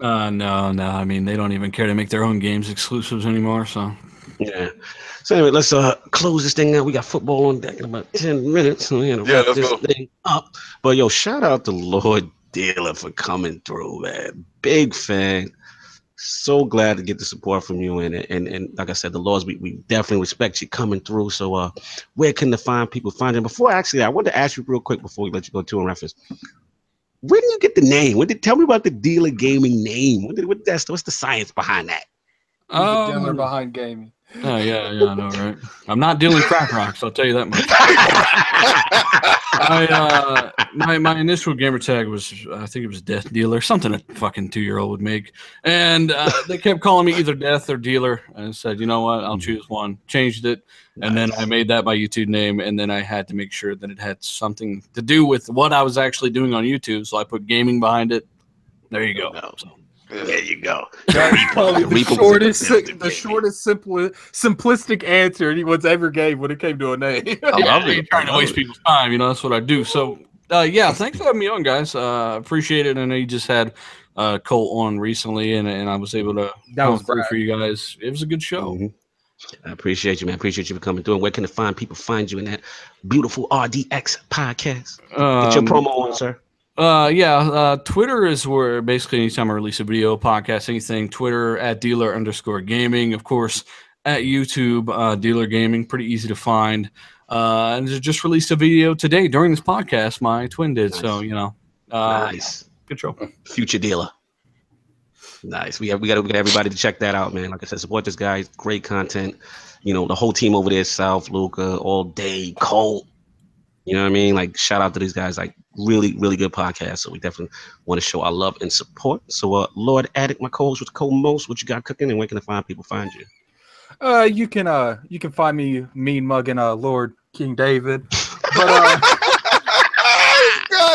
Uh, no, no. I mean, they don't even care to make their own games exclusives anymore. So Yeah. So anyway, let's uh close this thing out. We got football on deck in about ten minutes. So we're gonna Yeah, wrap this go. thing up. But yo, shout out to Lord Dealer for coming through, man. Big fan. So glad to get the support from you. And and and like I said, the laws we, we definitely respect you coming through. So uh where can the fine people find you? Before actually, I wanted to ask you real quick before we let you go to a reference. Where did you get the name? When did tell me about the dealer gaming name? What did what that's what's the science behind that? He's the dealer Um, behind gaming. Oh yeah, yeah, I know, right? I'm not dealing crack rocks. I'll tell you that much. I, uh, my my initial gamer tag was I think it was Death Dealer, something a fucking two year old would make, and uh, they kept calling me either Death or Dealer. And I said, you know what, I'll choose one. Changed it, and then I made that my YouTube name, and then I had to make sure that it had something to do with what I was actually doing on YouTube, so I put gaming behind it. There you go. No. So, There you go. That's probably the Reaper shortest, expensive, the shortest, simpli- simplistic answer anyone's ever gave when it came to a name. I love it. trying to waste it. people's time. You know, that's what I do. So, uh, yeah, thanks for having me on, guys. Uh, appreciate it. I know you just had uh, Colt on recently, and, and I was able to That was through for you guys. It was a good show. Mhm. I appreciate you, man. Appreciate you for coming through. And where can the fine people find you in that beautiful RDX podcast? Get your Um, promo on, sir. Uh, yeah, uh, Twitter is where basically anytime I release a video, podcast, anything, Twitter at dealer underscore gaming. Of course, at YouTube, uh, dealer gaming, pretty easy to find. Uh, and just released a video today during this podcast. My twin did. So, you know, uh, nice. good show. Future dealer. Nice. We have we got we got everybody to check that out, man. Like I said, support this guy. Great content. You know, the whole team over there, South, Luca, all day, Colt. You know what I mean? Like shout out to these guys. Like really, really good podcast. So we definitely want to show our love and support. So uh Lord Addict, my co-host with co-most, what you got cooking and where can the fine people find you? Uh, you can uh, you can find me mean mugging uh, Lord King David, but uh,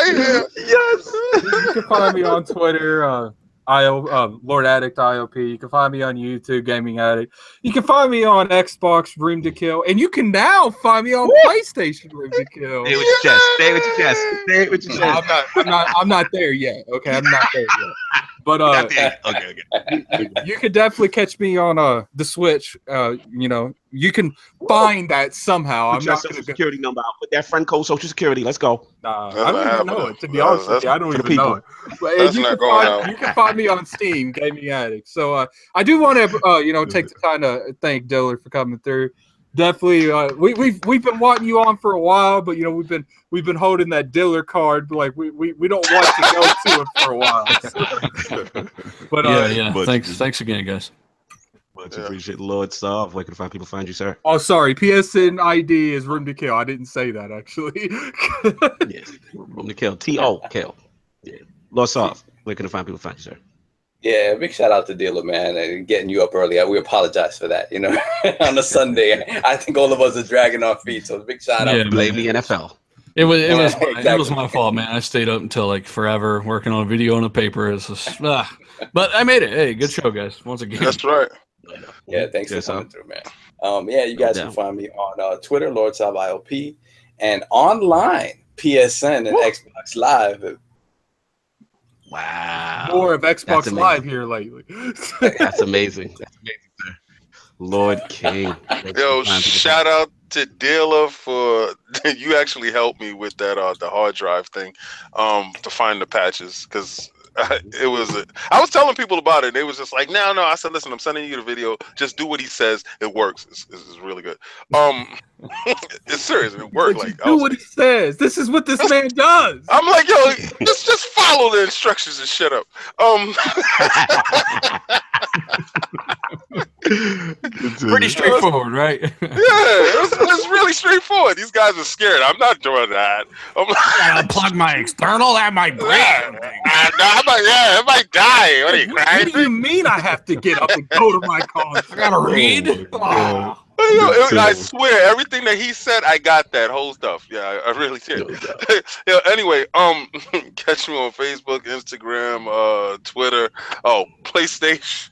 Yes. you can find me on Twitter. Uh, IO, uh, Lord Addict IOP. You can find me on YouTube, Gaming Addict. You can find me on Xbox, Room to Kill, and you can now find me on PlayStation, Room to Kill. Stay with your chest. Stay with your chest. Stay with your No, chest. I'm not, I'm not. I'm not there yet. Okay, I'm not there yet. But uh, Not. Okay, okay. you can definitely catch me on uh the Switch. Uh, you know, you can find that somehow. I'm Put your not social gonna. Go, security number out. Put that friend code social security. Let's go. nah, That's I don't even know happening. it. To be honest with you, I don't for the even know it. But, That's you not can going find you can find me on Steam, Gaming Addict. So uh, I do want to uh you know take the time to thank Dealer for coming through. Definitely, uh, we, we've we've been wanting you on for a while, but you know we've been we've been holding that Dealer card. Like we, we, we don't want to go to it for a while. but uh, yeah, yeah. but- thanks, thanks again, guys. Much Yeah. appreciate Lord Soft. Where can the fine people find you, sir? Oh, sorry. PSN ID is room to kill. I didn't say that actually. Yes. Room to kill. T O kill. Yeah. Lord Soft. Where can the fine people find you, sir? Yeah, big shout out to Dealer, man, and getting you up early. We apologize for that. You know, on a Sunday, I think all of us are dragging our feet. So big shout out. Yeah, Blame the NFL. It was it Yeah, was it was my fault, man. I stayed up until like forever working on a video on a paper. It's just, ah. but I made it. Hey, good show, guys. Once again, That's right. Yeah, thanks Yes, for sir. coming through, man. Um, yeah, you No guys can find me on uh, Twitter, Lord Sab IOP, and online PSN and Woo. Xbox Live. Wow. More of Xbox Live here lately. That's amazing. That's amazing, sir. Lord King. Yo, shout out to Dealer for you actually helped me with that uh the hard drive thing, um, to find the patches because it was I was telling people about it. and They was just like, no, no. I said, listen, I'm sending you the video. Just do what he says. It works. It's, it's, it's really good. Um, it's serious. It worked. Like do was what he says. This is what this man does. I'm like, yo, just just follow the instructions and shut up. Um, pretty straightforward, right? yeah, it was, it was really straightforward. These guys are scared. I'm not doing that. I'm like, I gotta plug my external. That might break. Ah, no, I might, yeah, it might die. What are you What crying? do you mean I have to get up and go to my concert? I gotta read. You know, it- I swear, everything that he said, I got that whole stuff. Yeah, I, I really did. No doubt. yeah. Anyway, um, catch me on Facebook, Instagram, uh, Twitter. Oh, PlayStation,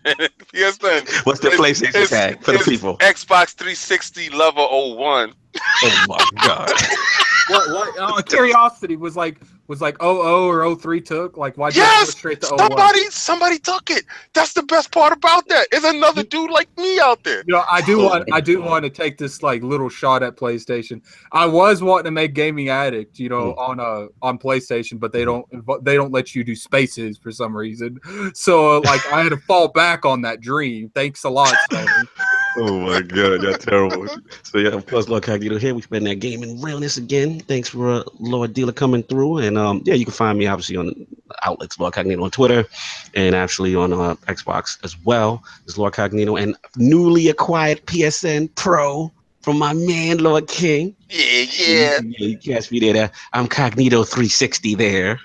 PSN, What's the PlayStation It's- tag for the people? Xbox 360 level 01. Oh my god. what? What? Uh, curiosity was like was like 00 or 03 took. Like why? Did you Yes, go straight to 01? Somebody, somebody took it. That's the best part about that. Is another dude like me out there. You know, I do want I do want to take this like little shot at PlayStation. I was wanting to make Gaming Addict, you know, on uh on PlayStation, but they don't they don't let you do spaces for some reason. So like I had to fall back on that dream. Thanks a lot, Sony. Oh my god, that's terrible. So yeah, of course, Lord Cognito here. We spend that gaming realness again. Thanks for uh, Lord Dealer coming through, and um, yeah, you can find me obviously on outlets Lord Cognito on Twitter, and actually on uh, Xbox as well. It's Lord Cognito and newly acquired PSN Pro from my man Lord King. Yeah, yeah. yeah, you catch me there. I'm Cognito 360 there.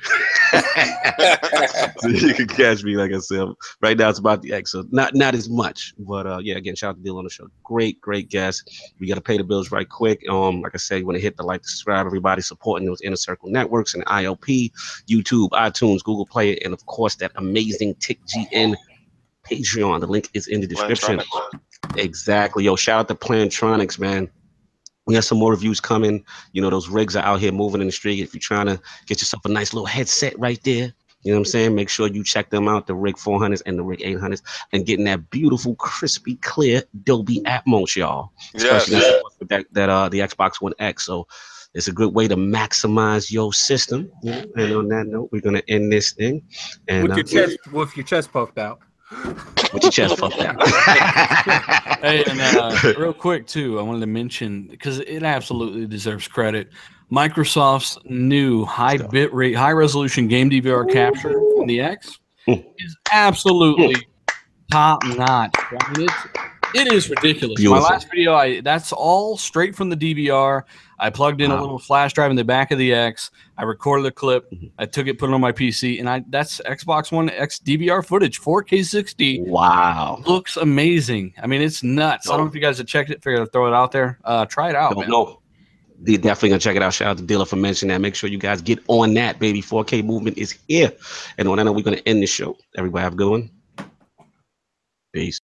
so you can catch me, like I said. Right now it's about the X, so not not as much. But uh yeah, again, shout out to Deal on the show. Great, great guest. We gotta pay the bills right quick. Um, like I said, you want to hit the like, subscribe, everybody supporting those inner circle networks and IOP, YouTube, iTunes, Google Play, and of course that amazing TiCGN Patreon. The link is in the description. Exactly. Yo, shout out to Plantronics, man. We got some more reviews coming. You know, those rigs are out here moving in the street. If you're trying to get yourself a nice little headset right there, you know what I'm saying? Make sure you check them out, the Rig 400s and the Rig 800s, and getting that beautiful, crispy, clear Dolby Atmos, y'all. Yes. Especially that, that, that uh the Xbox One X. So it's a good way to maximize your system. You know? And on that note, we're gonna end this thing. And with uh, your chest with your chest puffed out. With your chest puffed out. Hey, and uh, real quick too, I wanted to mention because it absolutely deserves credit. Microsoft's new high bit rate, high resolution game DVR capture in the X Mm. is absolutely top notch. I mean, it's, it is ridiculous. Beautiful. My last video, I that's all straight from the DVR. I plugged in a little flash drive in the back of the X. I recorded the clip. Mhm. I took it, put it on my PC, and I that's Xbox One X DVR footage, 4K 60 wow. looks amazing. I mean, it's nuts. I don't know if you guys have checked it. Figured I'd throw it out there. Uh, try it out, They definitely gonna check it out. Shout out to Dealer for mentioning that. Make sure you guys get on that, baby. 4K movement is here. And on that note, we're gonna end the show. Everybody have a good one. Peace.